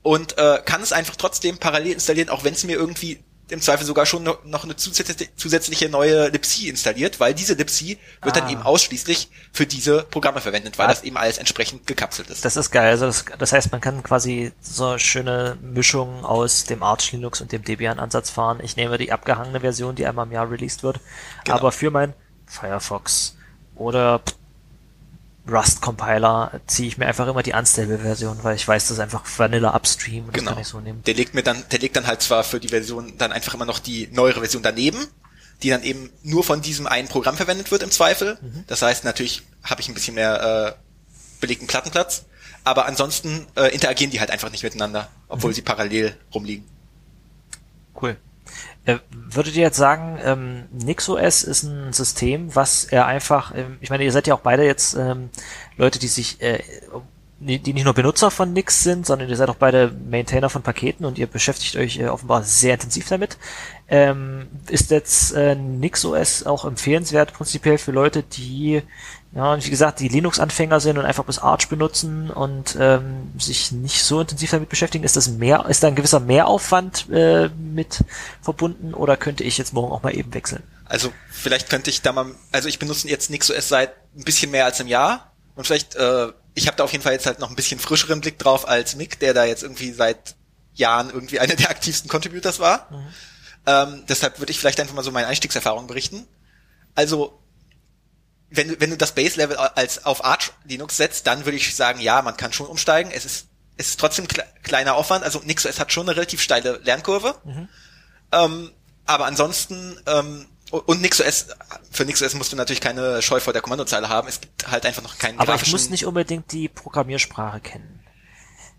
und äh, kann es einfach trotzdem parallel installieren, auch wenn es mir irgendwie im Zweifel sogar schon noch eine zusätzliche neue libc installiert, weil diese libc wird ah. dann eben ausschließlich für diese Programme verwendet, weil ah. das eben alles entsprechend gekapselt ist. Das ist geil. Also das, das heißt, man kann quasi so eine schöne Mischung aus dem Arch Linux und dem Debian-Ansatz fahren. Ich nehme die abgehangene Version, die einmal im Jahr released wird, genau. aber für mein Firefox oder Rust-Compiler ziehe ich mir einfach immer die Unstable-Version, weil ich weiß, das ist einfach Vanilla Upstream. Das genau. kann ich so nehmen. Der legt mir dann, der legt dann halt zwar für die Version dann einfach immer noch die neuere Version daneben, die dann eben nur von diesem einen Programm verwendet wird im Zweifel. Mhm. Das heißt, natürlich habe ich ein bisschen mehr äh, belegten Plattenplatz, aber ansonsten äh, interagieren die halt einfach nicht miteinander, obwohl mhm. sie parallel rumliegen. Cool. Äh, würdet ihr jetzt sagen, ähm, NixOS ist ein System, was er einfach, ähm, ich meine, ihr seid ja auch beide jetzt ähm, Leute, die sich, äh, die nicht nur Benutzer von Nix sind, sondern ihr seid auch beide Maintainer von Paketen und ihr beschäftigt euch äh, offenbar sehr intensiv damit. Ähm, ist jetzt äh, NixOS auch empfehlenswert prinzipiell für Leute, die ja, und wie gesagt, die Linux-Anfänger sind und einfach bis Arch benutzen und ähm, sich nicht so intensiv damit beschäftigen, ist das mehr, ist da ein gewisser Mehraufwand äh, mit verbunden oder könnte ich jetzt morgen auch mal eben wechseln? Also vielleicht könnte ich da mal, also ich benutze jetzt NixOS seit ein bisschen mehr als einem Jahr und vielleicht, äh, ich habe da auf jeden Fall jetzt halt noch ein bisschen frischeren Blick drauf als Mick, der da jetzt irgendwie seit Jahren irgendwie einer der aktivsten Contributors war. Mhm. Ähm, deshalb würde ich vielleicht einfach mal so meine Einstiegserfahrung berichten. Also wenn du, wenn du das Base Level als auf Arch Linux setzt, dann würde ich sagen, ja, man kann schon umsteigen. Es ist, es ist trotzdem kle kleiner Aufwand. Also NixOS hat schon eine relativ steile Lernkurve. Mhm. Ähm, aber ansonsten, ähm, und NixOS, für NixOS musst du natürlich keine Scheu vor der Kommandozeile haben. Es gibt halt einfach noch keinen Aber ich muss nicht unbedingt die Programmiersprache kennen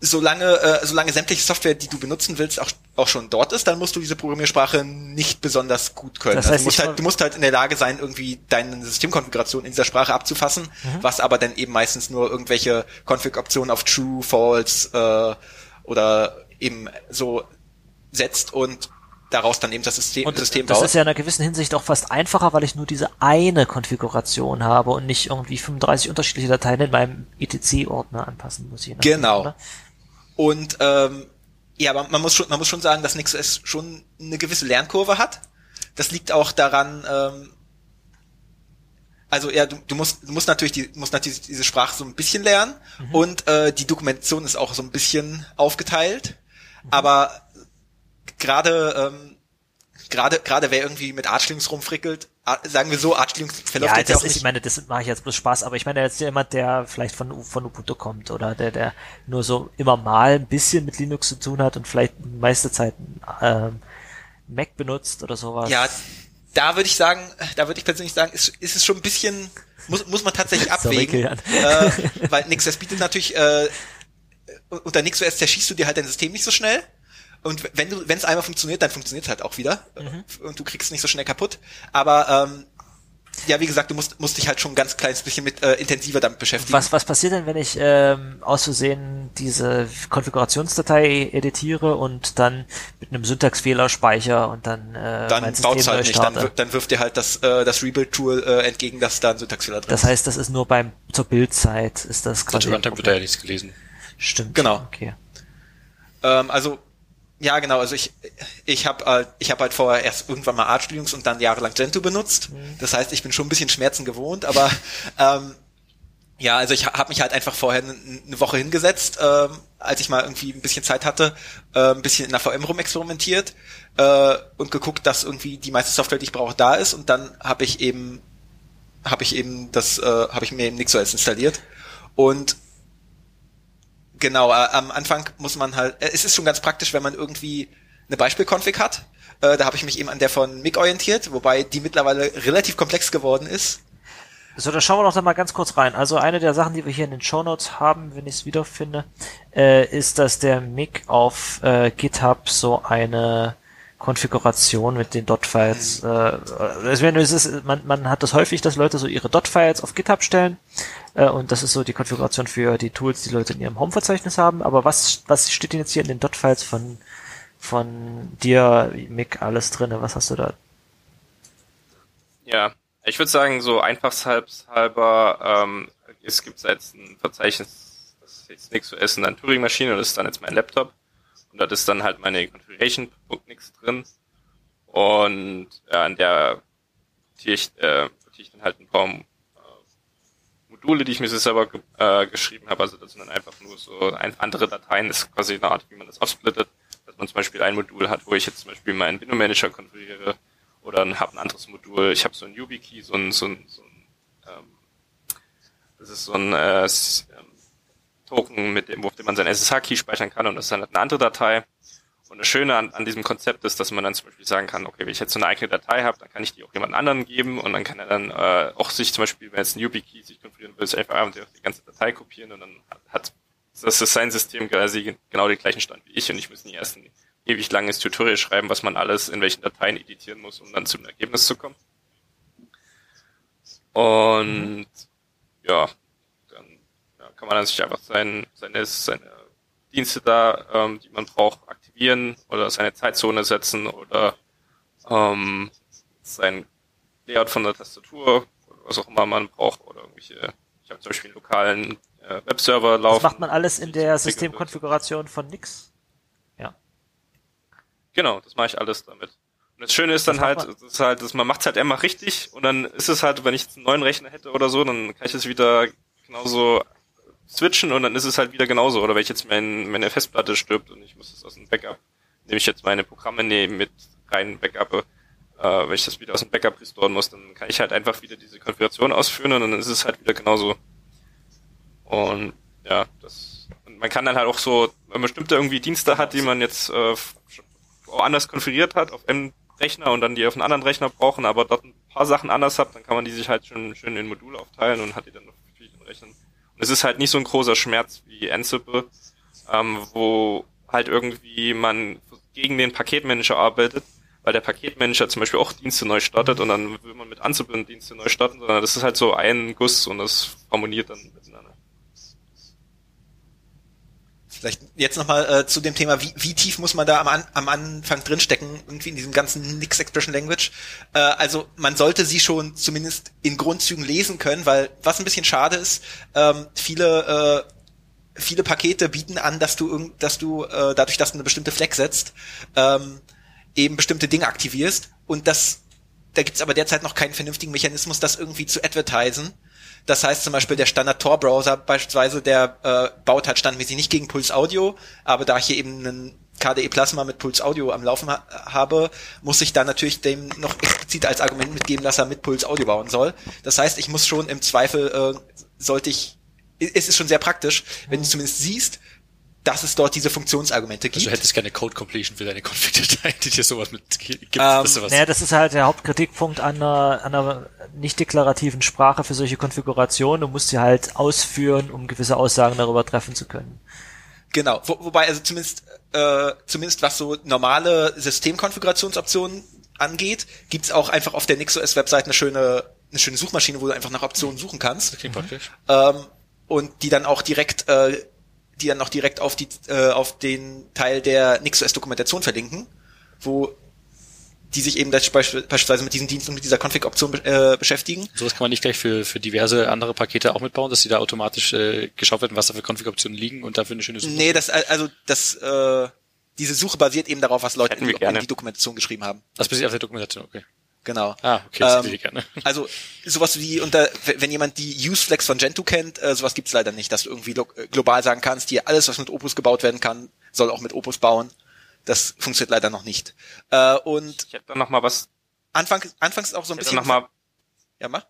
solange, äh, solange sämtliche Software, die du benutzen willst, auch, auch schon dort ist, dann musst du diese Programmiersprache nicht besonders gut können. Das heißt, also du, musst halt, du musst halt in der Lage sein, irgendwie deine Systemkonfiguration in dieser Sprache abzufassen, mhm. was aber dann eben meistens nur irgendwelche Config-Optionen auf True, False äh, oder eben so setzt und daraus dann eben das System, und System das baut. ist ja in einer gewissen Hinsicht auch fast einfacher, weil ich nur diese eine Konfiguration habe und nicht irgendwie 35 unterschiedliche Dateien in meinem etc-Ordner anpassen muss. Genau. Dem, und ähm, ja, aber man muss schon, man muss schon sagen, dass NixOS schon eine gewisse Lernkurve hat. Das liegt auch daran, ähm, also ja, du, du musst, du musst natürlich die, musst natürlich diese Sprache so ein bisschen lernen mhm. und äh, die Dokumentation ist auch so ein bisschen aufgeteilt. Mhm. Aber gerade ähm, gerade gerade wer irgendwie mit Arch Linux rumfrickelt, sagen wir so, Arch Linux verläuft ja, jetzt das auch ist, nicht. Ich meine, das mache ich jetzt bloß Spaß, aber ich meine, jetzt jemand, der vielleicht von von Ubuntu kommt oder der der nur so immer mal ein bisschen mit Linux zu tun hat und vielleicht die meiste Zeit ähm, Mac benutzt oder sowas. Ja, da würde ich sagen, da würde ich persönlich sagen, ist, ist es schon ein bisschen muss muss man tatsächlich <laughs> abwägen, äh, weil NixOS bietet natürlich äh, unter NixOS zerschießt du dir halt dein System nicht so schnell. Und wenn du, wenn es einmal funktioniert, dann funktioniert es halt auch wieder. Mhm. Und du kriegst es nicht so schnell kaputt. Aber ähm, ja, wie gesagt, du musst, musst dich halt schon ein ganz kleines bisschen mit äh, intensiver damit beschäftigen. Was, was passiert denn, wenn ich ähm, aus Versehen diese Konfigurationsdatei editiere und dann mit einem Syntaxfehler speichere und dann äh, dann mein System halt nicht, dann, dann wirft dir halt das, äh, das Rebuild-Tool äh, entgegen, dass da ein Syntaxfehler drin ist. Das heißt, das ist nur beim zur Bildzeit ist das quasi. Also Runtime wird da ja nichts gelesen. Stimmt. Genau. Okay. Ähm, also ja, genau. Also ich, ich habe halt, ich habe halt vorher erst irgendwann mal Linux und dann jahrelang Gentoo benutzt. Mhm. Das heißt, ich bin schon ein bisschen Schmerzen gewohnt, aber <laughs> ähm, ja, also ich habe mich halt einfach vorher eine Woche hingesetzt, ähm, als ich mal irgendwie ein bisschen Zeit hatte, äh, ein bisschen in der VM rumexperimentiert äh, und geguckt, dass irgendwie die meiste Software, die ich brauche, da ist. Und dann habe ich eben, habe ich eben das, äh, habe ich mir eben NixOS installiert und Genau, äh, am Anfang muss man halt, äh, es ist schon ganz praktisch, wenn man irgendwie eine Beispielkonfig hat. Äh, da habe ich mich eben an der von Mick orientiert, wobei die mittlerweile relativ komplex geworden ist. So, da schauen wir doch da mal ganz kurz rein. Also eine der Sachen, die wir hier in den Show Notes haben, wenn ich es wiederfinde, äh, ist, dass der Mick auf äh, GitHub so eine Konfiguration mit den Dot-Files. Mhm. Äh, also es ist, man, man hat das häufig, dass Leute so ihre Dot-Files auf GitHub stellen äh, und das ist so die Konfiguration für die Tools, die Leute in ihrem Home-Verzeichnis haben. Aber was, was steht denn jetzt hier in den Dot-Files von, von dir, Mick, alles drinne? Was hast du da? Ja, ich würde sagen, so einfachshalber, ähm, es gibt jetzt ein Verzeichnis, das ist jetzt nichts zu essen an Turing-Maschine und das ist dann jetzt mein Laptop. Und da ist dann halt meine Configuration.nix drin. Und ja, an der notiere ich, äh, ich dann halt ein paar äh, Module, die ich mir selber ge äh, geschrieben habe. Also das sind dann einfach nur so andere Dateien. Das ist quasi eine Art, wie man das aufsplittet. Dass man zum Beispiel ein Modul hat, wo ich jetzt zum Beispiel meinen Window Manager konfiguriere oder habe ein anderes Modul. Ich habe so ein YubiKey, so ein, so ein, so ein ähm, das ist so ein äh, Token, mit dem, auf dem man sein SSH-Key speichern kann und das ist dann eine andere Datei. Und das Schöne an, an diesem Konzept ist, dass man dann zum Beispiel sagen kann, okay, wenn ich jetzt so eine eigene Datei habe, dann kann ich die auch jemand anderen geben und dann kann er dann äh, auch sich zum Beispiel, wenn jetzt ein YubiKey sich konfigurieren will, sich einfach die ganze Datei kopieren und dann hat, hat das ist sein System quasi genau den gleichen Stand wie ich und ich muss nie erst ein ewig langes Tutorial schreiben, was man alles in welchen Dateien editieren muss, um dann zum Ergebnis zu kommen. Und ja, kann man dann sich einfach sein, seine, seine Dienste da, ähm, die man braucht, aktivieren oder seine Zeitzone setzen oder ähm, sein Layout von der Tastatur, was auch immer man braucht oder irgendwelche, ich habe zum Beispiel einen lokalen äh, Webserver laufen. Das macht man alles in der Systemkonfiguration von Nix? Genau, das mache ich alles damit. Und das Schöne ist dann halt, das ist halt, dass man macht's halt immer richtig und dann ist es halt, wenn ich einen neuen Rechner hätte oder so, dann kann ich es wieder genauso switchen und dann ist es halt wieder genauso. Oder wenn ich jetzt mein, meine Festplatte stirbt und ich muss es aus dem Backup, nehme ich jetzt meine Programme nehmen mit rein Backup, äh, wenn ich das wieder aus dem Backup restoren muss, dann kann ich halt einfach wieder diese Konfiguration ausführen und dann ist es halt wieder genauso. Und ja, das und man kann dann halt auch so, wenn man bestimmte irgendwie Dienste hat, die man jetzt äh, anders konfiguriert hat auf einem Rechner und dann die auf einen anderen Rechner brauchen, aber dort ein paar Sachen anders hat, dann kann man die sich halt schon schön in Module aufteilen und hat die dann auf verschiedenen Rechnern. Es ist halt nicht so ein großer Schmerz wie Ansible, ähm, wo halt irgendwie man gegen den Paketmanager arbeitet, weil der Paketmanager zum Beispiel auch Dienste neu startet und dann will man mit Ansible Dienste neu starten, sondern das ist halt so ein Guss und das harmoniert dann miteinander. Vielleicht jetzt nochmal äh, zu dem Thema, wie, wie tief muss man da am, An am Anfang drinstecken, irgendwie in diesem ganzen Nix Expression Language. Äh, also man sollte sie schon zumindest in Grundzügen lesen können, weil was ein bisschen schade ist, ähm, viele äh, viele Pakete bieten an, dass du dass du äh, dadurch, dass du eine bestimmte Flag setzt, ähm, eben bestimmte Dinge aktivierst und das da gibt's aber derzeit noch keinen vernünftigen Mechanismus, das irgendwie zu advertisen. Das heißt zum Beispiel der Standard Tor Browser beispielsweise, der äh, baut halt standmäßig nicht gegen Pulse Audio, aber da ich hier eben einen KDE Plasma mit Pulse Audio am Laufen ha habe, muss ich dann natürlich dem noch explizit als Argument mitgeben, dass er mit Pulse Audio bauen soll. Das heißt, ich muss schon im Zweifel, äh, sollte ich, es ist schon sehr praktisch, wenn du zumindest siehst, dass es dort diese Funktionsargumente gibt. Also du hättest gerne Code Completion für deine Config-Datei, <laughs> die dir sowas mit gibt. Ähm, sowas. Naja, das ist halt der Hauptkritikpunkt an einer, an einer nicht deklarativen Sprache für solche Konfigurationen. Du musst sie halt ausführen, um gewisse Aussagen darüber treffen zu können. Genau, Wo, wobei also zumindest äh, zumindest was so normale Systemkonfigurationsoptionen angeht, gibt's auch einfach auf der NixOS-Website eine schöne eine schöne Suchmaschine, wo du einfach nach Optionen suchen kannst. Das klingt praktisch. Ähm, und die dann auch direkt äh, die dann noch direkt auf die äh, auf den Teil der NixOS-Dokumentation verlinken, wo die sich eben beispielsweise mit diesen Diensten und mit dieser Config-Option äh, beschäftigen. Sowas kann man nicht gleich für, für diverse andere Pakete auch mitbauen, dass die da automatisch äh, geschaut werden, was da für Config-Optionen liegen und dafür eine schöne Suche. Nee, das also das äh, diese Suche basiert eben darauf, was Leute in, in, die Dokumentation geschrieben haben. Das basiert auf der Dokumentation, okay. Genau. Ah, okay, das ähm, ich gerne. <laughs> Also sowas wie unter, wenn jemand die Useflex von Gentoo kennt, äh, sowas gibt's leider nicht, dass du irgendwie äh, global sagen kannst, hier alles, was mit Opus gebaut werden kann, soll auch mit Opus bauen. Das funktioniert leider noch nicht. Äh, und ich hätte dann noch mal was. Anfangs, anfangs auch so ein bisschen. Noch mal, ja, mach.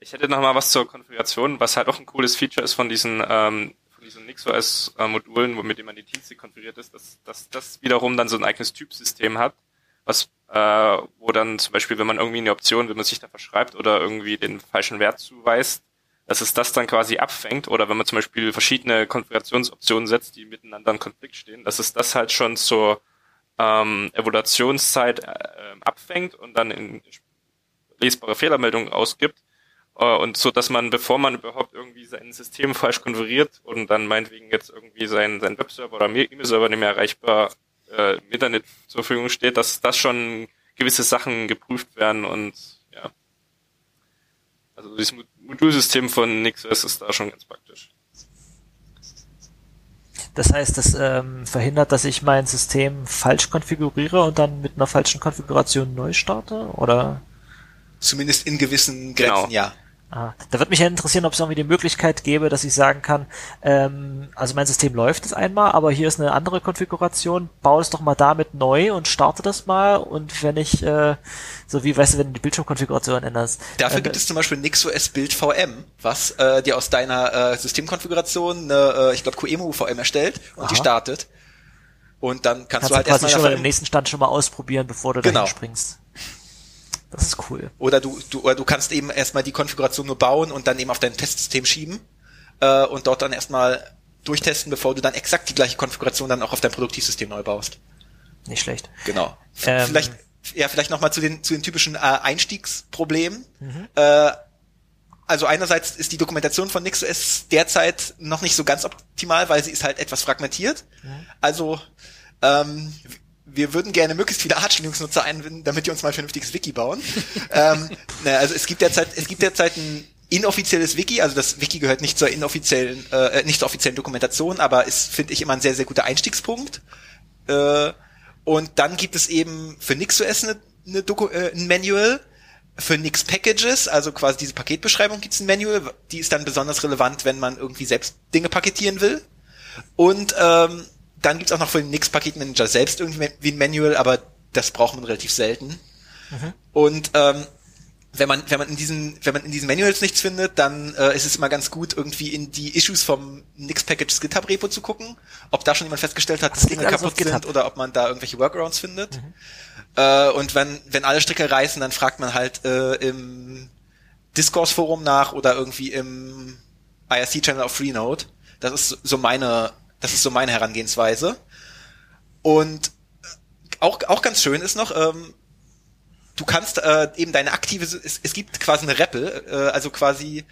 Ich hätte noch mal was zur Konfiguration, was halt auch ein cooles Feature ist von diesen ähm, von diesen NixOS-Modulen, äh, womit man die Dienste konfiguriert ist, dass, dass das wiederum dann so ein eigenes Typsystem hat was äh, wo dann zum Beispiel, wenn man irgendwie eine Option, wenn man sich da verschreibt oder irgendwie den falschen Wert zuweist, dass es das dann quasi abfängt oder wenn man zum Beispiel verschiedene Konfigurationsoptionen setzt, die miteinander in Konflikt stehen, dass es das halt schon zur ähm, Evaluationszeit äh, abfängt und dann in lesbare Fehlermeldungen ausgibt äh, und so, dass man, bevor man überhaupt irgendwie sein System falsch konfiguriert und dann meinetwegen jetzt irgendwie sein, sein Webserver oder E-Mail-Server nicht mehr erreichbar äh, im Internet zur Verfügung steht, dass das schon gewisse Sachen geprüft werden und ja. Also dieses Modulsystem von NixOS ist da schon ganz praktisch. Das heißt, das ähm, verhindert, dass ich mein System falsch konfiguriere und dann mit einer falschen Konfiguration neu starte? Oder? Zumindest in gewissen Grenzen, genau. ja. Ah, da wird mich ja interessieren, ob es irgendwie die Möglichkeit gäbe, dass ich sagen kann, ähm, also mein System läuft jetzt einmal, aber hier ist eine andere Konfiguration, baue es doch mal damit neu und starte das mal und wenn ich, äh, so wie, weißt du, wenn du die Bildschirmkonfiguration änderst. Dafür äh, gibt es zum Beispiel NixOS Build VM, was äh, dir aus deiner äh, Systemkonfiguration eine, äh, ich glaube, QEMU VM erstellt und aha. die startet. Und dann kannst, kannst du halt erstmal schon mal im nächsten Stand schon mal ausprobieren, bevor du genau. springst. Das ist cool. Oder du, du, oder du kannst eben erstmal die Konfiguration nur bauen und dann eben auf dein Testsystem schieben äh, und dort dann erstmal durchtesten, bevor du dann exakt die gleiche Konfiguration dann auch auf dein Produktivsystem neu baust. Nicht schlecht. Genau. Ähm, vielleicht, ja, vielleicht nochmal zu den, zu den typischen äh, Einstiegsproblemen. Mhm. Äh, also einerseits ist die Dokumentation von NixOS derzeit noch nicht so ganz optimal, weil sie ist halt etwas fragmentiert. Mhm. Also ähm, wir würden gerne möglichst viele Arch-Linux-Nutzer einbinden, damit die uns mal ein vernünftiges Wiki bauen. <laughs> ähm, na, also es gibt derzeit, es gibt derzeit ein inoffizielles Wiki, also das Wiki gehört nicht zur inoffiziellen, äh, nicht zur offiziellen Dokumentation, aber ist, finde ich, immer ein sehr, sehr guter Einstiegspunkt. Äh, und dann gibt es eben für NixOS eine, eine Doku, äh, ein Manual, für Nix Packages, also quasi diese Paketbeschreibung gibt es ein Manual, die ist dann besonders relevant, wenn man irgendwie selbst Dinge paketieren will. Und ähm, dann gibt's auch noch für den Nix Paketmanager selbst irgendwie wie ein Manual, aber das braucht man relativ selten. Mhm. Und ähm, wenn man wenn man in diesen wenn man in diesen Manuals nichts findet, dann äh, ist es immer ganz gut irgendwie in die Issues vom Nix Package GitHub Repo zu gucken, ob da schon jemand festgestellt hat, dass Dinge kaputt sind oder ob man da irgendwelche Workarounds findet. Mhm. Äh, und wenn wenn alle Stricke reißen, dann fragt man halt äh, im Discourse Forum nach oder irgendwie im IRC Channel auf Freenode. Das ist so meine das ist so meine Herangehensweise. Und auch, auch ganz schön ist noch, ähm, du kannst äh, eben deine aktive, es, es gibt quasi eine REPL, äh, also quasi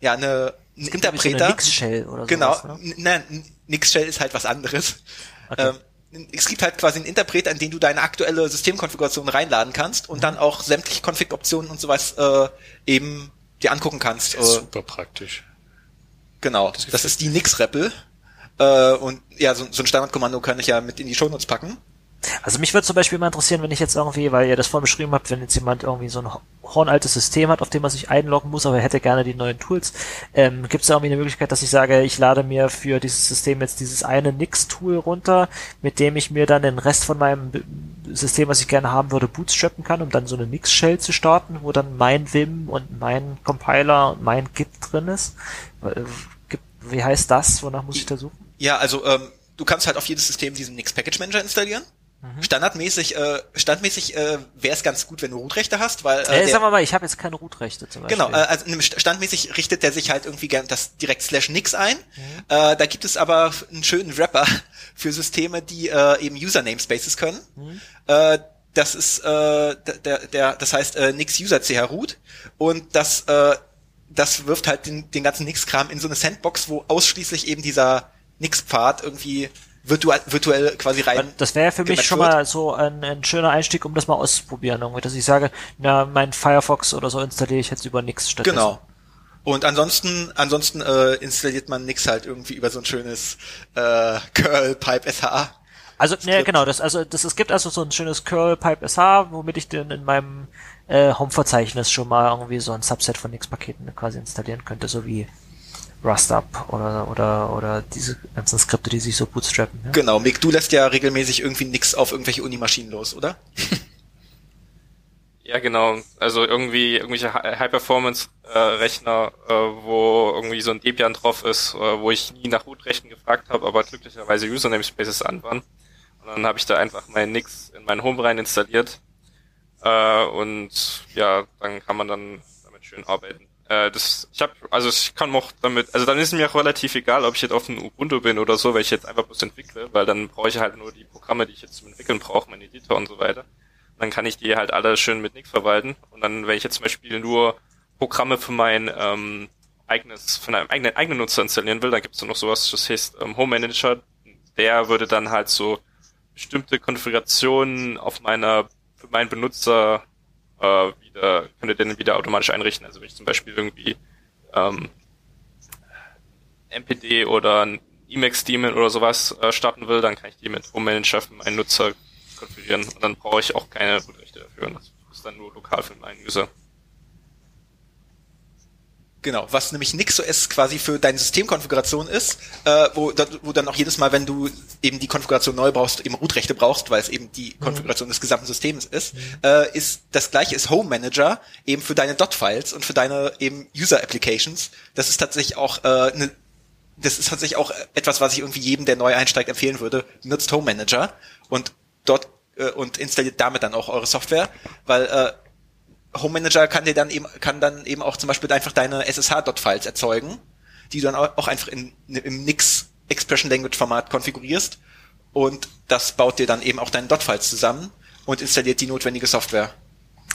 ja eine ein Interpreter. So Nix-Shell oder Genau, sowas, ne? nein, Nix-Shell ist halt was anderes. Okay. Ähm, es gibt halt quasi einen Interpreter, in den du deine aktuelle Systemkonfiguration reinladen kannst und mhm. dann auch sämtliche Config-Optionen und sowas äh, eben dir angucken kannst. Äh, super praktisch. Genau, das, das ist die Nix-REPL. Äh, und ja, so, so ein Standardkommando kann ich ja mit in die Shownotes packen. Also mich würde zum Beispiel mal interessieren, wenn ich jetzt irgendwie, weil ihr das vorhin beschrieben habt, wenn jetzt jemand irgendwie so ein hornaltes System hat, auf dem man sich einloggen muss, aber er hätte gerne die neuen Tools, ähm, gibt es da irgendwie eine Möglichkeit, dass ich sage, ich lade mir für dieses System jetzt dieses eine Nix-Tool runter, mit dem ich mir dann den Rest von meinem System, was ich gerne haben würde, bootstrappen kann, um dann so eine Nix-Shell zu starten, wo dann mein Vim und mein Compiler und mein Git drin ist. Äh, wie heißt das? Wonach muss ich da suchen? Ja, also ähm, du kannst halt auf jedes System diesen Nix Package Manager installieren. Mhm. Standardmäßig, äh, standmäßig äh, wäre es ganz gut, wenn du Root-Rechte hast, weil äh, äh, sag mal, ich habe jetzt keine Root-Rechte zum Beispiel. Genau, äh, also standmäßig richtet der sich halt irgendwie gern das direkt slash nix ein. Mhm. Äh, da gibt es aber einen schönen Wrapper <laughs> für Systeme, die äh, eben User Namespaces können. Mhm. Äh, das ist äh, der, der, das heißt äh, nix User ch root und das äh, das wirft halt den, den ganzen Nix-Kram in so eine Sandbox, wo ausschließlich eben dieser Nix-Pfad irgendwie virtuell, virtuell quasi rein. Das wäre für mich schon wird. mal so ein, ein schöner Einstieg, um das mal auszuprobieren, irgendwie, dass ich sage, na, mein Firefox oder so installiere ich jetzt über Nix stattdessen. Genau. Und ansonsten, ansonsten äh, installiert man Nix halt irgendwie über so ein schönes äh, Curl Pipe SH. Also, ne, genau, das, also, das, es gibt also so ein schönes Curl Pipe SH, womit ich den in meinem äh, Home-Verzeichnis schon mal irgendwie so ein Subset von Nix-Paketen quasi installieren könnte, so wie Rust-Up oder, oder, oder diese ganzen Skripte, die sich so bootstrappen. Ja? Genau, Mick, du lässt ja regelmäßig irgendwie Nix auf irgendwelche Unimaschinen los, oder? <laughs> ja, genau. Also irgendwie irgendwelche High-Performance-Rechner, äh, wo irgendwie so ein Debian drauf ist, äh, wo ich nie nach Root-Rechten gefragt habe, aber glücklicherweise Username-Spaces an waren. Und dann habe ich da einfach mein Nix in mein Home rein installiert Äh, und ja, dann kann man dann damit schön arbeiten. Äh, das, ich habe, also ich kann auch damit, also dann ist mir auch relativ egal, ob ich jetzt auf dem Ubuntu bin oder so, weil ich jetzt einfach bloß entwickle, weil dann brauche ich halt nur die Programme, die ich jetzt zum Entwickeln brauche, mein Editor und so weiter. Und dann kann ich die halt alle schön mit Nix verwalten. Und dann, wenn ich jetzt zum Beispiel nur Programme für mein ähm, eigenes, von einem eigenen, eigenen Nutzer installieren will, dann gibt es noch sowas, das heißt ähm, Home Manager, der würde dann halt so bestimmte Konfigurationen auf meiner für meinen Benutzer äh, wieder, könnte den wieder automatisch einrichten. Also wenn ich zum Beispiel irgendwie ähm, MPD oder ein Emacs Daemon oder sowas äh, starten will, dann kann ich die mit Home Manager für meinen Nutzer konfigurieren und dann brauche ich auch keine Bootrechte dafür. Das ist dann nur lokal für meinen User. Genau, was nämlich NixOS quasi für deine Systemkonfiguration ist, äh, wo, wo dann auch jedes Mal, wenn du eben die Konfiguration neu brauchst, eben Root-Rechte brauchst, weil es eben die mhm. Konfiguration des gesamten Systems ist, mhm. äh, ist das gleiche ist Home Manager eben für deine Dot-Files und für deine eben User-Applications. Das ist tatsächlich auch äh, ne, das ist tatsächlich auch etwas, was ich irgendwie jedem, der neu einsteigt, empfehlen würde. Nutzt Home Manager und dort äh, und installiert damit dann auch eure Software, weil äh, Home Manager kann dir dann eben, kann dann eben auch zum Beispiel einfach deine SSH-Dot-Files erzeugen, die du dann auch einfach in, im Nix Expression Language Format konfigurierst und das baut dir dann eben auch deine Dot-Files zusammen und installiert die notwendige Software.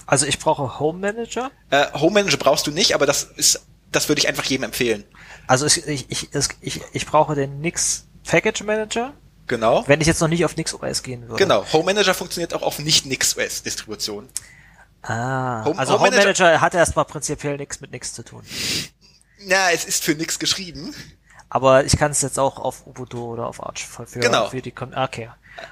Also ich brauche Home Manager? Äh, Home Manager brauchst du nicht, aber das ist, das würde ich einfach jedem empfehlen. Also ich, ich, ich, ich, ich brauche den Nix Package Manager. Genau. Wenn ich jetzt noch nicht auf Nix OS gehen würde. Genau. Home Manager funktioniert auch auf nicht Nix OS Distributionen. Ah, Home, also Home, Home Manager, Manager hat erstmal prinzipiell nichts mit nichts zu tun. Na, es ist für nichts geschrieben. Aber ich kann es jetzt auch auf Ubuntu oder auf Arch für, genau. für die Okay.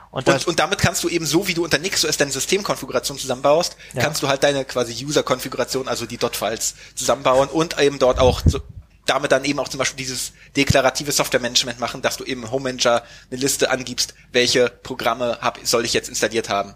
Und, und, und, damit kannst du eben so, wie du unter NixOS deine Systemkonfiguration zusammenbaust, ja. kannst du halt deine quasi User-Konfiguration, also die Dot-Files zusammenbauen und eben dort auch so, damit dann eben auch zum Beispiel dieses deklarative Software-Management machen, dass du eben im Home Manager eine Liste angibst, welche Programme hab, soll ich jetzt installiert haben.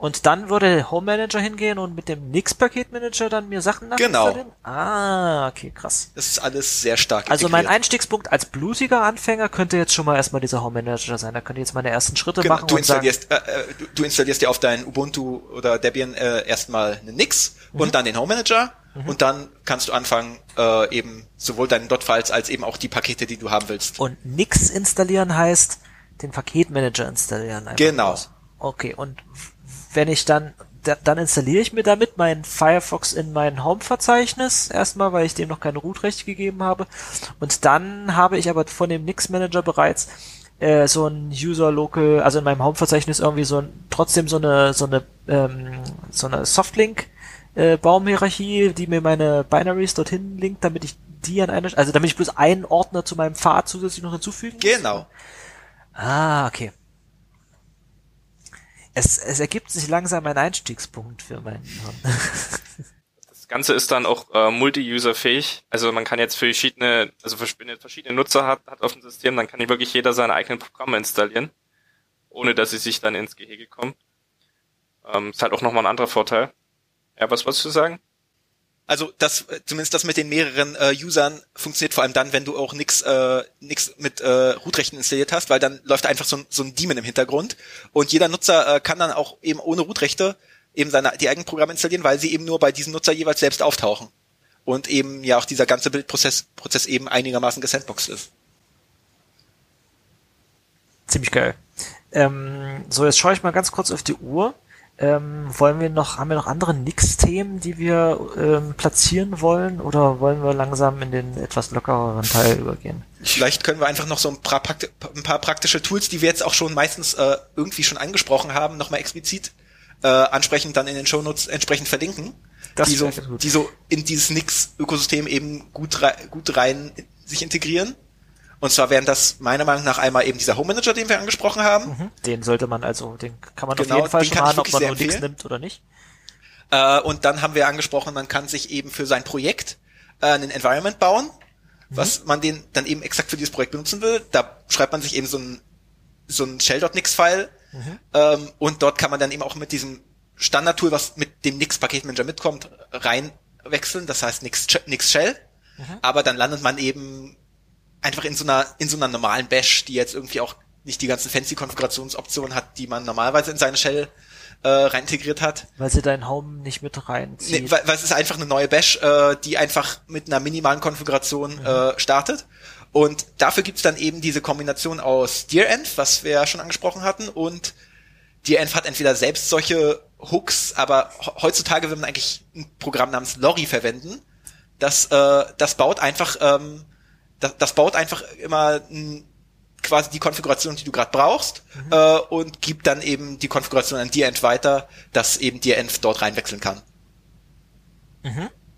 Und dann würde der Home Manager hingehen und mit dem Nix Paketmanager dann mir Sachen? Genau. Ah, okay, krass. Das ist alles sehr stark. Also mein Einstiegspunkt als blutiger Anfänger könnte jetzt schon mal erstmal dieser Home Manager sein. Da könnte ich jetzt meine ersten Schritte genau, machen. Du installierst, sagen, äh, äh, du, du, installierst dir auf dein Ubuntu oder Debian äh, erstmal einen Nix mhm. und dann den Home Manager. Mhm. Und dann kannst du anfangen, äh, eben sowohl deine Dot-Files als eben auch die Pakete, die du haben willst. Und Nix installieren heißt den Paketmanager installieren. Genau. Raus. Okay, und wenn ich dann, dann installiere ich mir damit meinen Firefox in mein Home-Verzeichnis erstmal, weil ich dem noch keine Root-Rechte gegeben habe. Und dann habe ich aber von dem Nix-Manager bereits äh, so ein User-Local, also in meinem Home-Verzeichnis irgendwie so ein, trotzdem so eine, so eine, ähm, so eine Softlink, äh, Baumhierarchie, die mir meine Binaries dorthin linkt, damit ich die an eine, also damit ich bloß einen Ordner zu meinem Pfad zusätzlich noch hinzufügen. Genau. Ah, okay es, es ergibt sich langsam ein Einstiegspunkt für meinen Hirn. <laughs> Das Ganze ist dann auch äh, multi-user-fähig. Also man kann jetzt für verschiedene, also jetzt verschiedene Nutzer hat, hat auf dem System, dann kann wirklich jeder seine eigenen Programme installieren, ohne dass sie sich dann ins Gehege kommen. Ähm, ist halt auch nochmal ein anderer Vorteil. Ja, was wolltest du sagen? Also das, äh, zumindest das mit den mehreren äh, Usern funktioniert vor allem dann, wenn du auch nix, äh, nix mit äh, Root-Rechten installiert hast, weil dann läuft einfach so ein, so ein Daemon im Hintergrund und jeder Nutzer äh, kann dann auch eben ohne Root-Rechte eben seine die eigenen Programme installieren, weil sie eben nur bei diesem Nutzer jeweils selbst auftauchen und eben ja auch dieser ganze Bildprozess Prozess eben einigermaßen gesandboxed ist. Ziemlich geil. Ähm, so, jetzt schaue ich mal ganz kurz auf die Uhr. Ähm, wollen wir noch, haben wir noch andere Nix-Themen, die wir ähm, platzieren wollen, oder wollen wir langsam in den etwas lockereren Teil übergehen? Vielleicht können wir einfach noch so ein paar, Prakti ein paar praktische Tools, die wir jetzt auch schon meistens äh, irgendwie schon angesprochen haben, nochmal explizit äh, ansprechend dann in den Shownotes entsprechend verlinken, das die so, die so in dieses Nix-Ökosystem eben gut, gut rein sich integrieren. Und zwar wären das meiner Meinung nach einmal eben dieser Home Manager, den wir angesprochen haben. Mhm. Den sollte man also, den kann man genau, auf jeden Fall schon machen, ob man nur nichts nimmt oder nicht. Äh, und dann haben wir angesprochen, man kann sich eben für sein Projekt äh, ein Environment bauen, mhm. was man den dann eben exakt für dieses Projekt benutzen will. Da schreibt man sich eben so ein, so ein shell.nix-File mhm. ähm, und dort kann man dann eben auch mit diesem Standard-Tool, was mit dem Nix-Paketmanager mitkommt, reinwechseln. Das heißt Nix, Nix Shell. Mhm. Aber dann landet man eben einfach in so einer, in so einer normalen Bash, die jetzt irgendwie auch nicht die ganzen fancy Konfigurationsoptionen hat, die man normalerweise in seine Shell äh, rein integriert hat. Weil sie dein Home nicht mit reinzieht. Nee, weil, weil es ist einfach eine neue Bash, äh, die einfach mit einer minimalen Konfiguration Mhm. äh, startet. Und dafür gibt's dann eben diese Kombination aus DearEnv, was wir ja schon angesprochen hatten, und DearEnv hat entweder selbst solche Hooks, aber he- heutzutage will man eigentlich ein Programm namens Lorry verwenden. Das, äh, das baut einfach, ähm, das, das baut einfach immer n, quasi die Konfiguration, die du gerade brauchst, äh, und gibt dann eben die Konfiguration an DearEnv weiter, dass eben DearEnv dort reinwechseln kann.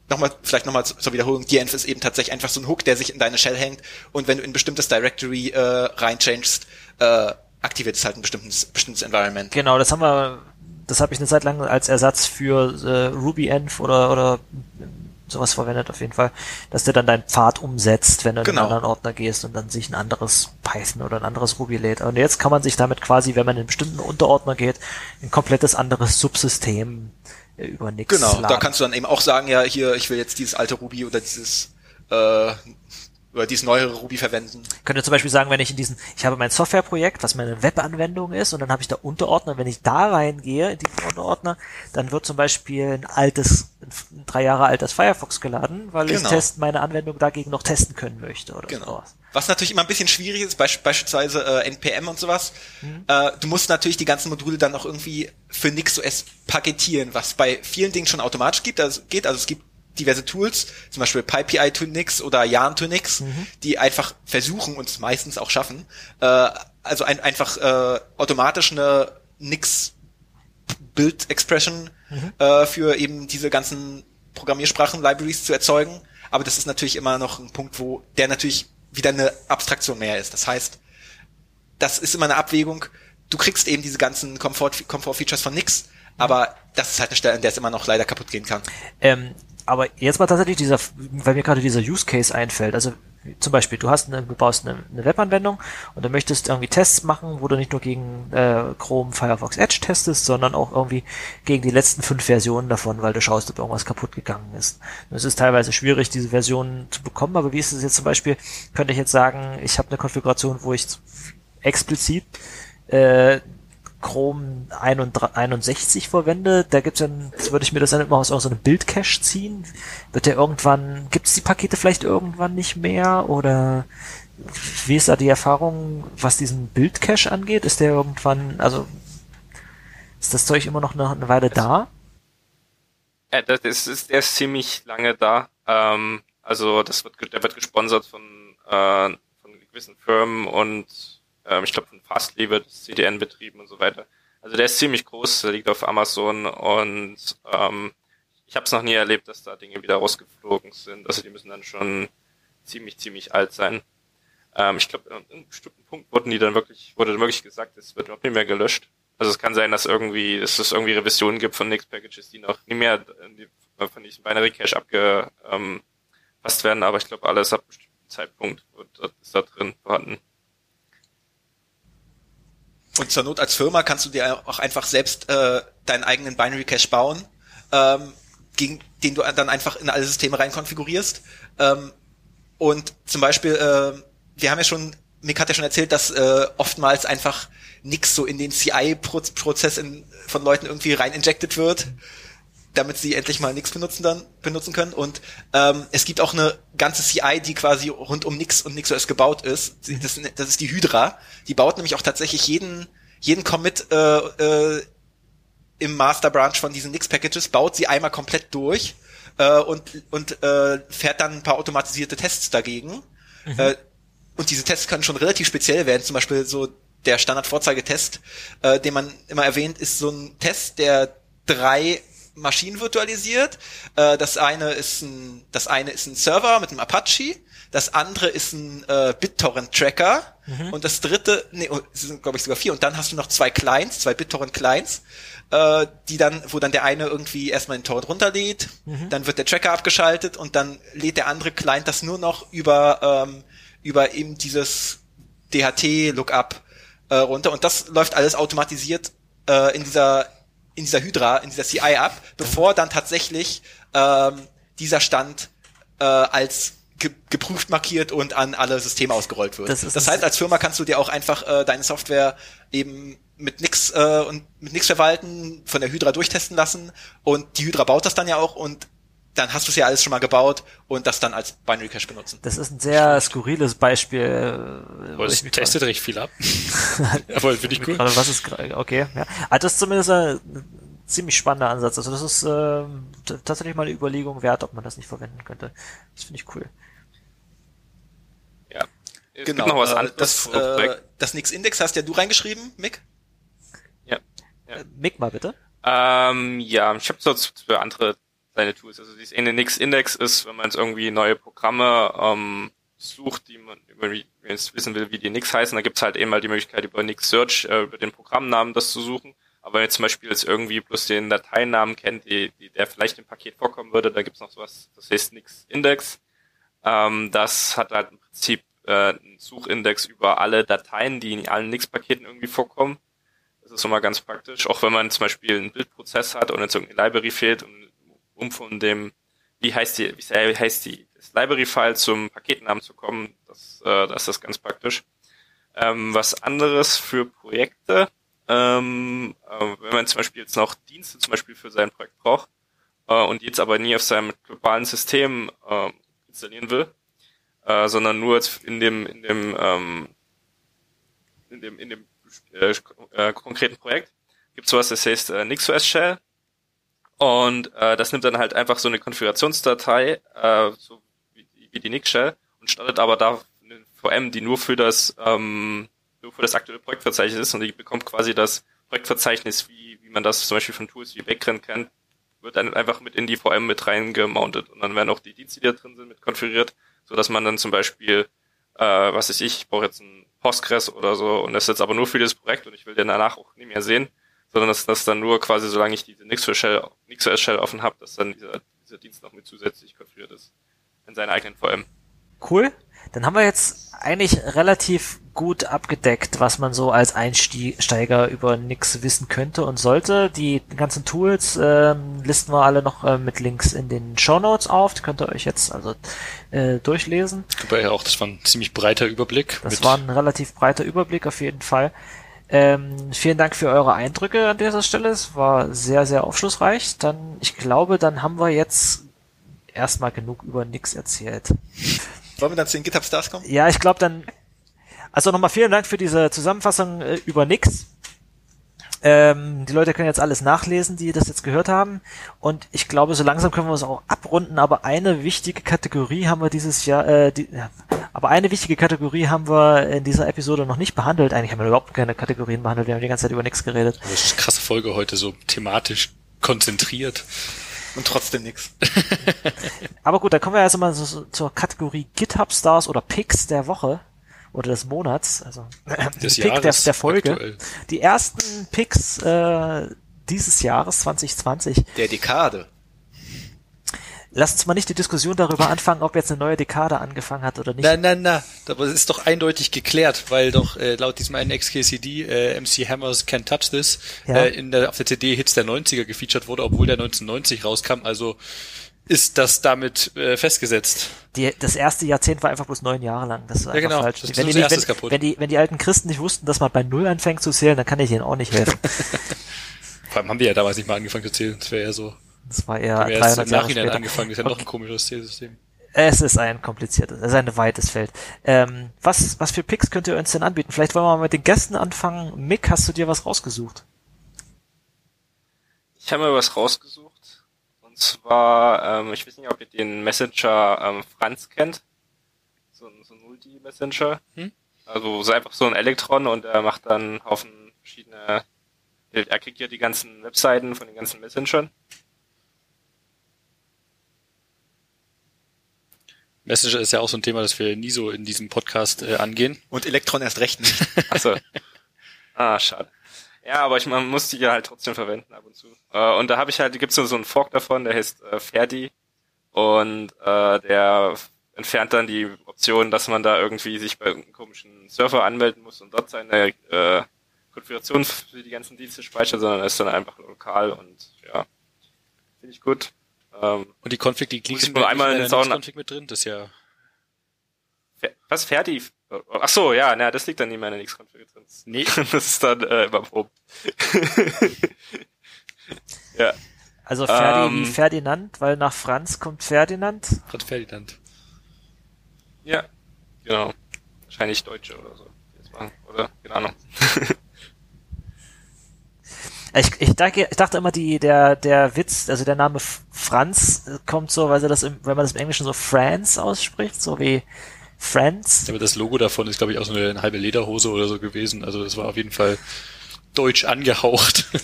Nochmal, vielleicht nochmal zur zur Wiederholung, DNF ist eben tatsächlich einfach so ein Hook, der sich in deine Shell hängt und wenn du in ein bestimmtes Directory äh, reinchangest, äh, aktiviert es halt ein bestimmtes, bestimmtes Environment. Genau, das haben wir, das habe ich eine Zeit lang als Ersatz für äh, RubyEnv oder oder sowas verwendet auf jeden Fall, dass der dann deinen Pfad umsetzt, wenn du in Genau. einen anderen Ordner gehst und dann sich ein anderes Python oder ein anderes Ruby lädt. Und jetzt kann man sich damit quasi, wenn man in einen bestimmten Unterordner geht, ein komplettes anderes Subsystem äh, über nix Genau, laden. da kannst du dann eben auch sagen, ja, hier, ich will jetzt dieses alte Ruby oder dieses äh, oder dieses neuere Ruby verwenden. könnte zum Beispiel sagen, wenn ich in diesen, ich habe mein Softwareprojekt, was meine Webanwendung ist, und dann habe ich da Unterordner, wenn ich da reingehe, in diesen Unterordner, dann wird zum Beispiel ein altes, ein drei Jahre altes Firefox geladen, weil ich Genau. testen, meine Anwendung dagegen noch testen können möchte oder Genau. sowas. Was natürlich immer ein bisschen schwierig ist, beisp beispielsweise äh, NPM und sowas. Mhm. Äh, du musst natürlich die ganzen Module dann auch irgendwie für NixOS paketieren, was bei vielen Dingen schon automatisch gibt, also geht. Also es gibt diverse Tools, zum Beispiel PyPI to Nix oder Yarn to Nix, Mhm. die einfach versuchen und meistens auch schaffen, äh, also ein, einfach äh, automatisch eine Nix Build Expression äh, für eben diese ganzen Programmiersprachen, Libraries zu erzeugen. Aber das ist natürlich immer noch ein Punkt, wo der natürlich wieder eine Abstraktion mehr ist. Das heißt, das ist immer eine Abwägung. Du kriegst eben diese ganzen Komfort, Komfort-Features von nix, aber das ist halt eine Stelle, an der es immer noch leider kaputt gehen kann. Ähm, aber jetzt mal tatsächlich dieser, weil mir gerade dieser Use Case einfällt. Also zum Beispiel, du hast eine, du baust eine, eine Webanwendung und du möchtest irgendwie Tests machen, wo du nicht nur gegen äh, Chrome, Firefox, Edge testest, sondern auch irgendwie gegen die letzten fünf Versionen davon, weil du schaust, ob irgendwas kaputt gegangen ist. Es ist teilweise schwierig, diese Versionen zu bekommen, aber wie ist es jetzt zum Beispiel, könnte ich jetzt sagen, ich habe eine Konfiguration, wo ich explizit äh, Chrome 61 verwende, da gibt's dann, jetzt würde ich mir das dann immer aus so einem Bildcache ziehen. Wird der irgendwann, gibt's die Pakete vielleicht irgendwann nicht mehr? Oder wie ist da die Erfahrung, was diesen Bildcache angeht? Ist der irgendwann, also ist das Zeug immer noch eine, eine Weile da? Ja, das ist, der ist ziemlich lange da. Ähm, also das wird, der wird gesponsert von, äh, von gewissen Firmen und ähm, ich glaube von Fastly wird CDN betrieben und so weiter. Also der ist ziemlich groß, der liegt auf Amazon und ähm, ich habe es noch nie erlebt, dass da Dinge wieder rausgeflogen sind. Also die müssen dann schon ziemlich, ziemlich alt sein. Ähm, ich glaube, an einem bestimmten Punkt wurden die dann wirklich, wurde dann wirklich gesagt, es wird überhaupt nicht mehr gelöscht. Also es kann sein, dass irgendwie, dass es irgendwie Revisionen gibt von Nix-Packages, die noch nie mehr die, von diesem Binary Cache abgepasst ähm, werden, aber ich glaube, alles ab einem bestimmten Zeitpunkt wird, ist da drin vorhanden. Und zur Not als Firma kannst du dir auch einfach selbst äh, deinen eigenen Binary Cache bauen, ähm, gegen den du dann einfach in alle Systeme rein konfigurierst. Ähm, und zum Beispiel, äh, wir haben ja schon, Mick hat ja schon erzählt, dass äh, oftmals einfach nix so in den CI-Prozess von Leuten irgendwie rein injected wird, damit sie endlich mal nix benutzen dann benutzen können. Und ähm, es gibt auch eine ganze CI, die quasi rund um nix und NixOS gebaut ist. Das, das ist die Hydra. Die baut nämlich auch tatsächlich jeden jeden Commit äh, äh, im Master Branch von diesen Nix-Packages, baut sie einmal komplett durch äh, und, und äh, fährt dann ein paar automatisierte Tests dagegen. Äh, und diese Tests können schon relativ speziell werden, zum Beispiel so der Standard-Vorzeigetest, äh, den man immer erwähnt, ist so ein Test, der drei Maschinen virtualisiert. Äh, das eine ist ein, das eine ist ein Server mit einem Apache, das andere ist ein äh, BitTorrent-Tracker. Und das dritte, nee, oh, es sind glaube ich sogar vier. Und dann hast du noch zwei Clients, zwei BitTorrent-Clients, äh, die dann, wo dann der eine irgendwie erstmal den Torrent runterlädt, dann wird der Tracker abgeschaltet und dann lädt der andere Client das nur noch über ähm, über eben dieses DHT-Lookup äh, runter. Und das läuft alles automatisiert äh, in dieser in dieser Hydra, in dieser CI ab, bevor dann tatsächlich ähm, dieser Stand äh, als ge geprüft, markiert und an alle Systeme ausgerollt wird. Das Das, heißt, als Firma kannst du dir auch einfach äh, deine Software eben mit nix äh, und mit nix verwalten, von der Hydra durchtesten lassen und die Hydra baut das dann ja auch und dann hast du es ja alles schon mal gebaut und das dann als Binary Cache benutzen. Das ist ein sehr skurriles Beispiel. äh, wo Aber es ich mich testet recht viel ab. <laughs> Aber finde ich cool. Gerade was ist okay, ja. Aber das ist zumindest ein, ziemlich spannender Ansatz. Also das ist ähm, t- tatsächlich mal eine Überlegung wert, ob man das nicht verwenden könnte. Das finde ich cool. Ja. Es genau. gibt noch was äh, anderes. das, Projekt. äh, das Nix Index hast ja du reingeschrieben, Mick? ja. Äh, Mick mal bitte. Ähm, ja, ich habe so für andere kleine Tools. Also dieses Nix Index ist, wenn man jetzt irgendwie neue Programme ähm, sucht, die man über jetzt wissen will, wie die Nix heißen, da gibt's halt eben mal die Möglichkeit über Nix Search äh, über den Programmnamen das zu suchen. Aber wenn ihr zum Beispiel jetzt irgendwie bloß den Dateinamen kennt, die, die, der vielleicht im Paket vorkommen würde, da gibt's noch sowas, das heißt Nix Index. Ähm, das hat halt im Prinzip äh, einen Suchindex über alle Dateien, die in allen Nix-Paketen irgendwie vorkommen. Das ist immer ganz praktisch. Auch wenn man zum Beispiel einen Bildprozess hat und jetzt irgendeine Library fehlt, um, um von dem, wie heißt die, wie heißt die, das Library-File zum Paketnamen zu kommen, das, äh, das ist ganz praktisch. Ähm, was anderes für Projekte, ähm, äh, wenn man zum Beispiel jetzt noch Dienste zum Beispiel für sein Projekt braucht äh, und die jetzt aber nie auf seinem globalen System äh, installieren will, äh, sondern nur in dem in dem ähm, in dem in dem äh, äh, konkreten Projekt gibt sowas, das heißt äh, NixOS Shell und äh, das nimmt dann halt einfach so eine Konfigurationsdatei, äh, so wie, wie die Nix Shell und startet aber da eine VM, die nur für das ähm, nur für das aktuelle Projektverzeichnis ist. Und die bekommt quasi das Projektverzeichnis, wie, wie man das zum Beispiel von Tools wie Backend kennt, wird dann einfach mit in die VM mit reingemountet. Und dann werden auch die Dienste, die da drin sind, mit konfiguriert, so dass man dann zum Beispiel, äh, was weiß ich, ich brauche jetzt ein Postgres oder so und das ist jetzt aber nur für das Projekt und ich will den danach auch nie mehr sehen, sondern dass das dann nur quasi, solange ich diese NixOS Shell, NixOS Shell offen habe, dass dann dieser, dieser Dienst noch mit zusätzlich konfiguriert ist in seiner eigenen VM. Cool. Dann haben wir jetzt eigentlich relativ gut abgedeckt, was man so als Einsteiger über Nix wissen könnte und sollte. Die ganzen Tools ähm, listen wir alle noch äh, mit Links in den Show Notes auf. Die könnt ihr euch jetzt also äh, durchlesen. Wobei ja auch, das war ein ziemlich breiter Überblick. Das war ein relativ breiter Überblick auf jeden Fall. Ähm, vielen Dank für eure Eindrücke an dieser Stelle. Es war sehr, sehr aufschlussreich. Dann, ich glaube, dann haben wir jetzt erstmal genug über Nix erzählt. Wollen wir dann zu den GitHub Stars kommen? Ja, ich glaube dann. Also nochmal vielen Dank für diese Zusammenfassung äh, über Nix. Ähm, die Leute können jetzt alles nachlesen, die das jetzt gehört haben. Und ich glaube, so langsam können wir es auch abrunden. Aber eine wichtige Kategorie haben wir dieses Jahr, äh, die, ja, aber eine wichtige Kategorie haben wir in dieser Episode noch nicht behandelt. Eigentlich haben wir überhaupt keine Kategorien behandelt. Wir haben die ganze Zeit über Nix geredet. Das ist eine krasse Folge heute, so thematisch konzentriert. Und trotzdem nix. <laughs> Aber gut, dann kommen wir also mal so, so zur Kategorie GitHub Stars oder Picks der Woche oder des Monats, also <clears throat> Des Pick der, Jahres der Folge. aktuell. Die ersten Picks äh, dieses Jahres 2020. Der Dekade. Lasst uns mal nicht die Diskussion darüber anfangen, ob jetzt eine neue Dekade angefangen hat oder nicht. Na, na, na, aber es ist doch eindeutig geklärt, weil doch äh, laut diesem einen XKCD äh, MC Hammers Can't Touch This Ja. äh, in der, auf der CD Hits der 90er gefeatured wurde, obwohl der 1990 rauskam, also ist das damit äh, festgesetzt. Die, das erste Jahrzehnt war einfach bloß neun Jahre lang. Das war Ja, einfach genau. falsch. Das ist wenn, die nicht, wenn, kaputt. wenn, die, wenn die alten Christen nicht wussten, dass man bei Null anfängt zu zählen, dann kann ich ihnen auch nicht helfen. <laughs> Vor allem haben wir ja damals nicht mal angefangen zu zählen, das wäre ja so. Das war eher Haben wir erst 300 im Jahre Nachhinein später. angefangen, das ist ja noch ein komisches Zählsystem. Es ist ein kompliziertes, es ist ein weites Feld. Ähm, was, was für Picks könnt ihr uns denn anbieten? Vielleicht wollen wir mal mit den Gästen anfangen. Mick, hast du dir was rausgesucht? Ich habe mir was rausgesucht. Und zwar, ähm, ich weiß nicht, ob ihr den Messenger ähm, Franz kennt. So, ein- so ein Multi-Messenger. Hm? Also so einfach so ein Elektron und er macht dann einen Haufen verschiedene. Er kriegt ja die ganzen Webseiten von den ganzen Messengern. Messenger ist ja auch so ein Thema, das wir nie so in diesem Podcast äh, angehen. Und Elektron erst recht nicht. Achso. ah, schade. Ja, aber ich man muss die ja halt trotzdem verwenden ab und zu. Äh, und da habe ich halt, gibt's so einen Fork davon, der heißt äh, Ferdi. Und äh, der entfernt dann die Option, dass man da irgendwie sich bei irgendeinem komischen Server anmelden muss und dort seine äh, Konfiguration für die ganzen Dienste speichert, sondern ist dann einfach lokal und ja, finde ich gut. Ähm, Und die Config, die liegt nur einmal in den Config mit drin, das ja was Ferdi? Ach so, ja, na, das liegt dann nicht mehr in der Nix-Konfiguration. Nee. <laughs> das ist dann äh, immer oben. <laughs> ja. Also Ferdi ähm, wie Ferdinand, weil nach Franz kommt Ferdinand. Franz Ferdinand. Ja, genau. Wahrscheinlich Deutsche oder so. Oder? Keine Ahnung. <laughs> Ich, ich, dachte, ich dachte immer, die, der, der Witz, also der Name Franz kommt so, weil sie das im, wenn man das im Englischen so Franz ausspricht, so wie Friends. Aber das Logo davon ist, glaube ich, auch so eine halbe Lederhose oder so gewesen. Also das war auf jeden Fall deutsch angehaucht. <laughs>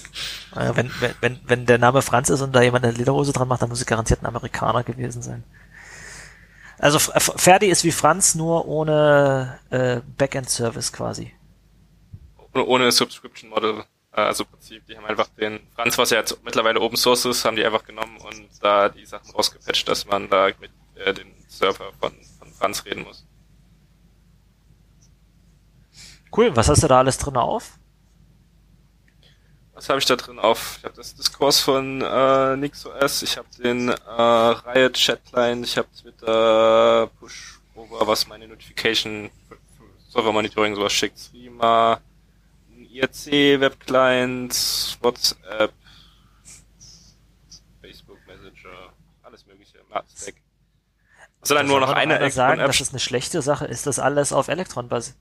Also wenn, wenn, wenn der Name Franz ist und da jemand eine Lederhose dran macht, dann muss es garantiert ein Amerikaner gewesen sein. Also Ferdi ist wie Franz, nur ohne äh, Backend-Service quasi. Ohne, ohne Subscription Model. Äh, also im Prinzip, die haben einfach den Franz, was ja jetzt mittlerweile Open Source ist, haben die einfach genommen und da die Sachen rausgepatcht, dass man da mit äh, dem Server von, von Franz reden muss. Cool, was hast du da alles drin auf? Was habe ich da drin auf? Ich habe das Diskurs von äh, NixOS, ich habe den äh, Riot Chat Client, ich habe Twitter Push Over, was meine Notification Server Monitoring sowas schickt, Streamer, IRC Web Client, WhatsApp, Facebook Messenger, alles mögliche, Stack. Also dann nur noch eine sagen, dass es eine schlechte Sache ist, dass alles auf Elektron basiert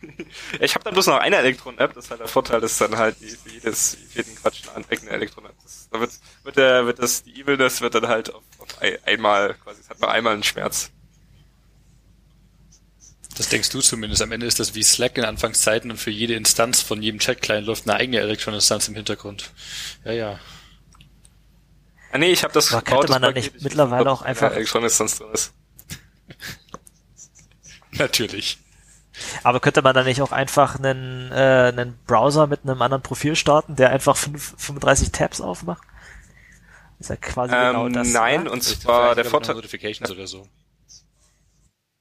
<laughs> ich habe dann bloß noch eine Elektron-App, das ist halt der Vorteil, dass dann halt die, für jedes, jeden Quatsch eine eigene Elektron-App. Da wird, wird, der, wird das, die Evilness wird dann halt auf, auf einmal, quasi, es hat nur einmal einen Schmerz. Das denkst du zumindest. Am Ende ist das wie Slack in Anfangszeiten und für jede Instanz von jedem Chat-Client läuft eine eigene Elektron-Instanz im Hintergrund. Ja, ja. Ah nee, ich habe das Aber könnte man da nicht mittlerweile auch einfach... Elektron-Instanz drin ist. <laughs> Natürlich. Aber könnte man da nicht auch einfach einen, äh, einen Browser mit einem anderen Profil starten, der einfach 5, 35 Tabs aufmacht? ist ja quasi ähm, genau das. Nein, ja? und zwar der Vorteil. Notifications oder so.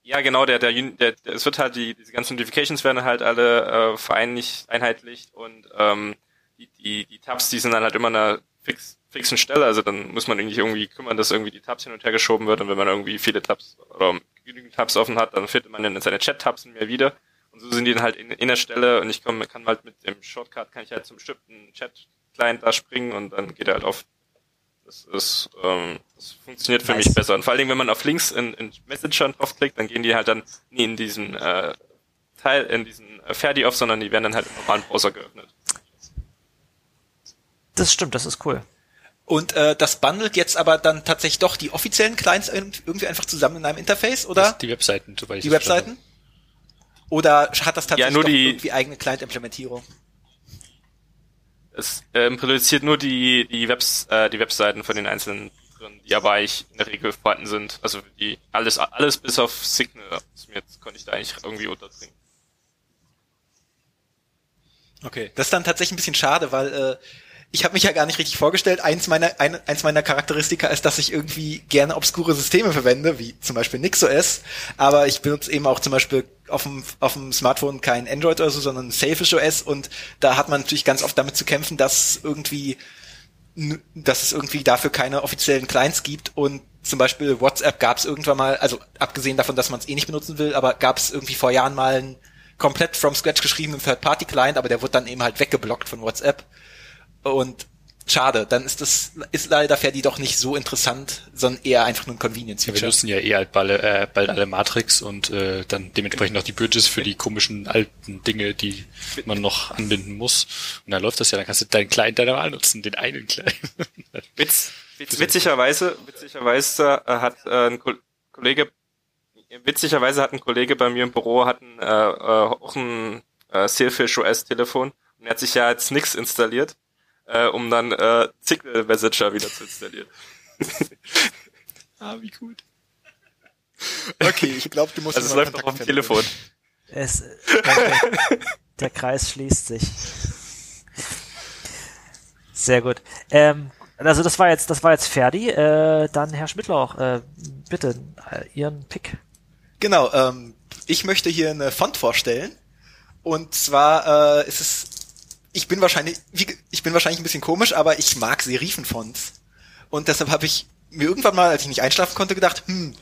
Ja, genau, der, der, der, der, es wird halt die, diese ganzen Notifications werden halt alle äh, vereinigt, einheitlich und ähm, die, die, die Tabs, die sind dann halt immer eine fix, fixen Stelle, also dann muss man irgendwie irgendwie kümmern, dass irgendwie die Tabs hin und her geschoben wird und wenn man irgendwie viele Tabs oder genügend Tabs offen hat, dann findet man dann seine Chat-Tabs mehr wieder. Und so sind die dann halt in, in der Stelle und ich komm, kann halt mit dem Shortcut, kann ich halt zum bestimmten Chat-Client da springen und dann geht er halt auf. Das ist, ähm, das funktioniert für nice. mich besser. Und vor allen Dingen, wenn man auf Links in, in Messenger draufklickt, dann gehen die halt dann nie in diesen äh, Teil, in diesen äh, Ferdi auf, sondern die werden dann halt im normalen Browser geöffnet. Das stimmt, das ist cool. Und äh, das bundelt jetzt aber dann tatsächlich doch die offiziellen Clients irgendwie einfach zusammen in einem Interface, oder? die Webseiten, soweit ich Die Webseiten? Oder hat das tatsächlich ja, nur die, irgendwie eigene Client-Implementierung? Es äh, produziert nur die, die, Webs, äh, die Webseiten von den einzelnen drin, die aber eigentlich in der Regel vorhanden sind. Also die alles, alles bis auf Signal. Jetzt konnte ich da eigentlich irgendwie unterbringen. Okay, das ist dann tatsächlich ein bisschen schade, weil äh, ich habe mich ja gar nicht richtig vorgestellt. Eins meiner, ein, eins meiner Charakteristika ist, dass ich irgendwie gerne obskure Systeme verwende, wie zum Beispiel NixOS. Aber ich benutze eben auch zum Beispiel auf dem, auf dem Smartphone kein Android oder so, sondern Selfish OS. Und da hat man natürlich ganz oft damit zu kämpfen, dass irgendwie, dass es irgendwie dafür keine offiziellen Clients gibt und zum Beispiel WhatsApp gab es irgendwann mal, also abgesehen davon, dass man es eh nicht benutzen will, aber gab es irgendwie vor Jahren mal einen komplett from scratch geschriebenen Third-Party-Client, aber der wurde dann eben halt weggeblockt von WhatsApp. Und schade, dann ist das ist leider Ferdi doch nicht so interessant, sondern eher einfach nur ein Convenience Feature. Ja, wir nutzen ja eh halt bald, äh, bald alle Matrix und äh, dann dementsprechend noch die Bridges für die komischen alten Dinge, die man noch anbinden muss. Und dann läuft das ja, dann kannst du deinen Client deiner Wahl nutzen, den einen Client. <laughs> Witz, witz, witzigerweise, witzigerweise äh, hat äh, ein Kollege witzigerweise hat ein Kollege bei mir im Büro hat ein, äh, äh auch ein äh, Sailfish OS Telefon und er hat sich ja jetzt nix installiert äh, um dann äh, Signal Messenger wieder zu installieren. <laughs> ah, wie gut. Okay, ich glaube, du musst. Also es läuft noch auf dem Telefon. Es, der, der Kreis schließt sich. Sehr gut. Ähm, also das war jetzt, das war jetzt Ferdi. Äh, dann Herr Schmidtlauch, äh, bitte äh, Ihren Pick. Genau. Ähm, ich möchte hier eine Font vorstellen. Und zwar äh, ist es ich bin wahrscheinlich, wie, ich bin wahrscheinlich ein bisschen komisch, aber ich mag Serifenfonts. Und deshalb habe ich mir irgendwann mal, als ich nicht einschlafen konnte, gedacht, hm,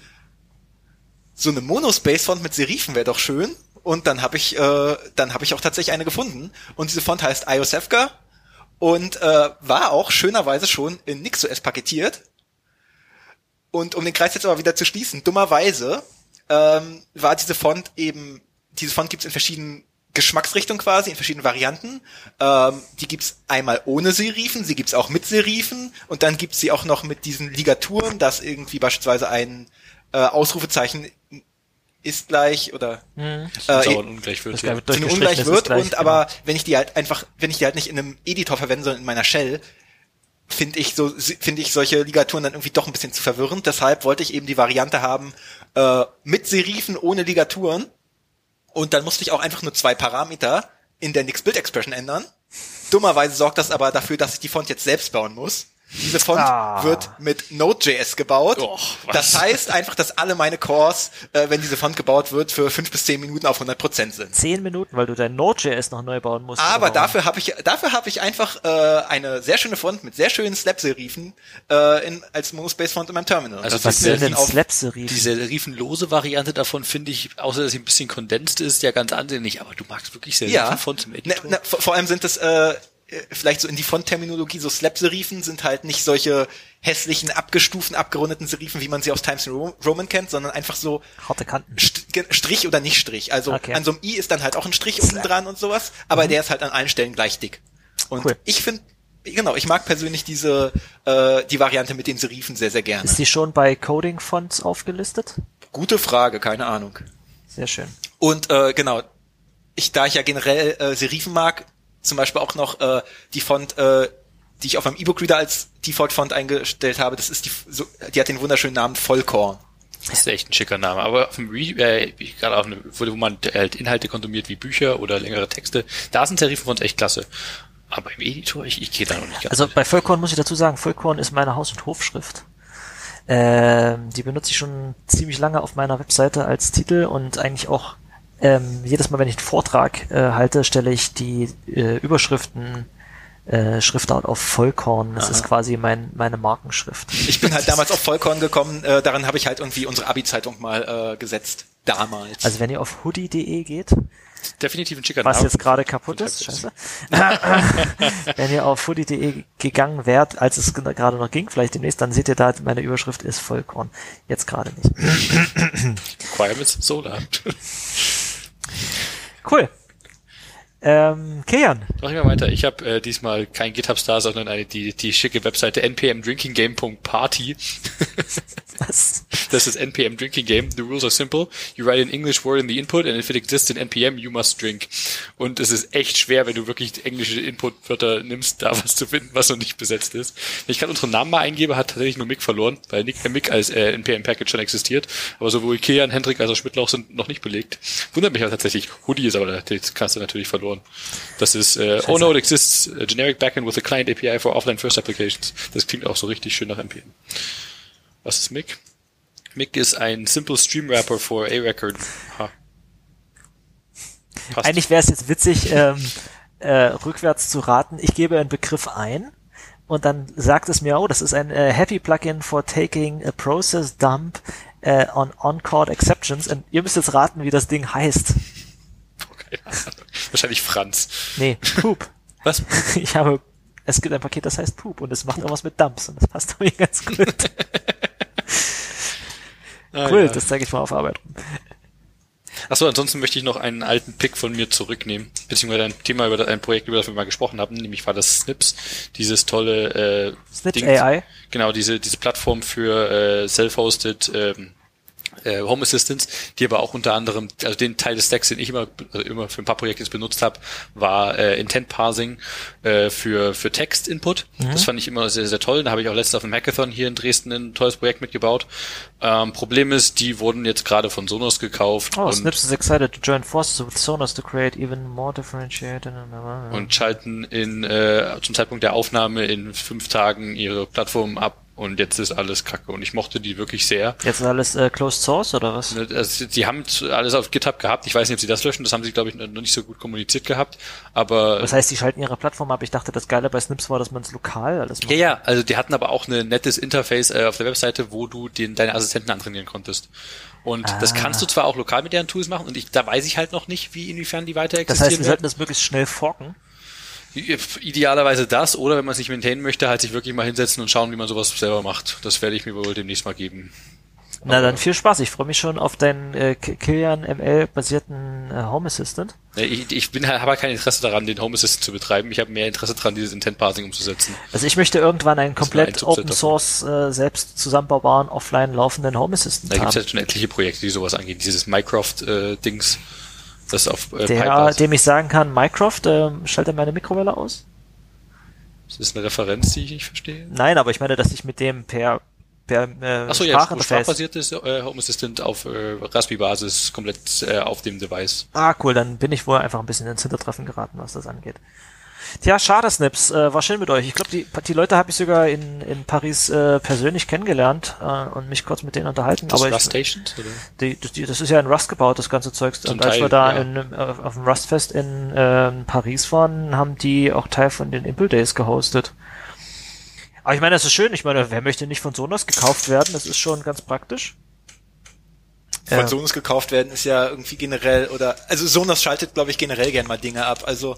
so eine Monospace-Font mit Serifen wäre doch schön. Und dann habe ich, äh, dann habe ich auch tatsächlich eine gefunden. Und diese Font heißt Iosefka und äh, war auch schönerweise schon in NixOS paketiert. Und um den Kreis jetzt aber wieder zu schließen, dummerweise ähm, war diese Font eben, diese Font gibt's in verschiedenen Geschmacksrichtungen quasi, in verschiedenen Varianten. Ähm, die gibt's einmal ohne Serifen, sie gibt's auch mit Serifen und dann gibt's sie auch noch mit diesen Ligaturen, dass irgendwie beispielsweise ein äh, Ausrufezeichen ist gleich oder Hm. äh, ungleich wird. Ja. einem durchgestrichen, ungleich ist wird und genau. aber wenn ich die halt einfach, wenn ich die halt nicht in einem Editor verwende, sondern in meiner Shell, finde ich so, finde ich solche Ligaturen dann irgendwie doch ein bisschen zu verwirrend. Deshalb wollte ich eben die Variante haben, äh, mit Serifen ohne Ligaturen. Und dann musste ich auch einfach nur zwei Parameter in der Nix Build Expression ändern. Dummerweise sorgt das aber dafür, dass ich die Font jetzt selbst bauen muss. Diese Font Ah. wird mit Node.js gebaut. Och, das heißt einfach, dass alle meine Cores, äh, wenn diese Font gebaut wird, für fünf bis zehn Minuten auf 100 Prozent sind. Zehn Minuten, weil du dein Node.js noch neu bauen musst. Aber dafür habe ich dafür habe ich einfach äh, eine sehr schöne Font mit sehr schönen Slab-Serifen äh, in, als Monospace-Font in meinem Terminal. Also Das Was ist sind denn Slap-Serifen? Diese riefenlose Variante davon finde ich, außer dass sie ein bisschen kondensiert ist, ja ganz ansehnlich. Aber du magst wirklich sehr ja, von zum ne, Editor. ne, vor, vor allem sind äh, äh, vielleicht so in die Font-Terminologie so Slab-Serifen sind halt nicht solche hässlichen, abgestuften, abgerundeten Serifen, wie man sie aus Times New Roman kennt, sondern einfach so Harte Kanten. Strich oder nicht Strich. Also Okay. an so einem I ist dann halt auch ein Strich unten dran und sowas, aber der ist halt an allen Stellen gleich dick. Und Cool. ich finde, genau, ich mag persönlich diese äh, die Variante mit den Serifen sehr, sehr gerne. Ist die schon bei Coding Fonts aufgelistet? Gute Frage, keine Ahnung. Sehr schön. Und äh, genau, ich da ich ja generell äh, Serifen mag, zum Beispiel auch noch äh, die Font, äh, die ich auf meinem E-Book-Reader als Default-Font eingestellt habe, das ist die, so, die hat den wunderschönen Namen Vollkorn. Das ist echt ein schicker Name. Aber auf dem Re äh, gerade auf einem, wo man halt Inhalte konsumiert wie Bücher oder längere Texte, da sind Serifenfonts echt klasse. Aber im Editor, ich, ich gehe da noch nicht ganz. Also bei Vollkorn muss ich dazu sagen, Vollkorn ist meine Haus- und Hofschrift. Ähm, die benutze ich schon ziemlich lange auf meiner Webseite als Titel und eigentlich auch ähm, jedes Mal, wenn ich einen Vortrag äh, halte, stelle ich die äh, Überschriften äh, Schriftart auf Vollkorn. Das ist quasi mein, meine Markenschrift. Ich bin halt damals auf Vollkorn gekommen, äh, daran habe ich halt irgendwie unsere Abi-Zeitung mal äh, gesetzt. Damals. Also wenn ihr auf hoodie.de geht, definitiv ein schicker was Name. jetzt gerade kaputt ist, scheiße. <laughs> Wenn ihr auf hoodie.de gegangen wärt, als es ge- gerade noch ging, vielleicht demnächst, dann seht ihr da, meine Überschrift ist Vollkorn. Jetzt gerade nicht. Requirements Solar. Cool. Ähm, Kian, Mach ich mal weiter. Ich habe äh, diesmal kein GitHub Star, sondern eine, die, die schicke Webseite npmdrinkinggame.party. <laughs> was? Das ist npm drinking game. The rules are simple. You write an English word in the input and if it exists in npm, you must drink. Und es ist echt schwer, wenn du wirklich englische Inputwörter nimmst, da was zu finden, was noch nicht besetzt ist. Wenn ich gerade unseren Namen mal eingebe, hat tatsächlich nur Mick verloren, weil Nick, äh, Mick als äh, npm-Package schon existiert. Aber sowohl Kean, Hendrik als auch Schmidtlauch sind noch nicht belegt. Wundert mich aber tatsächlich. Hoodie ist aber der hast du natürlich verloren. Das ist, äh, oh no, it exists a generic backend with a client API for offline first applications. Das klingt auch so richtig schön nach npm. Was ist Mick? Mick ist ein Simple Stream Wrapper for A-Record. Ha. Passt. Eigentlich wäre es jetzt witzig, ähm, äh, rückwärts zu raten. Ich gebe einen Begriff ein und dann sagt es mir, oh, das ist ein äh, Happy Plugin for taking a process dump äh, on on-called exceptions. Und ihr müsst jetzt raten, wie das Ding heißt. Keine <laughs> Ahnung. Wahrscheinlich Franz. Nee, Poop. Was? <laughs> Ich habe, es gibt ein Paket, das heißt Poop und es macht irgendwas mit Dumps und das passt <laughs> mir ganz gut. Ah, cool, ja. das zeige ich mal auf Arbeit. Achso, ansonsten möchte ich noch einen alten Pick von mir zurücknehmen, beziehungsweise ein Thema über das, ein Projekt, über das wir mal gesprochen haben, nämlich war das Snips, dieses tolle äh, Snitch Ding- AI. Genau, diese diese Plattform für äh, self-hosted ähm, äh, Home Assistants, die aber auch unter anderem, also den Teil des Stacks, den ich immer, also immer für ein paar Projekte benutzt habe, war äh, Intent Parsing äh, für für Text-Input. Das fand ich immer sehr, sehr toll. Da habe ich auch letztens auf dem Hackathon hier in Dresden ein tolles Projekt mitgebaut. Ähm, Problem ist, die wurden jetzt gerade von Sonos gekauft Oh, und, Snips is excited to join forces with Sonos to create even more differentiated. und schalten in äh, zum Zeitpunkt der Aufnahme in fünf Tagen ihre Plattform ab Und jetzt ist alles kacke. Und ich mochte die wirklich sehr. Jetzt ist alles äh, Closed Source oder was? Also, sie haben alles auf GitHub gehabt. Ich weiß nicht, ob sie das löschen. Das haben sie, glaube ich, noch nicht so gut kommuniziert gehabt. Aber Das heißt, die schalten ihre Plattform ab. Ich dachte, das Geile bei Snips war, dass man es lokal alles macht. ja, ja. Also die hatten aber auch ein nettes Interface äh, auf der Webseite, wo du den deine Assistenten antrainieren konntest. Und das Ah. kannst du zwar auch lokal mit deren Tools machen. Und ich, da weiß ich halt noch nicht, wie inwiefern die weiter Das existieren. heißt, wir sollten das möglichst schnell forken. Idealerweise das, oder wenn man sich maintainen möchte, halt sich wirklich mal hinsetzen und schauen, wie man sowas selber macht. Das werde ich mir wohl demnächst mal geben. Na dann viel Spaß. Ich freue mich schon auf deinen äh, Kilian ML basierten äh, Home Assistant. Ich, ich bin halt, habe halt kein Interesse daran, den Home Assistant zu betreiben. Ich habe mehr Interesse daran, dieses Intent Parsing umzusetzen. Also ich möchte irgendwann einen ein komplett Subset Open. Source äh, selbst zusammenbaubaren offline laufenden Home Assistant Da gibt es haben. halt schon etliche Projekte, die sowas angehen. Dieses Mycroft-Dings, das auf äh, Der, dem ich sagen kann, Mycroft, ähm, schalte meine Mikrowelle aus? Das ist eine Referenz, die ich nicht verstehe. Nein, aber ich meine, dass ich mit dem per per äh, Achso, ja, sprachbasiertes äh, Home Assistant auf äh, Raspberry-Basis komplett äh, auf dem Device. Ah, cool, dann bin ich wohl einfach ein bisschen ins Hintertreffen geraten, was das angeht. Tja, schade, Snips. Äh, war schön mit euch. Ich glaube, die, die Leute habe ich sogar in, in Paris äh, persönlich kennengelernt äh, und mich kurz mit denen unterhalten. Das aber Rust ich, Stations? Oder? die, das, die, das ist ja in Rust gebaut, das ganze Zeugs. Zum Und als Teil, wir da ja. in, äh, auf dem Rustfest in ähm, Paris waren, haben die auch Teil von den Impel Days gehostet. Aber ich meine, das ist schön. Ich meine, wer möchte nicht von Sonos gekauft werden? Das ist schon ganz praktisch. Von Ja. Sonos gekauft werden ist ja irgendwie generell oder also Sonos schaltet glaube ich generell gern mal Dinge ab. Also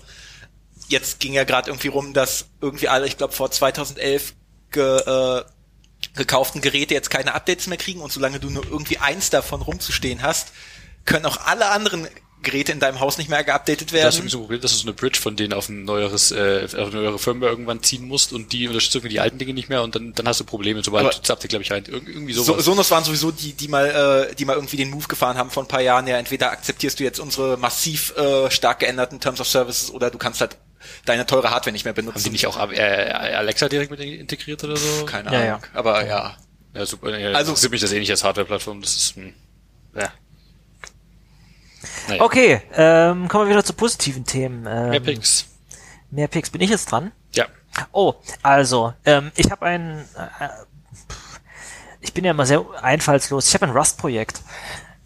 jetzt ging ja gerade irgendwie rum, dass irgendwie alle, ich glaube vor 2011 ge, äh, gekauften Geräte jetzt keine Updates mehr kriegen und solange du nur irgendwie eins davon rumzustehen hast, können auch alle anderen Geräte in deinem Haus nicht mehr geupdatet Das ist werden. so ein Problem, dass du so eine Bridge von denen auf ein neueres, äh, auf eine neuere Firmware irgendwann ziehen musst und die unterstützt irgendwie die alten Dinge nicht mehr und dann, dann hast du Probleme, sobald du das Update, glaube ich, rein. Ir- Irgendwie So, sowas. Sonos waren sowieso die, die mal, äh, die mal irgendwie den Move gefahren haben vor ein paar Jahren. Ja, entweder akzeptierst du jetzt unsere massiv äh, stark geänderten Terms of Services oder du kannst halt deine teure Hardware nicht mehr benutzen. Haben die nicht auch äh, Alexa direkt mit integriert oder so? Keine Ja, Ahnung. Aber ja. Ja, super. Ja, Also- interessiert mich das eh nicht als Hardware-Plattform. Das ist, hm, ja. Naja. Okay, ähm, kommen wir wieder zu positiven Themen. Ähm, Mehr Picks. Mehr Picks. Bin ich jetzt dran? Ja. Oh, also, ähm, ich habe ein, äh, ich bin ja immer sehr einfallslos. Ich habe ein Rust-Projekt.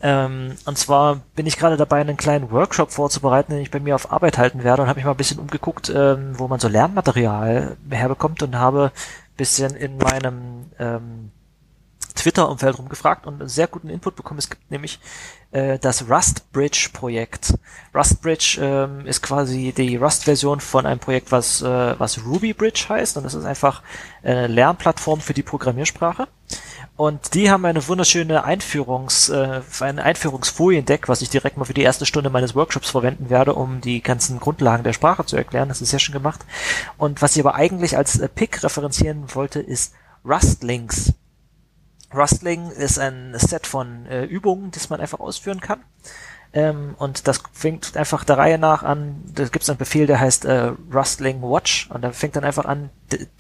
Ähm, und zwar bin ich gerade dabei, einen kleinen Workshop vorzubereiten, den ich bei mir auf Arbeit halten werde und habe mich mal ein bisschen umgeguckt, ähm, wo man so Lernmaterial herbekommt und habe ein bisschen in meinem ähm, Twitter-Umfeld rumgefragt und einen sehr guten Input bekommen. Es gibt nämlich äh, das Rust Bridge Projekt. Rust Bridge ähm, ist quasi die Rust-Version von einem Projekt, was, äh, was Ruby Bridge heißt und das ist einfach eine Lernplattform für die Programmiersprache. Und die haben eine wunderschöne Einführungs, äh, ein Einführungsfoliendeck, was ich direkt mal für die erste Stunde meines Workshops verwenden werde, um die ganzen Grundlagen der Sprache zu erklären. Das ist sehr schön gemacht. Und was ich aber eigentlich als äh, Pick referenzieren wollte, ist Rustlinks. Rustling ist ein Set von äh, Übungen, das man einfach ausführen kann. Ähm, und das fängt einfach der Reihe nach an, da gibt es einen Befehl, der heißt äh, Rustling Watch und da fängt dann einfach an,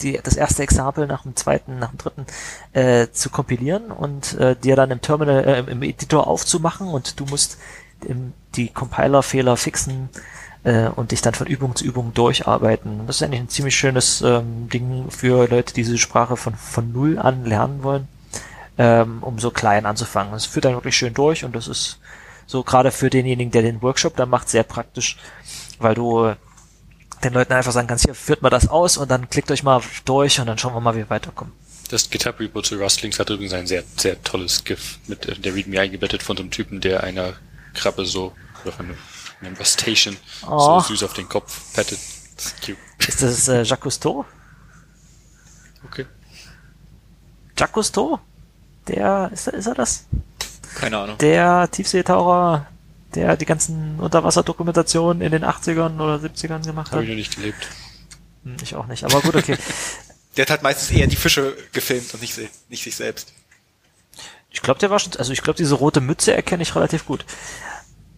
die, das erste Exempel nach dem zweiten, nach dem dritten äh, zu kompilieren und äh, dir dann im Terminal, äh, im Editor aufzumachen und du musst im, die Compiler-Fehler fixen äh, und dich dann von Übung zu Übung durcharbeiten. Und das ist eigentlich ein ziemlich schönes ähm, Ding für Leute, die diese Sprache von, von Null an lernen wollen ähm, um so klein anzufangen. Das führt dann wirklich schön durch und das ist so gerade für denjenigen, der den Workshop da macht, sehr praktisch, weil du den Leuten einfach sagen kannst, hier führt mal das aus und dann klickt euch mal durch und dann schauen wir mal, wie wir weiterkommen. Das GitHub-Repo zu Rustlinks hat übrigens ein sehr, sehr tolles GIF mit äh, der README eingebettet von so einem Typen, der einer Krabbe so, oder von einem, einem Rustation Oh. so süß auf den Kopf pattet. Das ist cute. Ist das äh, Jacques Cousteau? Okay. Jacques Cousteau? Der, ist er, ist er das? Keine Ahnung. Der Tiefseetaucher, der die ganzen Unterwasserdokumentationen in den 80ern oder 70ern gemacht Habe hat? ich noch nicht gelebt. Hm, Ich auch nicht, aber gut, okay. <laughs> Der hat halt meistens eher die Fische gefilmt und nicht, nicht sich selbst. Ich glaube, der war schon, also ich glaube, diese rote Mütze erkenne ich relativ gut.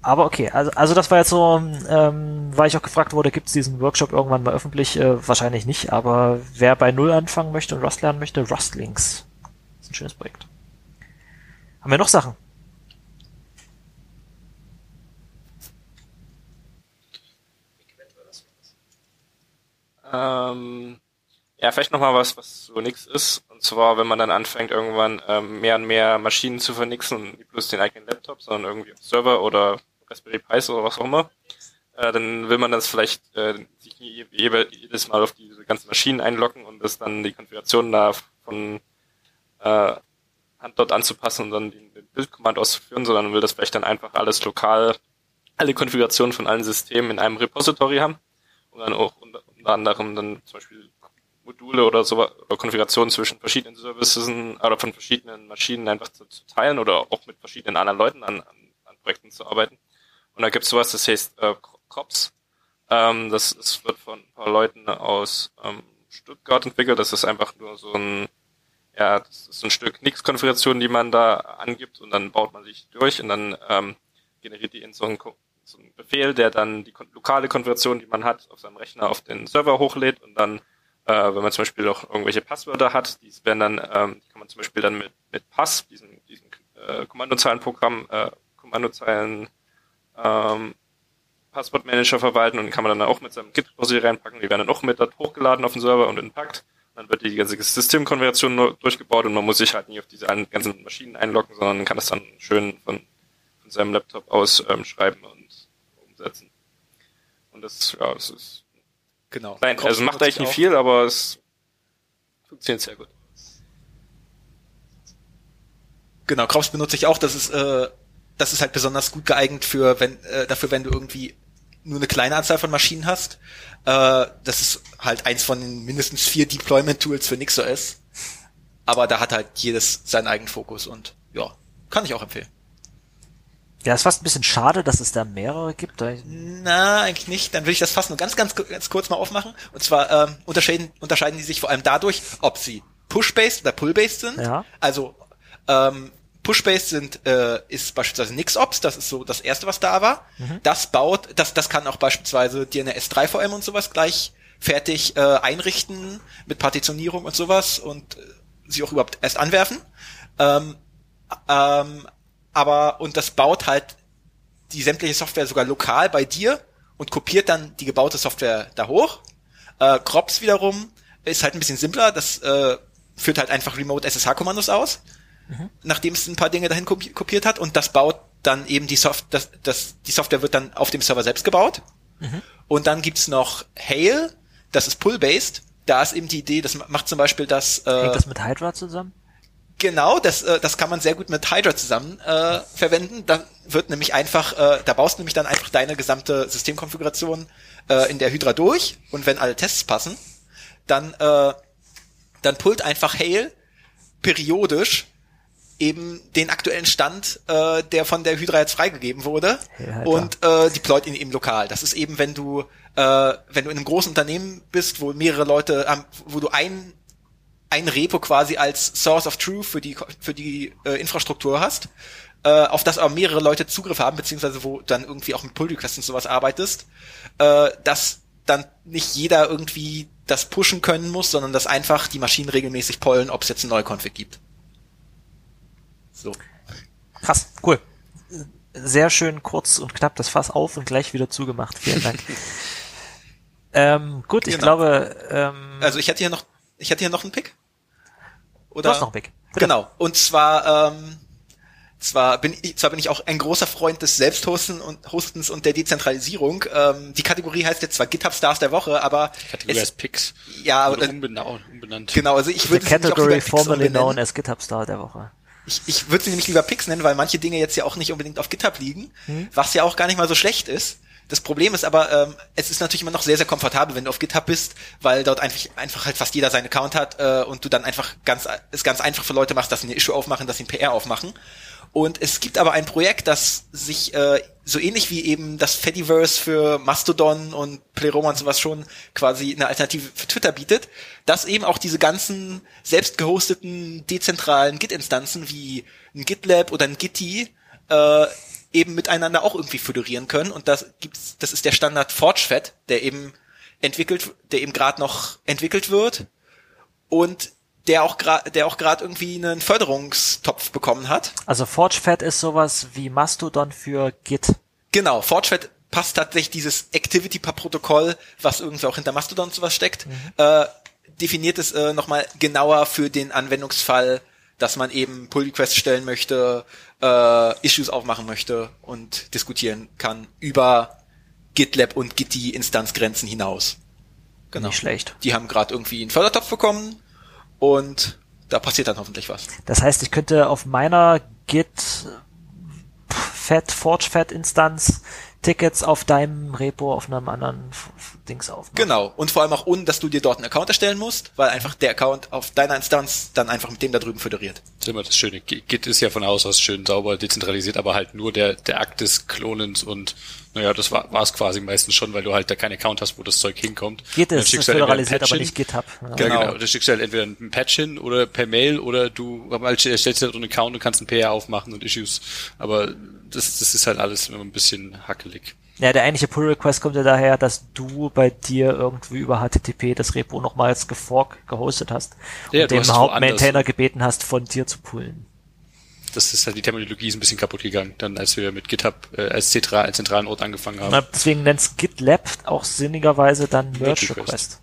Aber okay, also, also das war jetzt so, ähm, weil ich auch gefragt wurde, gibt es diesen Workshop irgendwann mal öffentlich? Äh, wahrscheinlich nicht, aber wer bei Null anfangen möchte und Rust lernen möchte, Rustlinks. Ist ein schönes Projekt. Haben wir noch Sachen? Ähm, ja, vielleicht noch mal was, was so nix ist. Und zwar, wenn man dann anfängt, irgendwann ähm, mehr und mehr Maschinen zu vernixen und nicht bloß den eigenen Laptop, sondern irgendwie Server oder Raspberry Pis oder was auch immer, äh, dann will man das vielleicht äh, sich jedes Mal auf diese ganzen Maschinen einloggen und das dann die Konfiguration da von äh, Hand dort anzupassen und dann den, den Bildkommand auszuführen, sondern will das vielleicht dann einfach alles lokal, alle Konfigurationen von allen Systemen in einem Repository haben und dann auch unter, unter anderem dann zum Beispiel Module oder so oder Konfigurationen zwischen verschiedenen Services oder von verschiedenen Maschinen einfach zu, zu teilen oder auch mit verschiedenen anderen Leuten an, an, an Projekten zu arbeiten. Und da gibt's sowas, das heißt äh, COPS. Ähm, das, das wird von ein paar Leuten aus ähm, Stuttgart entwickelt. Das ist einfach nur so ein, ja, das ist ein Stück Nix-Konfiguration, die man da angibt und dann baut man sich durch und dann ähm, generiert die in so einen, so einen Befehl, der dann die lokale Konfiguration, die man hat, auf seinem Rechner auf den Server hochlädt und dann äh, wenn man zum Beispiel auch irgendwelche Passwörter hat, die werden dann, ähm, die kann man zum Beispiel dann mit, mit Pass, diesem, diesem äh, Kommandozeilenprogramm, äh, Kommandozeilen ähm, Passwortmanager verwalten und kann man dann auch mit seinem Git-Repository reinpacken. Die werden dann auch mit dort hochgeladen auf den Server und entpackt. Dann wird die ganze Systemkonversion durchgebaut und man muss sich halt nicht auf diese ganzen Maschinen einloggen, sondern kann das dann schön von, von seinem Laptop aus ähm, schreiben und umsetzen. Und das, ja, das ist Genau. Klein. Also macht eigentlich nicht viel, aber es funktioniert sehr gut. Genau, Crops benutze ich auch. Das ist, äh, das ist halt besonders gut geeignet für, wenn, äh, dafür, wenn du irgendwie nur eine kleine Anzahl von Maschinen hast. Äh, das ist halt eins von den mindestens vier Deployment-Tools für NixOS. Aber da hat halt jedes seinen eigenen Fokus und ja, kann ich auch empfehlen. Ja, ist fast ein bisschen schade, dass es da mehrere gibt. Na, eigentlich nicht. Dann will ich das fast nur ganz, ganz, ganz kurz mal aufmachen. Und zwar ähm, unterscheiden, unterscheiden die sich vor allem dadurch, ob sie push-based oder pull-based sind. Ja. Also ähm, push-based sind äh, ist beispielsweise NixOps, das ist so das erste, was da war. Mhm. Das baut, das, das kann auch beispielsweise dir eine S3VM und sowas gleich fertig äh, einrichten mit Partitionierung und sowas und äh, sie auch überhaupt erst anwerfen. Ähm, ähm, aber und das baut halt die sämtliche Software sogar lokal bei dir und kopiert dann die gebaute Software da hoch. Äh, Crops wiederum ist halt ein bisschen simpler, das äh, führt halt einfach Remote SSH-Kommandos aus, mhm. nachdem es ein paar Dinge dahin kopiert hat und das baut dann eben die Software, das, das, die Software wird dann auf dem Server selbst gebaut. Mhm. Und dann gibt's noch Hail, das ist pull-based. Da ist eben die Idee, das macht zum Beispiel das. Äh, Hängt das mit Hydra zusammen? Genau, das, äh, das kann man sehr gut mit Hydra zusammen äh, verwenden. Da wird nämlich einfach, äh, da baust du nämlich dann einfach deine gesamte Systemkonfiguration äh, in der Hydra durch und wenn alle Tests passen, dann äh, dann pullt einfach Hail periodisch eben den aktuellen Stand, äh, der von der Hydra jetzt freigegeben wurde ja, und äh, deployt ihn eben lokal. Das ist eben, wenn du äh, wenn du in einem großen Unternehmen bist, wo mehrere Leute, ähm, wo du ein ein Repo quasi als Source of Truth für die für die äh, Infrastruktur hast, äh, auf das aber mehrere Leute Zugriff haben, beziehungsweise wo dann irgendwie auch mit Pull Requests und sowas arbeitest, äh, dass dann nicht jeder irgendwie das pushen können muss, sondern dass einfach die Maschinen regelmäßig pollen, ob es jetzt einen Neukonfig gibt. So. Krass, cool. Sehr schön kurz und knapp das Fass auf und gleich wieder zugemacht. Vielen Dank. <laughs> ähm, gut, ich genau. glaube. Ähm, also ich hätte hier noch, ich hätte hier noch einen Pick. Oder? Du hast noch Pick. Bitte. Genau. Und zwar, ähm, zwar bin ich, zwar bin ich auch ein großer Freund des Selbsthostens und Hostens und der Dezentralisierung. Ähm, die Kategorie heißt jetzt zwar GitHub Stars der Woche, aber die Kategorie heißt Picks. Ja, oder umbenannt, umbenannt. Genau, also ich würde Category formerly known as GitHub Star der Woche. Ich, ich würde sie nämlich lieber Picks nennen, weil manche Dinge jetzt ja auch nicht unbedingt auf GitHub liegen, hm. was ja auch gar nicht mal so schlecht ist. Das Problem ist aber, ähm, es ist natürlich immer noch sehr, sehr komfortabel, wenn du auf GitHub bist, weil dort einfach, einfach halt fast jeder seinen Account hat äh, und du dann einfach ganz, es ganz einfach für Leute machst, dass sie eine Issue aufmachen, dass sie ein PR aufmachen. Und es gibt aber ein Projekt, das sich äh, so ähnlich wie eben das Fediverse für Mastodon und Pleroma und sowas schon quasi eine Alternative für Twitter bietet, das eben auch diese ganzen selbst gehosteten dezentralen Git-Instanzen wie ein GitLab oder ein Gitti äh, eben miteinander auch irgendwie föderieren können. Und das gibt's, das ist der Standard ForgeFed, der eben entwickelt, der eben gerade noch entwickelt wird und der auch gerade, der auch gerade irgendwie einen Förderungstopf bekommen hat. Also ForgeFed ist sowas wie Mastodon für Git. Genau, ForgeFed passt tatsächlich dieses Activity per Protokoll, was irgendwie auch hinter Mastodon sowas steckt, mhm. äh, definiert es äh, nochmal genauer für den Anwendungsfall, dass man eben Pull Requests stellen möchte, äh, Issues aufmachen möchte und diskutieren kann über GitLab und Gitti Instanzgrenzen hinaus. Genau. Nicht schlecht. Die haben gerade irgendwie einen Fördertopf bekommen und da passiert dann hoffentlich was. Das heißt, ich könnte auf meiner Git Fat, Forge Fat Instanz Tickets auf deinem Repo auf einem anderen Dings aufmachen. Genau. Und vor allem auch ohne, dass du dir dort einen Account erstellen musst, weil einfach der Account auf deiner Instanz dann einfach mit dem da drüben föderiert. Das ist immer das Schöne. Git ist ja von Haus aus schön sauber dezentralisiert, aber halt nur der, der Akt des Klonens und naja, das war es quasi meistens schon, weil du halt da keinen Account hast, wo das Zeug hinkommt. Git ist, ist halt föderalisiert, aber nicht GitHub. Ja, genau. genau. Du schickst halt entweder ein Patch hin oder per Mail oder du stellst dir halt so einen Account und kannst ein PR aufmachen und Issues. Aber das, das ist halt alles immer ein bisschen hackelig. Ja, der eigentliche Pull Request kommt ja daher, dass du bei dir irgendwie über HTTP das Repo nochmals gefork gehostet hast ja, und dem Hauptmaintainer gebeten hast, von dir zu pullen das ist halt die Terminologie ist ein bisschen kaputt gegangen, dann als wir mit GitHub äh, als, zentral, als zentralen Ort angefangen haben. Na, deswegen nennt's GitLab auch sinnigerweise dann Merge Request. Request.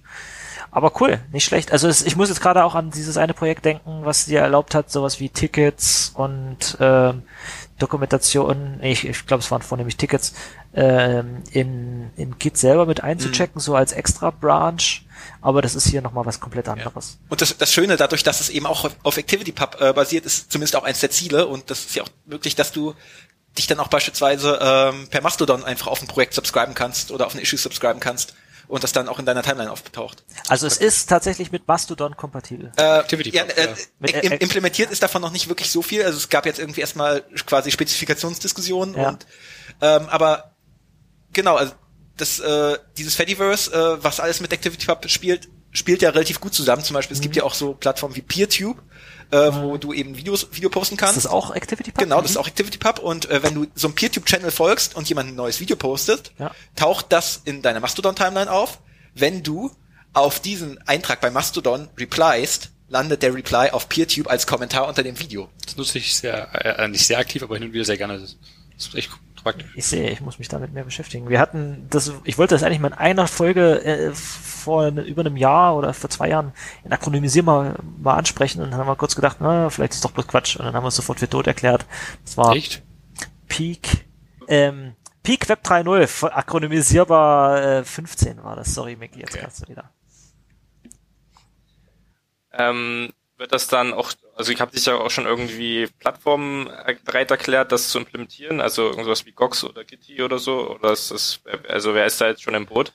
Aber cool, nicht schlecht. Also es, ich muss jetzt gerade auch an dieses eine Projekt denken, was dir erlaubt hat, sowas wie Tickets und ähm, Dokumentation, ich, ich glaube es waren vornehmlich Tickets, ähm, in, in Git selber mit einzuchecken, mhm. so als extra Branch aber das ist hier nochmal was komplett anderes. Ja. Und das, das Schöne dadurch, dass es eben auch auf ActivityPub äh, basiert, ist zumindest auch eins der Ziele und das ist ja auch möglich, dass du dich dann auch beispielsweise ähm, per Mastodon einfach auf ein Projekt subscriben kannst oder auf ein Issue subscriben kannst und das dann auch in deiner Timeline auftaucht. Also es ist tatsächlich mit Mastodon kompatibel. Äh, Activity ja, äh, ja. implementiert ist davon noch nicht wirklich so viel. Also es gab jetzt irgendwie erstmal quasi Spezifikationsdiskussionen ja. und ähm, aber genau, also das, äh, dieses Fediverse, äh, was alles mit ActivityPub spielt, spielt ja relativ gut zusammen. Zum Beispiel, mhm. es gibt mhm. ja auch so Plattformen wie PeerTube, äh, wo du eben Videos, Video posten kannst. Ist das auch ActivityPub? Genau, das ist mhm. auch ActivityPub. Und äh, wenn du so einem PeerTube-Channel folgst und jemand ein neues Video postet, ja. taucht das in deiner Mastodon-Timeline auf. Wenn du auf diesen Eintrag bei Mastodon replyst, landet der Reply auf PeerTube als Kommentar unter dem Video. Das nutze ich sehr, äh, nicht sehr aktiv, aber hin und wieder sehr gerne. Das ist echt cool. Praktisch. Ich sehe, ich muss mich damit mehr beschäftigen. Wir hatten das, ich wollte das eigentlich mal in einer Folge äh, vor ne, über einem Jahr oder vor zwei Jahren in Akronymisierung mal, mal ansprechen und dann haben wir kurz gedacht, na, vielleicht ist doch bloß Quatsch. Und dann haben wir es sofort für tot erklärt. Das war Echt? Peak, ähm, Peak Web 3.0, akronymisierbar äh, 15 war das. Sorry, Mickey, jetzt okay. kannst du wieder. Ähm, wird das dann auch, also ich habe dich ja auch schon irgendwie Plattformen bereit erklärt, das zu implementieren, also irgendwas wie Gox oder Gitti oder so, oder ist das, also wer ist da jetzt schon im Boot?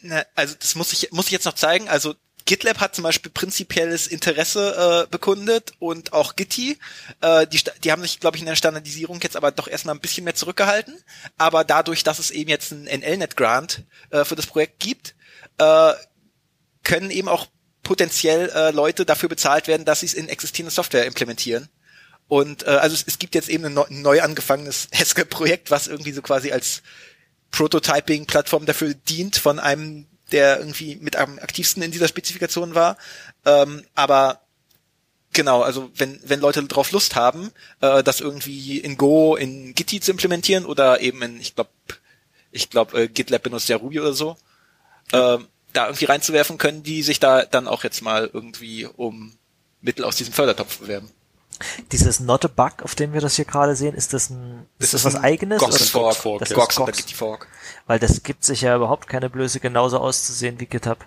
Na, also das muss ich, muss ich jetzt noch zeigen, also GitLab hat zum Beispiel prinzipielles Interesse äh, bekundet und auch Gitti. Äh, die, die haben sich, glaube ich, in der Standardisierung jetzt aber doch erstmal ein bisschen mehr zurückgehalten. Aber dadurch, dass es eben jetzt ein NLNet-Grant äh, für das Projekt gibt, äh, können eben auch potenziell äh, Leute dafür bezahlt werden, dass sie es in existierende Software implementieren. Und äh, also es, es gibt jetzt eben ein, neu, neu angefangenes <laughs> Haskell-Projekt, was irgendwie so quasi als Prototyping-Plattform dafür dient von einem, der irgendwie mit am aktivsten in dieser Spezifikation war. Ähm, aber genau, also wenn, wenn Leute drauf Lust haben, äh, das irgendwie in Go, in Gitti zu implementieren oder eben in, ich glaube, ich glaube, äh, GitLab benutzt ja Ruby oder so, ähm, da irgendwie reinzuwerfen, können die sich da dann auch jetzt mal irgendwie um Mittel aus diesem Fördertopf bewerben. Dieses Not a Bug, auf dem wir das hier gerade sehen, ist das ein, ist das, das was eigenes? Gox Fork, Fork, das ja. Gox Gox. Fork. Weil das gibt sich ja überhaupt keine Blöße, genauso auszusehen wie GitHub.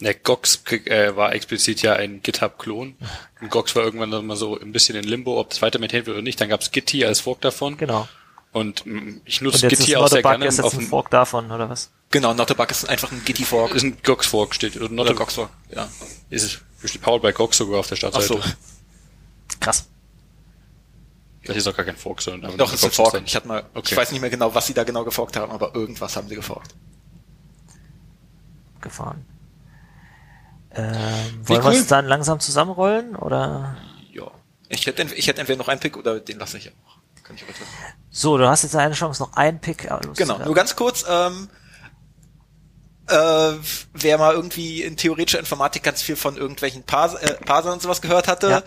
Ne, Gox äh, war explizit ja ein GitHub-Klon. Und Gox war irgendwann dann mal so ein bisschen in Limbo, ob das weiter maintained wird oder nicht. Dann gab's Gitti als Fork davon. Genau. Und ich nutze Gitti auch sehr gerne. Ist jetzt ein Fork davon, oder was? Genau, Notabug ist einfach ein Gitti Fork. Ist ein Gox Fork steht oder Not oder Gox Fork. Ja. Ist es steht powered by Gox sogar auf der Startseite. Ach so. Krass. Vielleicht ist auch gar kein Fork, sondern Doch, ist ein Fork. Ich hatte mal, okay. ich weiß nicht mehr genau, was sie da genau geforkt haben, aber irgendwas haben sie geforkt. Gefahren. Ähm, wollen wir cool. es dann langsam zusammenrollen oder? Ja. Ich hätte, ich hätte entweder noch einen Pick oder den lasse ich auch. Kann ich so, du hast jetzt eine Chance, noch einen Pick. Genau, nur ganz kurz. Ähm, äh, wer mal irgendwie in theoretischer Informatik ganz viel von irgendwelchen Pars äh, Parsern und sowas gehört hatte.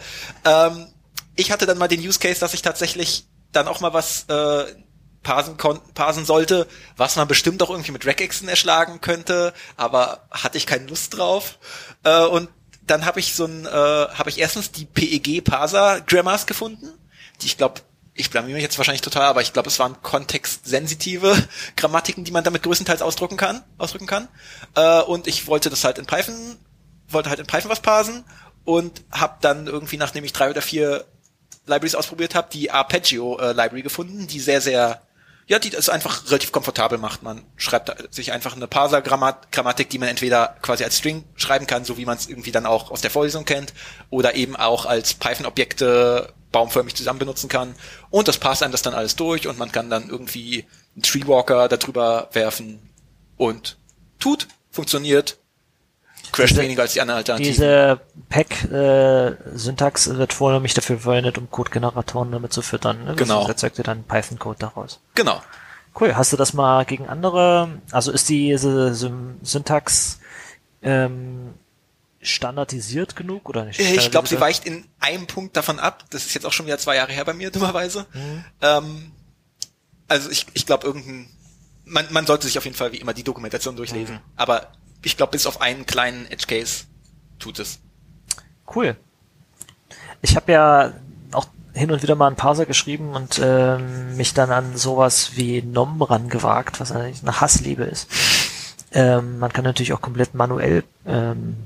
Ja. Ähm, ich hatte dann mal den Use Case, dass ich tatsächlich dann auch mal was äh, parsen, parsen sollte, was man bestimmt auch irgendwie mit Regexen erschlagen könnte, aber hatte ich keine Lust drauf. Äh, und dann habe ich so ein, äh, habe ich erstens die PEG Parser Grammars gefunden, die ich glaube, ich blamier mich jetzt wahrscheinlich total, aber ich glaube, es waren kontextsensitive <laughs> Grammatiken, die man damit größtenteils ausdrücken kann, ausdrücken kann. Äh, und ich wollte das halt in Python, wollte halt in Python was parsen und habe dann irgendwie, nachdem ich drei oder vier Libraries ausprobiert habe, die Arpeggio äh, Library gefunden, die sehr, sehr ja, die das einfach relativ komfortabel macht. Man schreibt sich einfach eine Parser-Grammatik, die man entweder quasi als String schreiben kann, so wie man es irgendwie dann auch aus der Vorlesung kennt, oder eben auch als Python-Objekte baumförmig zusammen benutzen kann. Und das passt einem das dann alles durch und man kann dann irgendwie einen Treewalker darüber werfen und tut, funktioniert, crasht weniger als die anderen Alternativen. Diese Pack-Syntax äh, wird vornehmlich dafür verwendet, um Code-Generatoren damit zu füttern. Ne? Genau. Das erzeugt dir dann Python-Code daraus. Genau. Cool. Hast du das mal gegen andere, also ist diese Syntax ähm, standardisiert genug oder nicht? Ich glaube, sie weicht in einem Punkt davon ab. Das ist jetzt auch schon wieder zwei Jahre her bei mir, <laughs> dummerweise. Mhm. Ähm, also ich, ich glaube, irgendein, man, man sollte sich auf jeden Fall wie immer die Dokumentation durchlesen. Mhm. Aber ich glaube, bis auf einen kleinen Edge Case tut es. Cool. Ich habe ja auch hin und wieder mal einen Parser geschrieben und ähm, mich dann an sowas wie Nom rangewagt, was eigentlich eine Hassliebe ist. Ähm, man kann natürlich auch komplett manuell ähm,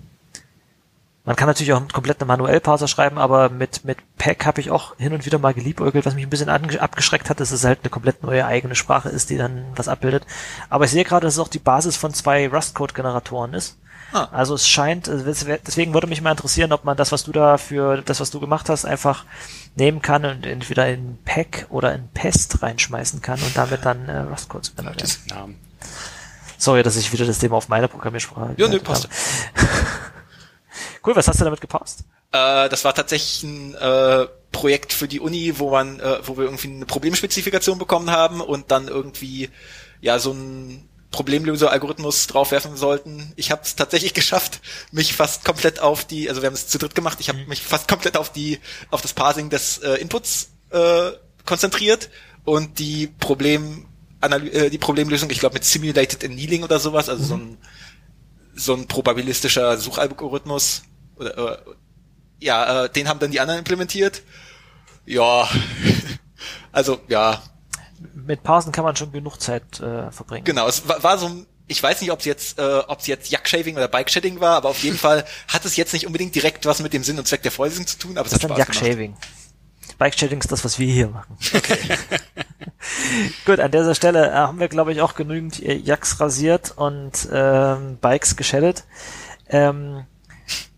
man kann natürlich auch einen kompletten manuell Parser schreiben, aber mit, mit Pack habe ich auch hin und wieder mal geliebäugelt, was mich ein bisschen abgeschreckt hat, dass es halt eine komplett neue eigene Sprache ist, die dann was abbildet. Aber ich sehe gerade, dass es auch die Basis von zwei Rust-Code-Generatoren ist. Ah. Also es scheint, also deswegen würde mich mal interessieren, ob man das, was du da für das, was du gemacht hast, einfach nehmen kann und entweder in Pack oder in Pest reinschmeißen kann und damit dann äh, Rust-Code zu generieren. Sorry, dass ich wieder das Thema auf meine Programmiersprache. Ja, ne, passt. <laughs> Cool, was hast du damit gepasst? Äh, das war tatsächlich ein äh, Projekt für die Uni, wo man, äh, wo wir irgendwie eine Problemspezifikation bekommen haben und dann irgendwie ja so ein Problemlöser-Algorithmus draufwerfen sollten. Ich habe es tatsächlich <laughs> geschafft, mich fast komplett auf die, also wir haben es zu dritt gemacht, ich habe mhm. mich fast komplett auf die, auf das Parsing des äh, Inputs äh, konzentriert und die Problem, äh, die Problemlösung, ich glaube mit Simulated Annealing oder sowas, also mhm. so ein so ein probabilistischer Suchalgorithmus oder, äh, ja, äh, den haben dann die anderen implementiert. Ja, <laughs> also ja. Mit Parsen kann man schon genug Zeit äh, verbringen. Genau, es war, war so ich weiß nicht, ob es jetzt, äh, ob es jetzt Jack-Shaving oder Bike-Shedding war, aber auf jeden Fall hat es jetzt nicht unbedingt direkt was mit dem Sinn und Zweck der Vorlesung zu tun, aber es das hat Spaß Jack-Shaving. Bike-Shedding ist das, was wir hier machen. Okay. <laughs> Gut, an dieser Stelle äh, haben wir, glaube ich, auch genügend Jacks rasiert und ähm, Bikes geschädet. Ähm,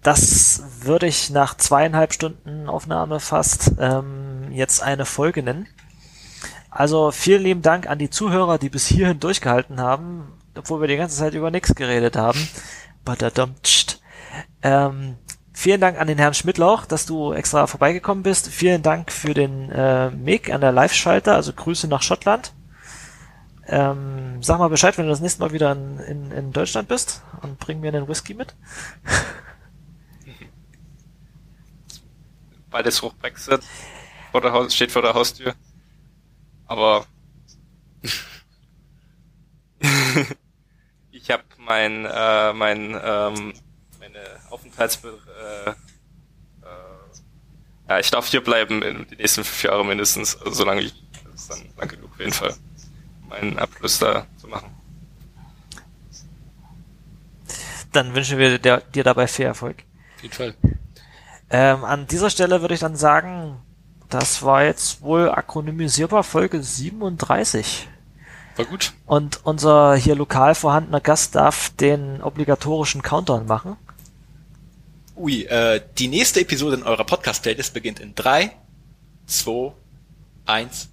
das würde ich nach zweieinhalb Stunden Aufnahme fast ähm, jetzt eine Folge nennen. Also vielen lieben Dank an die Zuhörer, die bis hierhin durchgehalten haben, obwohl wir die ganze Zeit über nichts geredet haben. Ähm, vielen Dank an den Herrn Schmidtlauch, dass du extra vorbeigekommen bist. Vielen Dank für den äh, Mick an der Live-Schalter, also Grüße nach Schottland. Ähm, sag mal Bescheid, wenn du das nächste Mal wieder in, in, in Deutschland bist und bring mir einen Whisky mit. <laughs> beides hoch Brexit vor der Haus, steht vor der Haustür. Aber <laughs> ich habe mein äh, mein ähm, meine Aufenthalts äh, äh, ja ich darf hier bleiben in die nächsten fünf Jahre mindestens, also solange ich das ist dann lang genug auf jeden Fall, meinen Abschluss da zu machen. Dann wünschen wir dir, dir dabei viel Erfolg. Auf jeden Fall. Ähm, an dieser Stelle würde ich dann sagen, das war jetzt wohl akronymisierbar Folge 37. War gut. Und unser hier lokal vorhandener Gast darf den obligatorischen Countdown machen. Ui, äh, die nächste Episode in eurer Podcast-Playlist beginnt in 3, 2, 1.